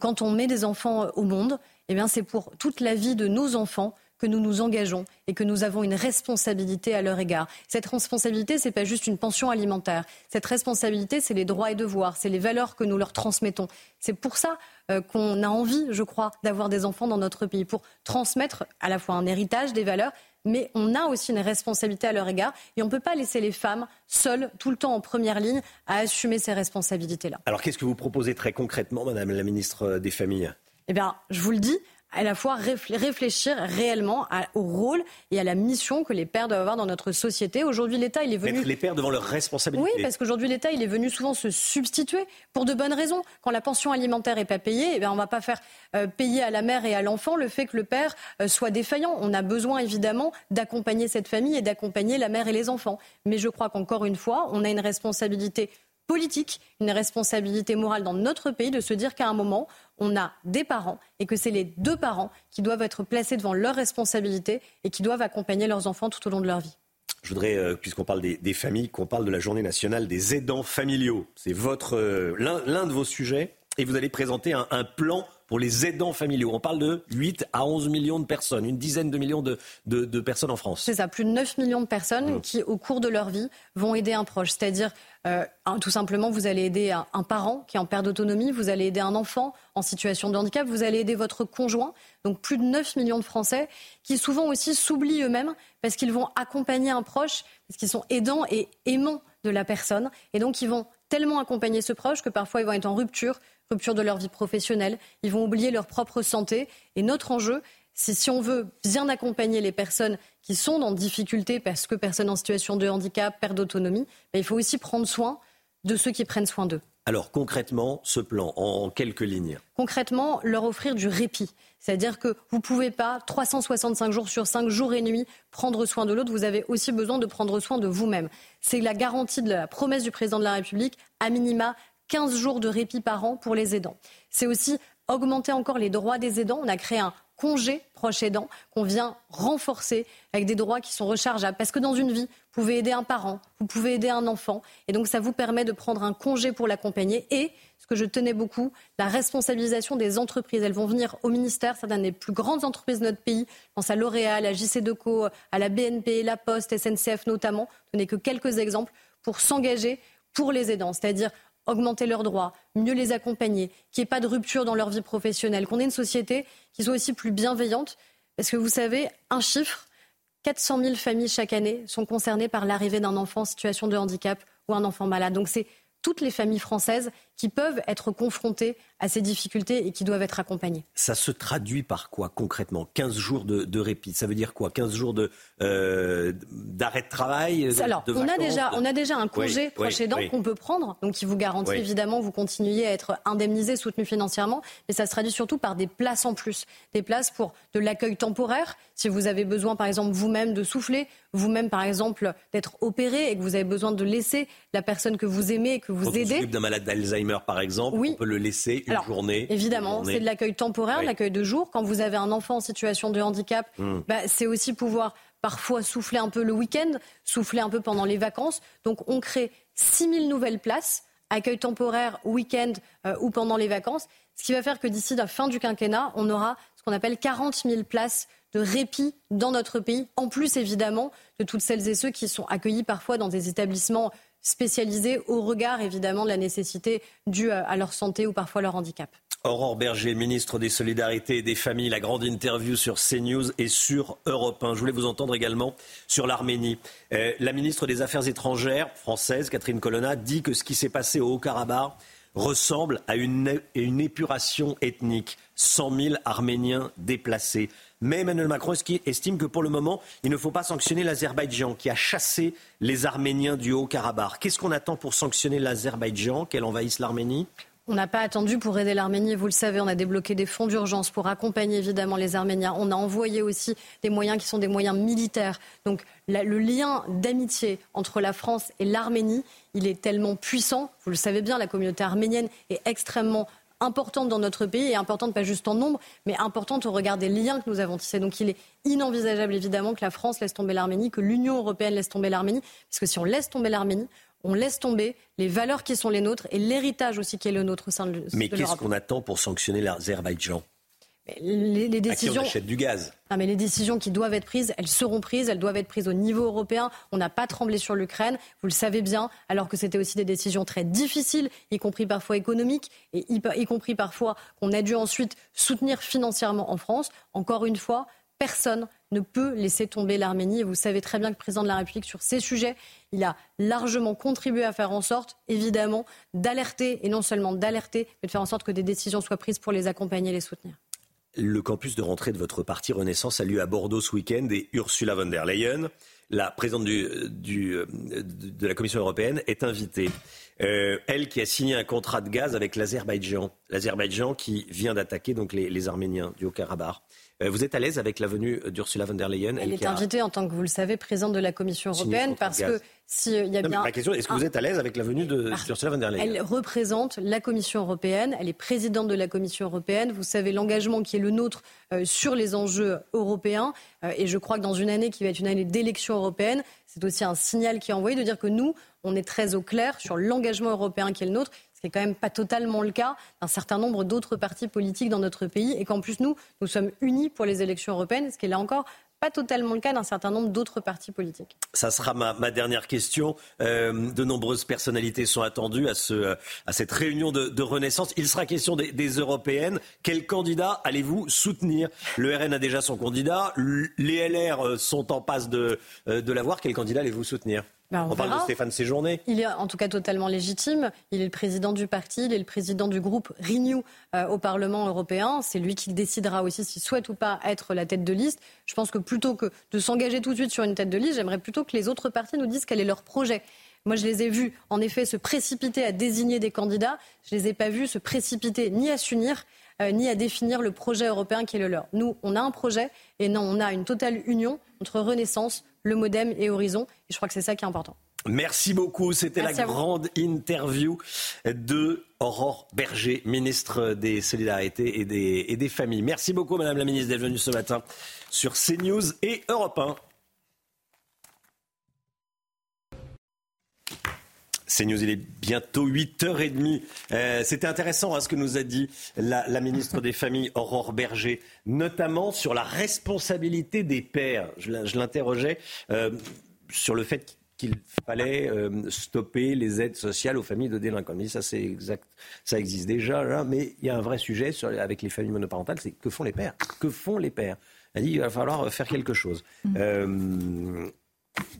Quand on met des enfants euh, au monde, eh c'est pour toute la vie de nos enfants que nous nous engageons et que nous avons une responsabilité à leur égard. Cette responsabilité, c'est pas juste une pension alimentaire. Cette responsabilité, c'est les droits et devoirs, c'est les valeurs que nous leur transmettons. C'est pour ça euh, qu'on a envie, je crois, d'avoir des enfants dans notre pays, pour transmettre à la fois un héritage, des valeurs, mais on a aussi une responsabilité à leur égard et on ne peut pas laisser les femmes seules, tout le temps en première ligne, à assumer ces responsabilités-là. Alors qu'est-ce que vous proposez très concrètement, Madame la ministre des Familles? Eh bien, je vous le dis, à la fois réfl- réfléchir réellement au rôle et à la mission que les pères doivent avoir dans notre société. Aujourd'hui, l'État, il est venu... Mettre les pères devant leurs responsabilités. Oui, parce qu'aujourd'hui, l'État, il est venu souvent se substituer pour de bonnes raisons. Quand la pension alimentaire n'est pas payée, eh bien, on ne va pas faire euh, payer à la mère et à l'enfant le fait que le père euh, soit défaillant. On a besoin, évidemment, d'accompagner cette famille et d'accompagner la mère et les enfants. Mais je crois qu'encore une fois, on a une responsabilité politique, une responsabilité morale dans notre pays de se dire qu'à un moment, on a des parents et que c'est les deux parents qui doivent être placés devant leurs responsabilités et qui doivent accompagner leurs enfants tout au long de leur vie. Je voudrais, euh, puisqu'on parle des, des familles, qu'on parle de la journée nationale des aidants familiaux. C'est votre euh, l'un de vos sujets. Et vous allez présenter un, un plan pour les aidants familiaux. On parle de 8 à 11 millions de personnes, une dizaine de millions de, de- de personnes en France. C'est ça, plus de 9 millions de personnes qui, au cours de leur vie, vont aider un proche. C'est-à-dire, euh, tout simplement, vous allez aider un, un parent qui est en perte d'autonomie, vous allez aider un enfant en situation de handicap, vous allez aider votre conjoint. Donc plus de 9 millions de Français qui souvent aussi s'oublient eux-mêmes parce qu'ils vont accompagner un proche, parce qu'ils sont aidants et aimants de la personne. Et donc ils vont tellement accompagner ce proche que parfois ils vont être en rupture, rupture de leur vie professionnelle, ils vont oublier leur propre santé. Et notre enjeu, c'est si on veut bien accompagner les personnes qui sont dans difficulté parce que personnes en situation de handicap, perte d'autonomie, ben, il faut aussi prendre soin de ceux qui prennent soin d'eux. Alors concrètement, ce plan, en, en quelques lignes. Concrètement, leur offrir du répit. C'est-à-dire que vous ne pouvez pas, 365 jours sur 5, jours et nuits, prendre soin de l'autre. Vous avez aussi besoin de prendre soin de vous-même. C'est la garantie de la promesse du président de la République, à minima 15 jours de répit par an pour les aidants. C'est aussi augmenter encore les droits des aidants. On a créé un congé proche aidant qu'on vient renforcer avec des droits qui sont rechargeables. Parce que dans une vie, vous pouvez aider un parent, vous pouvez aider un enfant. Et donc, ça vous permet de prendre un congé pour l'accompagner. Et, ce que je tenais beaucoup, la responsabilisation des entreprises. Elles vont venir au ministère, certaines des plus grandes entreprises de notre pays. Je pense à L'Oréal, à JC Deco, à la BNP, la Poste, SNCF notamment. Ce n'est que quelques exemples pour s'engager pour les aidants. C'est-à-dire augmenter leurs droits, mieux les accompagner, qu'il n'y ait pas de rupture dans leur vie professionnelle, qu'on ait une société qui soit aussi plus bienveillante. Parce que vous savez, un chiffre, 400 000 familles chaque année sont concernées par l'arrivée d'un enfant en situation de handicap ou un enfant malade. Donc c'est toutes les familles françaises qui peuvent être confrontées à ces difficultés et qui doivent être accompagnées. Ça se traduit par quoi concrètement? 15 jours de, répit, ça veut dire quoi? 15 jours euh, d'arrêt de, travail Alors, on, a déjà, on a déjà un congé proche aidant qu'on peut prendre, donc qui vous garantit évidemment vous continuez à être indemnisé, soutenu financièrement, mais ça se traduit surtout par des places en plus, des places pour de l'accueil temporaire, si vous avez besoin par exemple vous-même de souffler, vous-même par exemple d'être opéré et que vous avez besoin de laisser la personne que vous aimez et que vous aidez. Quand d'un malade d'Alzheimer par exemple, on peut le laisser une journée. Évidemment, c'est de l'accueil temporaire, de l'accueil de jour. Quand vous avez un enfant en situation de handicap, hmm. bah, c'est aussi pouvoir parfois souffler un peu le week-end, souffler un peu pendant les vacances. Donc on crée 6000 nouvelles places, accueil temporaire, week-end euh, ou pendant les vacances, ce qui va faire que d'ici la fin du quinquennat, on aura ce qu'on appelle 40 000 places de répit dans notre pays, en plus évidemment de toutes celles et ceux qui sont accueillis parfois dans des établissements spécialisés au regard évidemment de la nécessité due à leur santé ou parfois leur handicap. Aurore Berger, ministre des Solidarités et des Familles, la grande interview sur CNews et sur Europe 1. Je voulais vous entendre également sur l'Arménie. Euh, la ministre des Affaires étrangères française, Catherine Colonna, dit que ce qui s'est passé au Haut-Karabakh ressemble à une, une épuration ethnique. 100 000 Arméniens déplacés. Mais Emmanuel Macron estime que pour le moment, il ne faut pas sanctionner l'Azerbaïdjan qui a chassé les Arméniens du Haut-Karabakh? Qu'est-ce qu'on attend pour sanctionner l'Azerbaïdjan, qu'elle envahisse l'Arménie? On n'a pas attendu pour aider l'Arménie, vous le savez, on a débloqué des fonds d'urgence pour accompagner évidemment les Arméniens. On a envoyé aussi des moyens qui sont des moyens militaires. Donc le lien d'amitié entre la France et l'Arménie, il est tellement puissant. Vous le savez bien, la communauté arménienne est extrêmement importante dans notre pays et importante pas juste en nombre, mais importante au regard des liens que nous avons tissés. Donc il est inenvisageable évidemment que la France laisse tomber l'Arménie, que l'Union européenne laisse tomber l'Arménie, parce que si on laisse tomber l'Arménie, on laisse tomber les valeurs qui sont les nôtres et l'héritage aussi qui est le nôtre au sein de, l'Europe. Mais qu'est-ce qu'on attend pour sanctionner l'Azerbaïdjan? Les, les, décisions. À qui du gaz. Non, mais les décisions qui doivent être prises, elles seront prises. Elles doivent être prises au niveau européen. On n'a pas tremblé sur l'Ukraine, vous le savez bien, alors que c'était aussi des décisions très difficiles, y compris parfois économiques, et y, compris parfois qu'on a dû ensuite soutenir financièrement en France. Encore une fois, personne ne peut laisser tomber l'Arménie. Et vous savez très bien que le président de la République, sur ces sujets, il a largement contribué à faire en sorte, évidemment, d'alerter, et non seulement d'alerter, mais de faire en sorte que des décisions soient prises pour les accompagner et les soutenir. Le campus de rentrée de votre parti Renaissance a lieu à Bordeaux ce week-end et Ursula von der Leyen, la présidente de la Commission européenne, est invitée. Euh, elle qui a signé un contrat de gaz avec l'Azerbaïdjan. L'Azerbaïdjan qui vient d'attaquer donc les, Arméniens du Haut-Karabakh. Euh, vous êtes à l'aise avec la venue d'Ursula von der Leyen Elle, est invitée en tant que, vous le savez, présidente de la Commission européenne parce que s'il euh, y a bien. Ma question, est-ce que vous êtes à l'aise avec la venue d'Ursula von der Leyen Elle représente la Commission européenne, elle est présidente de la Commission européenne. Vous savez l'engagement qui est le nôtre euh, sur les enjeux européens. et je crois que dans une année qui va être une année d'élection européenne, c'est aussi un signal qui est envoyé de dire que nous, on est très au clair sur l'engagement européen qui est le nôtre n'est quand même pas totalement le cas d'un certain nombre d'autres partis politiques dans notre pays, et qu'en plus nous, nous sommes unis pour les élections européennes, ce qui est là encore pas totalement le cas d'un certain nombre d'autres partis politiques. Ça sera ma, dernière question. Euh, de nombreuses personnalités sont attendues à, ce, à cette réunion de, renaissance. Il sera question des, européennes. Quel candidat allez-vous soutenir? Le RN a déjà son candidat. Les LR sont en passe de, euh, de l'avoir. Quel candidat allez-vous soutenir? Ben, on, parle de Stéphane Séjourné. Il est en tout cas totalement légitime. Il est le président du parti, il est le président du groupe Renew euh, au Parlement européen. C'est lui qui décidera aussi s'il souhaite ou pas être la tête de liste. Je pense que plutôt que de s'engager tout de suite sur une tête de liste, j'aimerais plutôt que les autres partis nous disent quel est leur projet. Moi, je les ai vus, en effet, se précipiter à désigner des candidats. Je ne les ai pas vus se précipiter ni à s'unir, euh, ni à définir le projet européen qui est le leur. Nous, on a un projet, et non, on a une totale union entre Renaissance, le Modem et Horizon. Et je crois que c'est ça qui est important. Merci beaucoup. C'était la grande interview de Aurore Berger, ministre des Solidarités et des, et des Familles. Merci beaucoup, Madame la ministre, d'être venue ce matin sur CNews et Europe 1. CNews, il est bientôt 8h30. Euh, C'était intéressant hein, ce que nous a dit la, la, ministre des Familles, Aurore Berger, notamment sur la responsabilité des pères. Je l'interrogeais euh, sur le fait qu'il fallait euh, stopper les aides sociales aux familles de délinquants. Mais ça, c'est exact, ça existe déjà, là, mais il y a un vrai sujet sur, avec les familles monoparentales, c'est que font les pères? Que font les pères? Elle dit il va falloir faire quelque chose. Euh,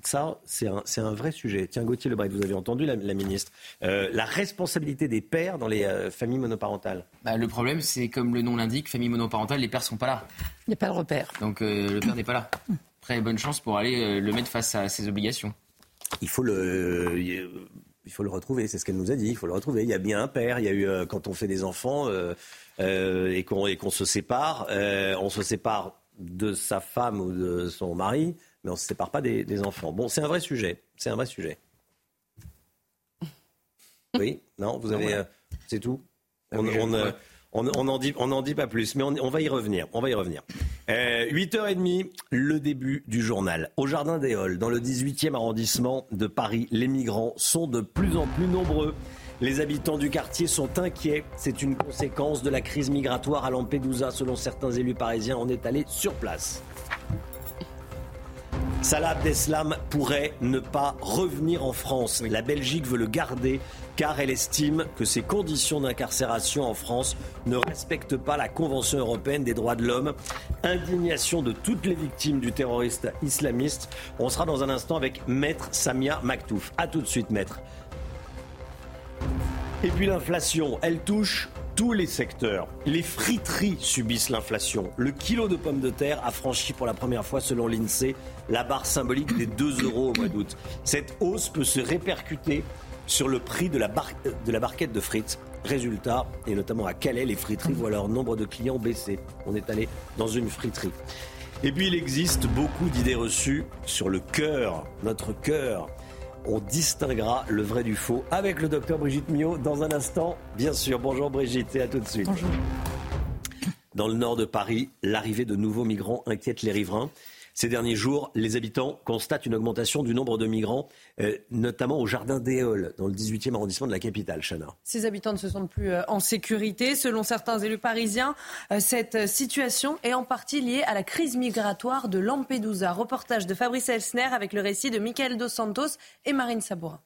ça, c'est un, un, vrai sujet. Tiens, Gauthier Lebret, vous avez entendu la, la ministre. Euh, la responsabilité des pères dans les euh, familles monoparentales. Bah, le problème, c'est comme le nom l'indique, famille monoparentale, les pères sont pas là. Il n'y a pas de repère. Donc euh, le père n'est pas là. Très bonne chance pour aller euh, le mettre face à ses obligations il faut le, il faut le retrouver. C'est ce qu'elle nous a dit. Il faut le retrouver. Il y a bien un père. Il y a eu euh, quand on fait des enfants euh, euh, et qu'on se sépare, on se sépare de sa femme ou de son mari, mais on se sépare pas des, enfants. Bon, c'est un vrai sujet. C'est un vrai sujet. (laughs) Oui, non, vous avez, c'est tout. Ah on, on n'en dit, on dit pas plus, mais on, va y revenir. On va y revenir. 8h30, euh, le début du journal. Au Jardin des Halles, dans le 18e arrondissement de Paris, les migrants sont de plus en plus nombreux. Les habitants du quartier sont inquiets. C'est une conséquence de la crise migratoire à Lampedusa. Selon certains élus parisiens, on est allé sur place. Salah Abdeslam pourrait ne pas revenir en France. La Belgique veut le garder car elle estime que ses conditions d'incarcération en France ne respectent pas la Convention européenne des droits de l'homme. Indignation de toutes les victimes du terroriste islamiste. On sera dans un instant avec Maître Samia Maktouf. A tout de suite, Maître. Et puis l'inflation, elle touche tous les secteurs. Les friteries subissent l'inflation. Le kilo de pommes de terre a franchi pour la première fois, selon l'INSEE, la barre symbolique des 2 euros au mois d'août. Cette hausse peut se répercuter sur le prix de la, barquette de frites. Résultat, et notamment à Calais, les friteries voient leur nombre de clients baisser. On est allé dans une friterie. Et puis il existe beaucoup d'idées reçues sur le cœur, notre cœur on distinguera le vrai du faux avec le docteur Brigitte Mio dans un instant, bien sûr. Bonjour Brigitte et à tout de suite. Bonjour. Dans le nord de Paris, l'arrivée de nouveaux migrants inquiète les riverains. Ces derniers jours, les habitants constatent une augmentation du nombre de migrants, euh, notamment au jardin d'Éole, dans le 18e arrondissement de la capitale, Chana. Ces habitants ne se sentent plus euh, en sécurité. Selon certains élus parisiens, euh, cette situation est en partie liée à la crise migratoire de Lampedusa. Reportage de Fabrice Elsner avec le récit de Michael Dos Santos et Marine Sabourin.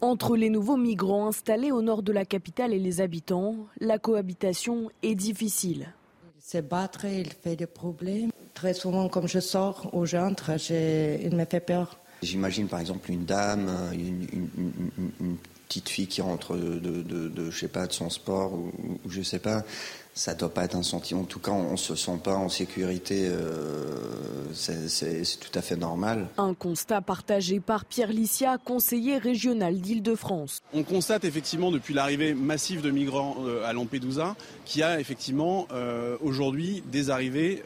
Entre les nouveaux migrants installés au nord de la capitale et les habitants, la cohabitation est difficile. Il se battre, il fait des problèmes. Très souvent, comme je sors ou j'entre, il me fait peur. J'imagine par exemple une dame, une, petite fille qui rentre de, je sais pas, de son sport ou, ou je sais pas ça doit pas être un sentiment. En tout cas, on se sent pas en sécurité. Euh, c'est tout à fait normal. Un constat partagé par Pierre Licia, conseiller régional d'Île-de-France. On constate effectivement depuis l'arrivée massive de migrants euh, à Lampedusa qu'il y a effectivement euh, aujourd'hui des arrivées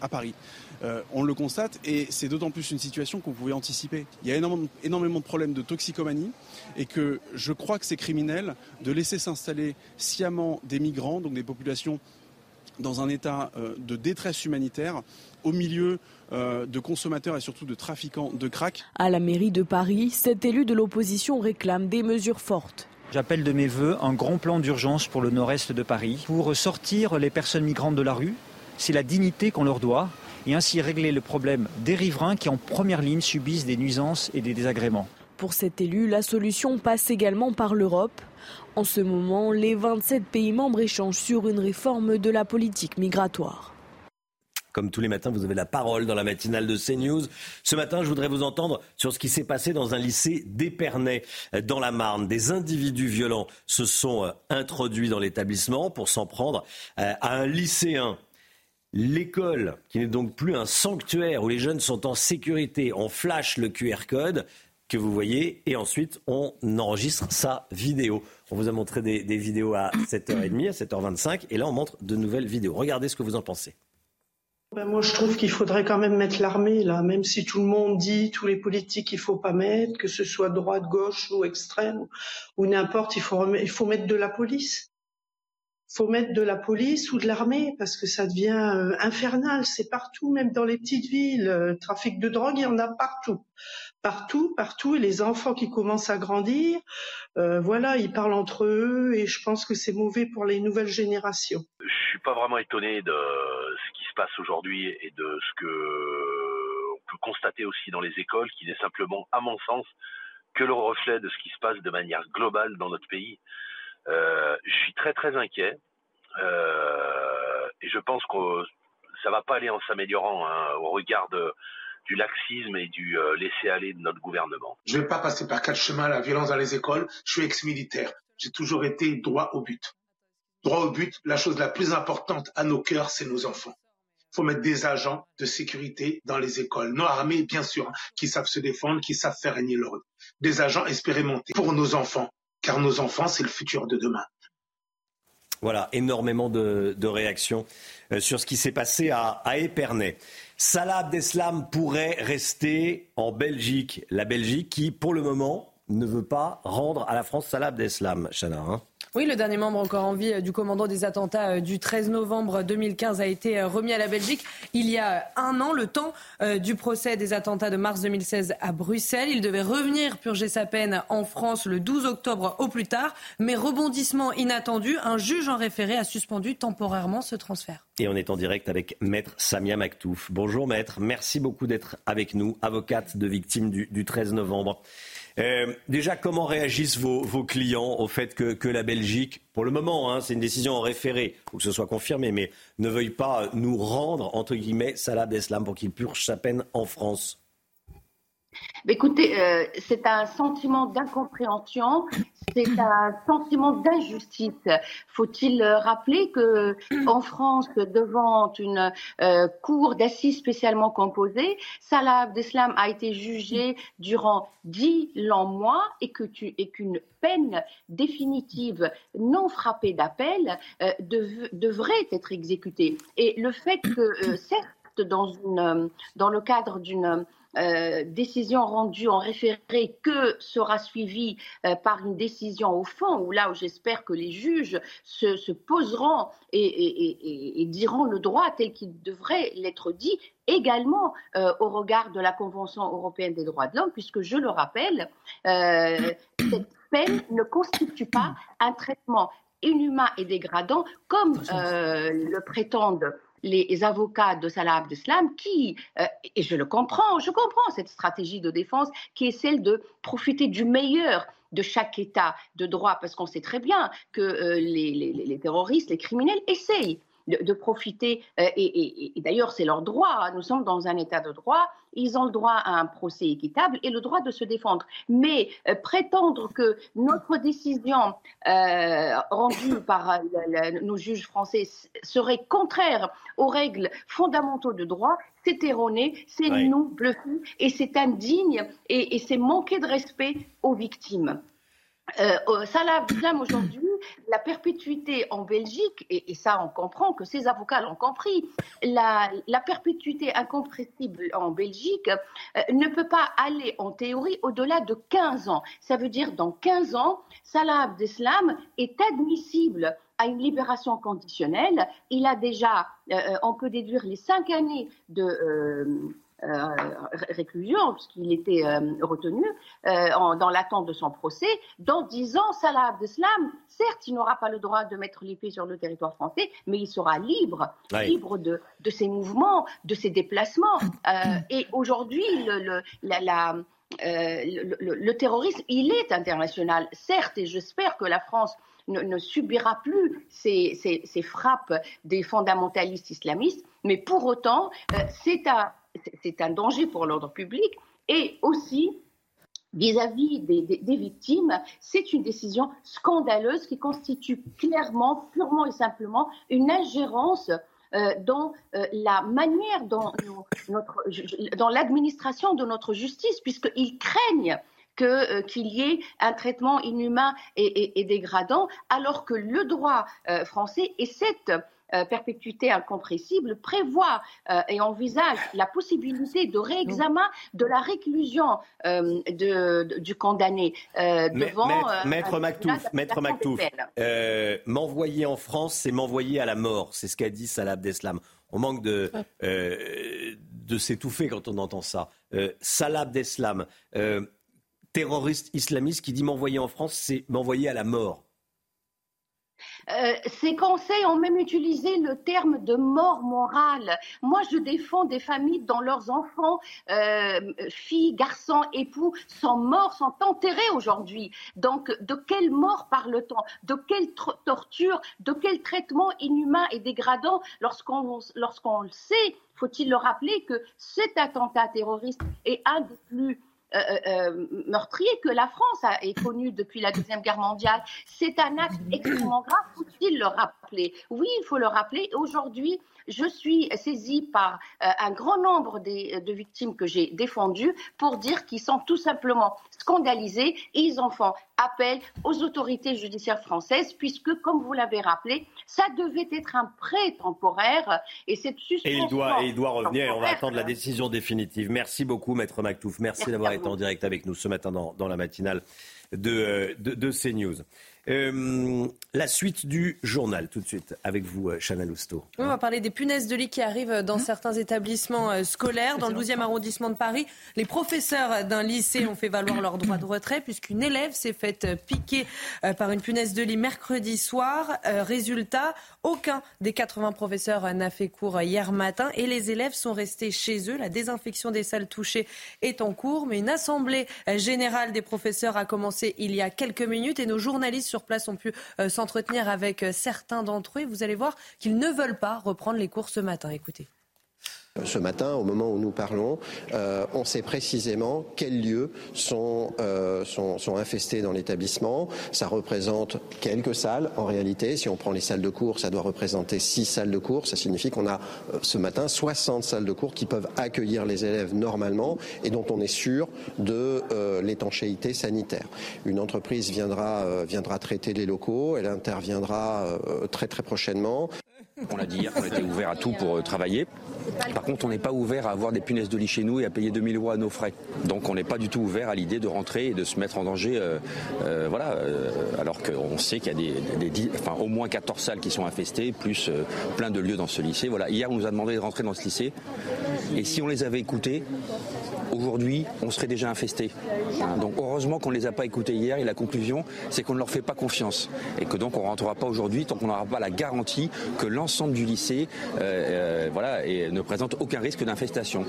à Paris. Euh, on le constate et c'est d'autant plus une situation qu'on pouvait anticiper. Il y a énormément, de problèmes de toxicomanie et que je crois que c'est criminel de laisser s'installer sciemment des migrants, donc des populations dans un état euh, de détresse humanitaire au milieu euh, de consommateurs et surtout de trafiquants de crack. À la mairie de Paris, cet élu de l'opposition réclame des mesures fortes. J'appelle de mes voeux un grand plan d'urgence pour le nord-est de Paris pour sortir les personnes migrantes de la rue. C'est la dignité qu'on leur doit et ainsi régler le problème des riverains qui en première ligne subissent des nuisances et des désagréments. Pour cet élu, la solution passe également par l'Europe. En ce moment, les 27 pays membres échangent sur une réforme de la politique migratoire. Comme tous les matins, vous avez la parole dans la matinale de CNews. Ce matin, je voudrais vous entendre sur ce qui s'est passé dans un lycée d'Épernay, dans la Marne. Des individus violents se sont euh, introduits dans l'établissement pour s'en prendre euh, à un lycéen L'école, qui n'est donc plus un sanctuaire où les jeunes sont en sécurité, on flash le QR code que vous voyez et ensuite on enregistre sa vidéo. On vous a montré des, vidéos à 7h30, à 7h25 et là on montre de nouvelles vidéos. Regardez ce que vous en pensez. Ben, moi, je trouve qu'il faudrait quand même mettre l'armée, là, même si tout le monde dit, tous les politiques, il faut pas mettre, que ce soit droite, gauche ou extrême, ou n'importe, il faut, il faut mettre de la police. Il faut mettre de la police ou de l'armée, parce que ça devient euh, infernal. C'est partout, même dans les petites villes. Le trafic de drogue, il y en a partout partout, partout, et les enfants qui commencent à grandir, euh, voilà, ils parlent entre eux, et je pense que c'est mauvais pour les nouvelles générations. Je suis pas vraiment étonné de ce qui se passe aujourd'hui et de ce que on peut constater aussi dans les écoles, qui n'est simplement, à mon sens, que le reflet de ce qui se passe de manière globale dans notre pays. Euh, je suis très très inquiet, euh, et je pense que ça va pas aller en s'améliorant hein, au regard de du laxisme et du euh, laisser-aller de notre gouvernement. Je ne vais pas passer par quatre chemins, la violence dans les écoles. Je suis ex-militaire. J'ai toujours été droit au but. Droit au but, la chose la plus importante à nos cœurs, c'est nos enfants. Il faut mettre des agents de sécurité dans les écoles, non armés bien sûr, hein, qui savent se défendre, qui savent faire régner l'ordre. Des agents expérimentés pour nos enfants, car nos enfants, c'est le futur de demain. Voilà, énormément de, réactions euh, sur ce qui s'est passé à, à Épernay. Salah Abdeslam pourrait rester en Belgique. La Belgique qui, pour le moment, ne veut pas rendre à la France Salah Abdeslam, Chana. Hein oui, le dernier membre encore en vie euh, du commandant des attentats euh, du 13 novembre 2015 a été euh, remis à la Belgique il y a un an, le temps du procès des attentats de mars 2016 à Bruxelles. Il devait revenir purger sa peine en France le 12 octobre au plus tard, mais rebondissement inattendu, un juge en référé a suspendu temporairement ce transfert. Et on est en direct avec Maître Samia Maktouf. Bonjour Maître, merci beaucoup d'être avec nous, avocate de victime du, du 13 novembre. Euh, déjà, comment réagissent vos, clients au fait que, la Belgique, pour le moment, hein, c'est une décision en référé, il faut que ce soit confirmé, mais ne veuille pas nous rendre, entre guillemets, Salah Abdeslam pour qu'il purge sa peine en France? Écoutez, euh, c'est un sentiment d'incompréhension, c'est (coughs) un sentiment d'injustice. Faut-il rappeler que (coughs) en France, devant une euh, cour d'assises spécialement composée, Salah Abdeslam a été jugé durant dix longs mois et que tu, et qu'une peine définitive non frappée d'appel euh, devrait être exécutée. Et le fait que (coughs) certes dans, une, dans le cadre d'une euh, décision rendue en référé que sera suivie euh, par une décision au fond, où là où j'espère que les juges se, poseront et, diront le droit tel qu'il devrait l'être dit, également euh, au regard de la Convention européenne des droits de l'homme, puisque je le rappelle, cette peine ne constitue pas un traitement inhumain et dégradant comme le prétendent les avocats de Salah Abdeslam qui, euh, et je le comprends, je comprends cette stratégie de défense qui est celle de profiter du meilleur de chaque État de droit, parce qu'on sait très bien que euh, les, terroristes, les criminels essayent de, profiter, euh, et, d'ailleurs c'est leur droit, hein. nous sommes dans un état de droit, ils ont le droit à un procès équitable et le droit de se défendre. Mais euh, prétendre que notre décision euh, rendue par nos juges français serait contraire aux règles fondamentaux de droit, c'est erroné, c'est nous bluffer et c'est indigne et c'est manquer de respect aux victimes. Euh, Salah Abdeslam aujourd'hui, la perpétuité en Belgique, et, ça on comprend que ces avocats l'ont compris, la, perpétuité incompressible en Belgique euh, ne peut pas aller en théorie au-delà de 15 ans. Ça veut dire dans 15 ans, Salah Abdeslam est admissible à une libération conditionnelle. Il a déjà, euh, euh, on peut déduire les 5 années de euh, réclusion, puisqu'il était euh, retenu euh, dans l'attente de son procès. Dans dix ans, Salah Abdeslam, certes, il n'aura pas le droit de mettre l'épée sur le territoire français, mais il sera libre, libre de, de, ses mouvements, de ses déplacements. et aujourd'hui, le, la, le, terrorisme, il est international, certes, et j'espère que la France ne, subira plus ces, ces, ces, frappes des fondamentalistes islamistes, mais pour autant, c'est à c'est un danger pour l'ordre public et aussi vis-à-vis des, victimes, c'est une décision scandaleuse qui constitue clairement, purement et simplement une ingérence euh, dans euh, la manière dont dans l'administration de notre justice, puisqu'ils craignent euh, qu'il y ait un traitement inhumain et, dégradant, alors que le droit français est cette euh, perpétuité incompressible prévoit euh, et envisage la possibilité de réexamen de la réclusion euh, de, du condamné devant maître, maître Mactouf, maître Mactouf m'envoyer en France, c'est m'envoyer à la mort. C'est ce qu'a dit Salah Abdeslam. On manque de, de s'étouffer quand on entend ça. Salah Abdeslam, terroriste islamiste qui dit m'envoyer en France, c'est m'envoyer à la mort. Euh, ces conseils ont même utilisé le terme de mort morale. Moi, je défends des familles dont leurs enfants, euh, filles, garçons, époux, sont morts, sont enterrés aujourd'hui. Donc, de quelle mort parle-t-on? De quelle torture? De quel traitement inhumain et dégradant? Lorsqu'on lorsqu'on le sait faut-il le rappeler que cet attentat terroriste est un des plus meurtrier que la France a, est connu depuis la Deuxième Guerre mondiale. C'est un acte extrêmement grave, faut-il le rappeler? Oui, il faut le rappeler. Aujourd'hui, je suis saisie par un grand nombre de victimes que j'ai défendues pour dire qu'ils sont tout simplement scandalisés et ils en font appel aux autorités judiciaires françaises puisque, comme vous l'avez rappelé, ça devait être un prêt temporaire et cette suspension... Et il doit, il doit revenir et on va attendre la décision définitive. Merci beaucoup, Maître Mactouf. Merci, d'avoir été en direct avec nous ce matin dans, dans la matinale de, de, de CNews. Euh, la suite du journal, tout de suite, avec vous, euh, Chana Lousteau. on va parler des punaises de lit qui arrivent dans certains établissements euh, scolaires. Dans le 12e arrondissement de Paris, les professeurs d'un lycée ont fait valoir leur droit de retrait puisqu'une élève s'est faite piquer par une punaise de lit mercredi soir. Résultat, aucun des 80 professeurs n'a fait cours hier matin et les élèves sont restés chez eux. La désinfection des salles touchées est en cours, mais une assemblée générale des professeurs a commencé il y a quelques minutes et nos journalistes sur place ont pu euh, s'entretenir avec euh, certains d'entre eux. Vous allez voir qu'ils ne veulent pas reprendre les cours ce matin. Écoutez. Ce matin, au moment où nous parlons, euh, on sait précisément quels lieux sont, sont, infestés dans l'établissement. Ça représente quelques salles. En réalité, si on prend les salles de cours, ça doit représenter six salles de cours. Ça signifie qu'on a ce matin 60 salles de cours qui peuvent accueillir les élèves normalement et dont on est sûr de l'étanchéité sanitaire. Une entreprise viendra, viendra traiter les locaux. Elle interviendra très très prochainement. On l'a dit hier, on était ouvert à tout pour travailler. Par contre, on n'est pas ouvert à avoir des punaises de lit chez nous et à payer 2000 euros à nos frais. Donc on n'est pas du tout ouvert à l'idée de rentrer et de se mettre en danger. Euh, euh, voilà, euh, alors qu'on sait qu'il y a au moins 14 salles qui sont infestées, plus plein de lieux dans ce lycée. Voilà, hier on nous a demandé de rentrer dans ce lycée. Et si on les avait écoutés, aujourd'hui, on serait déjà infesté. Donc heureusement qu'on ne les a pas écoutés hier et la conclusion, c'est qu'on ne leur fait pas confiance et que donc on ne rentrera pas aujourd'hui tant qu'on n'aura pas la garantie que l'ensemble du lycée euh, euh, voilà, et ne présente aucun risque d'infestation.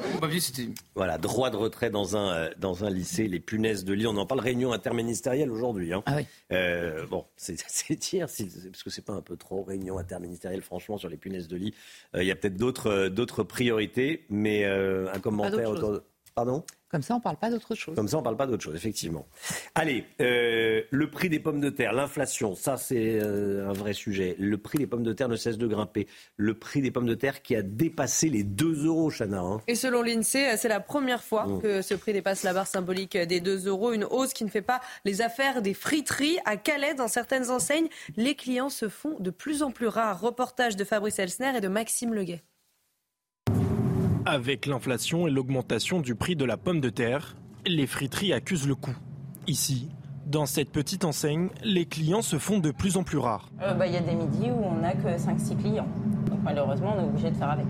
Voilà, droit de retrait dans un, euh, dans un lycée, les punaises de lit, on en parle, réunion interministérielle aujourd'hui. Hein. Ah oui. bon, (laughs) c'est dire, parce que c'est pas un peu trop réunion interministérielle, franchement, sur les punaises de lit. Il y a peut-être d'autres priorités, mais un commentaire autour Pardon Comme ça, on ne parle pas d'autre chose. Comme ça, on ne parle pas d'autre chose, effectivement. Allez, euh, le prix des pommes de terre, l'inflation, ça c'est euh, un vrai sujet. Le prix des pommes de terre ne cesse de grimper. Le prix des pommes de terre qui a dépassé les 2 euros, Chana. Hein. Et selon l'INSEE, c'est la première fois mmh. que ce prix dépasse la barre symbolique des 2 euros. Une hausse qui ne fait pas les affaires des friteries. À Calais, dans certaines enseignes, les clients se font de plus en plus rares. Reportage de Fabrice Elsner et de Maxime Leguet. Avec l'inflation et l'augmentation du prix de la pomme de terre, les friteries accusent le coup. Ici, dans cette petite enseigne, les clients se font de plus en plus rares. Euh, bah, il y a des midis où on n'a que 5-6 clients. Donc malheureusement, on est obligé de faire avec.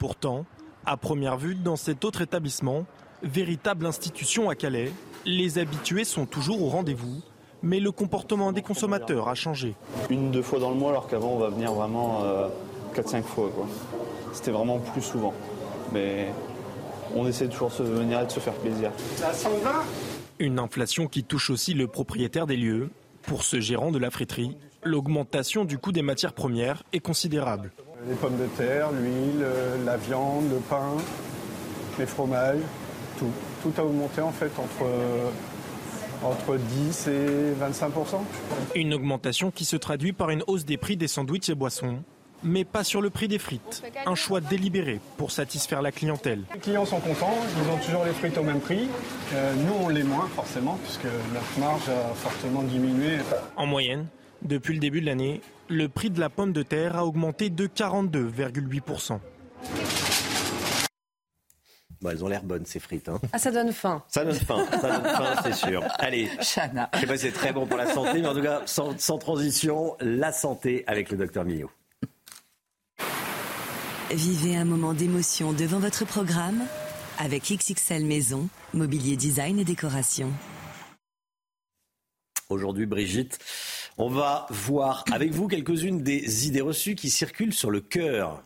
Pourtant, à première vue, dans cet autre établissement, véritable institution à Calais, les habitués sont toujours au rendez-vous, mais le comportement des consommateurs a changé. Une, deux fois dans le mois, alors qu'avant on va venir vraiment 4-5 euh, fois. C'était vraiment plus souvent mais on essaie toujours de se venir et de se faire plaisir. Une inflation qui touche aussi le propriétaire des lieux. Pour ce gérant de la friterie, l'augmentation du coût des matières premières est considérable. Les pommes de terre, l'huile, la viande, le pain, les fromages, tout. Tout a augmenté en fait entre, entre 10 et 25% Une augmentation qui se traduit par une hausse des prix des sandwichs et boissons mais pas sur le prix des frites. Un choix délibéré pour satisfaire la clientèle. Les clients sont contents, ils ont toujours les frites au même prix. Euh, nous, on les moins forcément, puisque notre marge a fortement diminué. En moyenne, Depuis le début de l'année, le prix de la pomme de terre a augmenté de 42,8%. Bon, elles ont l'air bonnes, ces frites. Hein. Ah, ça donne faim. Ça donne faim, ça donne faim, c'est (laughs) sûr. Allez, Chana. je sais pas si c'est très bon pour la santé, mais en tout cas, sans, sans transition, la santé avec le docteur Millot. Vivez un moment d'émotion devant votre programme avec XXL Maison, mobilier design et décoration. Aujourd'hui, Brigitte, on va voir avec vous quelques-unes des idées reçues qui circulent sur le cœur.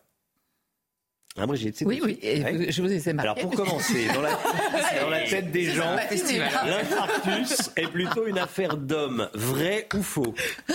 C'est Oui, oui, suite. et Ouais. je vous ai Alors pour commencer, dans la, (laughs) dans la tête des gens, l'infarctus est plutôt une affaire d'homme. Vrai ou faux (laughs)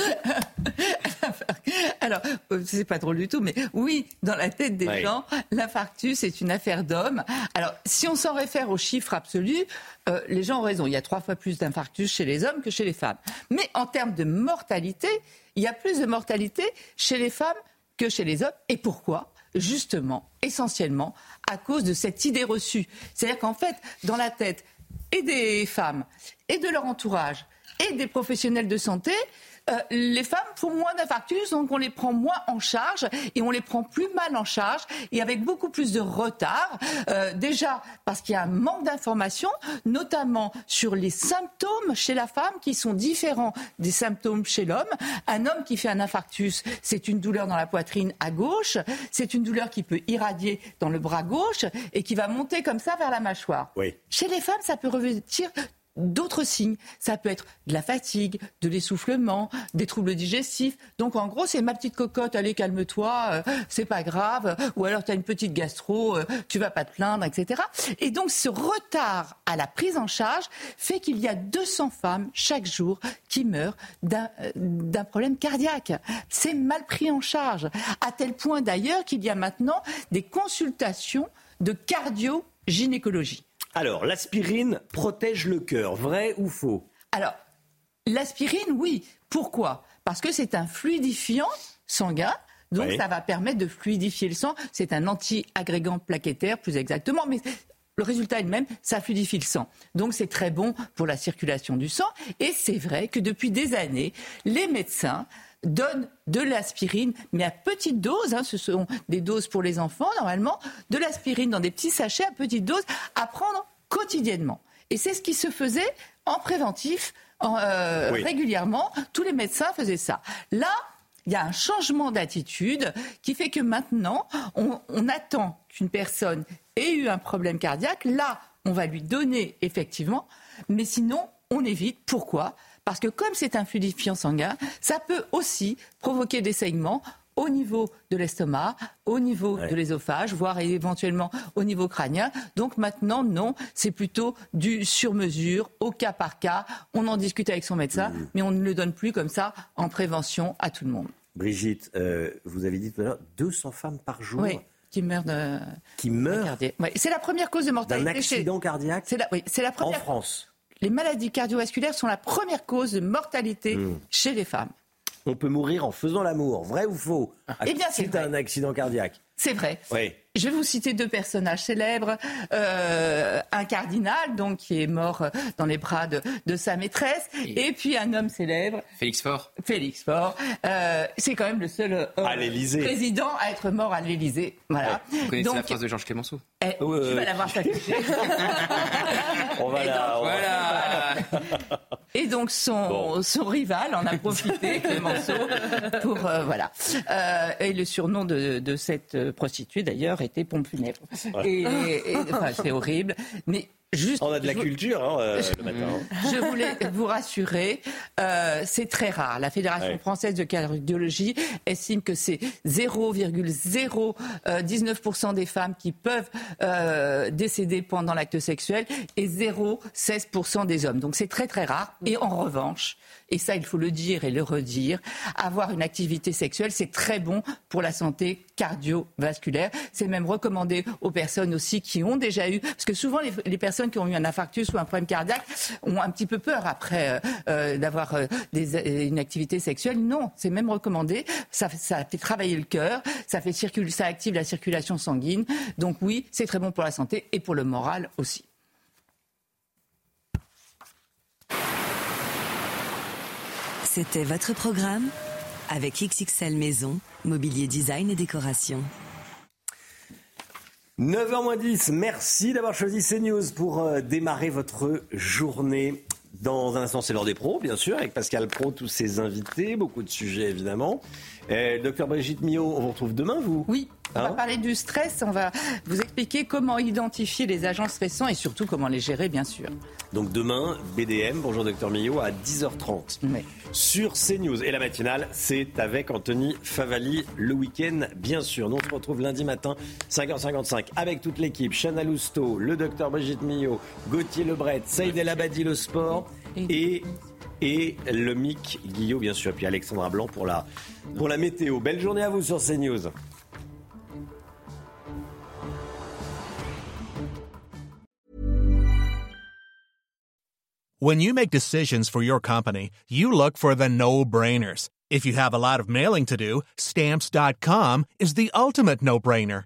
Alors, euh, c'est pas drôle du tout, mais oui, dans la tête des Ouais. gens, l'infarctus est une affaire d'homme. Alors, si on s'en réfère aux chiffres absolus, euh, les gens ont raison. Il y a trois fois plus d'infarctus chez les hommes que chez les femmes. Mais en termes de mortalité, il y a plus de mortalité chez les femmes que chez les hommes. Et pourquoi? Justement, essentiellement, à cause de cette idée reçue. C'est-à-dire qu'en fait, dans la tête et des femmes, et de leur entourage, et des professionnels de santé, euh, les femmes font moins d'infarctus, donc on les prend moins en charge et on les prend plus mal en charge et avec beaucoup plus de retard. Euh, déjà parce qu'il y a un manque d'informations, notamment sur les symptômes chez la femme qui sont différents des symptômes chez l'homme. Un homme qui fait un infarctus, c'est une douleur dans la poitrine à gauche, c'est une douleur qui peut irradier dans le bras gauche et qui va monter comme ça vers la mâchoire. Oui. Chez les femmes, ça peut revêtir d'autres signes. Ça peut être de la fatigue, de l'essoufflement, des troubles digestifs. Donc en gros, c'est ma petite cocotte, allez calme-toi, euh, c'est pas grave. Ou alors tu as une petite gastro, euh, tu vas pas te plaindre, etc. Et donc ce retard à la prise en charge fait qu'il y a 200 femmes chaque jour qui meurent d'un euh, d'un problème cardiaque. C'est mal pris en charge. À tel point d'ailleurs qu'il y a maintenant des consultations de cardio-gynécologie. Alors, l'aspirine protège le cœur. Vrai ou faux? Alors, l'aspirine, oui. Pourquoi? Parce que c'est un fluidifiant sanguin. Donc, Oui. ça va permettre de fluidifier le sang. C'est un anti-agrégant plaquettaire, plus exactement. Mais le résultat est le même, ça fluidifie le sang. Donc, c'est très bon pour la circulation du sang. Et c'est vrai que depuis des années, les médecins donnent de l'aspirine, mais à petite dose, hein, ce sont des doses pour les enfants normalement, de l'aspirine dans des petits sachets à petite dose à prendre quotidiennement. Et c'est ce qui se faisait en préventif en, euh, Oui. régulièrement. Tous les médecins faisaient ça. Là, il y a un changement d'attitude qui fait que maintenant, on, on attend qu'une personne ait eu un problème cardiaque. Là, on va lui donner effectivement, mais sinon, on évite. Pourquoi? Parce que comme c'est un fluidifiant sanguin, ça peut aussi provoquer des saignements au niveau de l'estomac, au niveau de l'ésophage, voire éventuellement au niveau crânien. Donc maintenant, non, c'est plutôt du sur-mesure, au cas par cas. On en discute avec son médecin, Mmh. mais on ne le donne plus comme ça en prévention à tout le monde. Brigitte, euh, vous avez dit tout à l'heure 200 femmes par jour Oui, qui meurent de... qui. Ouais, c'est la première cause de mortalité. d'un accident chez- cardiaque la, oui, la en première. France. Les maladies cardiovasculaires sont la première cause de mortalité Mmh. chez les femmes. On peut mourir en faisant l'amour. Vrai ou faux? Eh bien, c'est un accident cardiaque. C'est vrai. Oui. Je vais vous citer deux personnages célèbres. Euh, un cardinal, donc, qui est mort euh, dans les bras de, de sa maîtresse. Et... puis un homme célèbre, Félix Faure. Félix Faure. Euh, c'est quand même le seul euh, À président à être mort à l'Élysée. Voilà. Vous connaissez Donc, la phrase de Georges Clémenceau? Eh, tu vas l'avoir tatouée. (laughs) On va la. on va- Voilà. (laughs) Et donc son, son rival en a profité, (laughs) Clémenceau, pour euh, voilà. Euh, et le surnom de, de cette euh, prostituée d'ailleurs pompe funèbre. Et, et- enfin, c'est horrible, mais juste. On a de la culture hein, euh, le matin. (laughs) je voulais vous rassurer, euh, c'est très rare. La Fédération Ouais. française de cardiologie estime que c'est 0,019% des femmes qui peuvent euh, décéder pendant l'acte sexuel et 0,16% des hommes. Donc c'est très très rare. Et en revanche, et ça il faut le dire et le redire, avoir une activité sexuelle, c'est très bon pour la santé cardiovasculaire. C'est même recommandé aux personnes aussi qui ont déjà eu, parce que souvent les, personnes qui ont eu un infarctus ou un problème cardiaque ont un petit peu peur après euh, euh, d'avoir euh, une activité sexuelle. Non, c'est même recommandé. Ça fait travailler le cœur, ça fait circule, ça active la circulation sanguine. Donc oui, c'est très bon pour la santé et pour le moral aussi. C'était votre programme avec XXL Maison, Mobilier Design et Décoration. 9h10, merci d'avoir choisi CNews pour euh, démarrer votre journée. Dans un instant, c'est l'heure des pros, bien sûr, avec Pascal Pro, tous ses invités, beaucoup de sujets évidemment. Eh, docteur Brigitte Millot, on vous retrouve demain, vous Oui. On va Hein parler du stress, on va vous expliquer comment identifier les agents stressants et surtout comment les gérer, bien sûr. Donc demain, BDM, bonjour docteur Millot, à 10h30. Sur CNews. Et la matinale, c'est avec Anthony Favali le week-end, bien sûr. Nous, on se retrouve lundi matin, 5h55, avec toute l'équipe. Chana Lousteau, le docteur Brigitte Millot, Gauthier Lebret, Saïd El Abadi, le sport, et, et le Mick Guillot, bien sûr. Puis Alexandra Blanc pour la, la météo. Belle journée à vous sur CNews. When you make decisions for your company, you look for the no-brainers. If you have a lot of mailing to do, stamps.com is the ultimate no-brainer.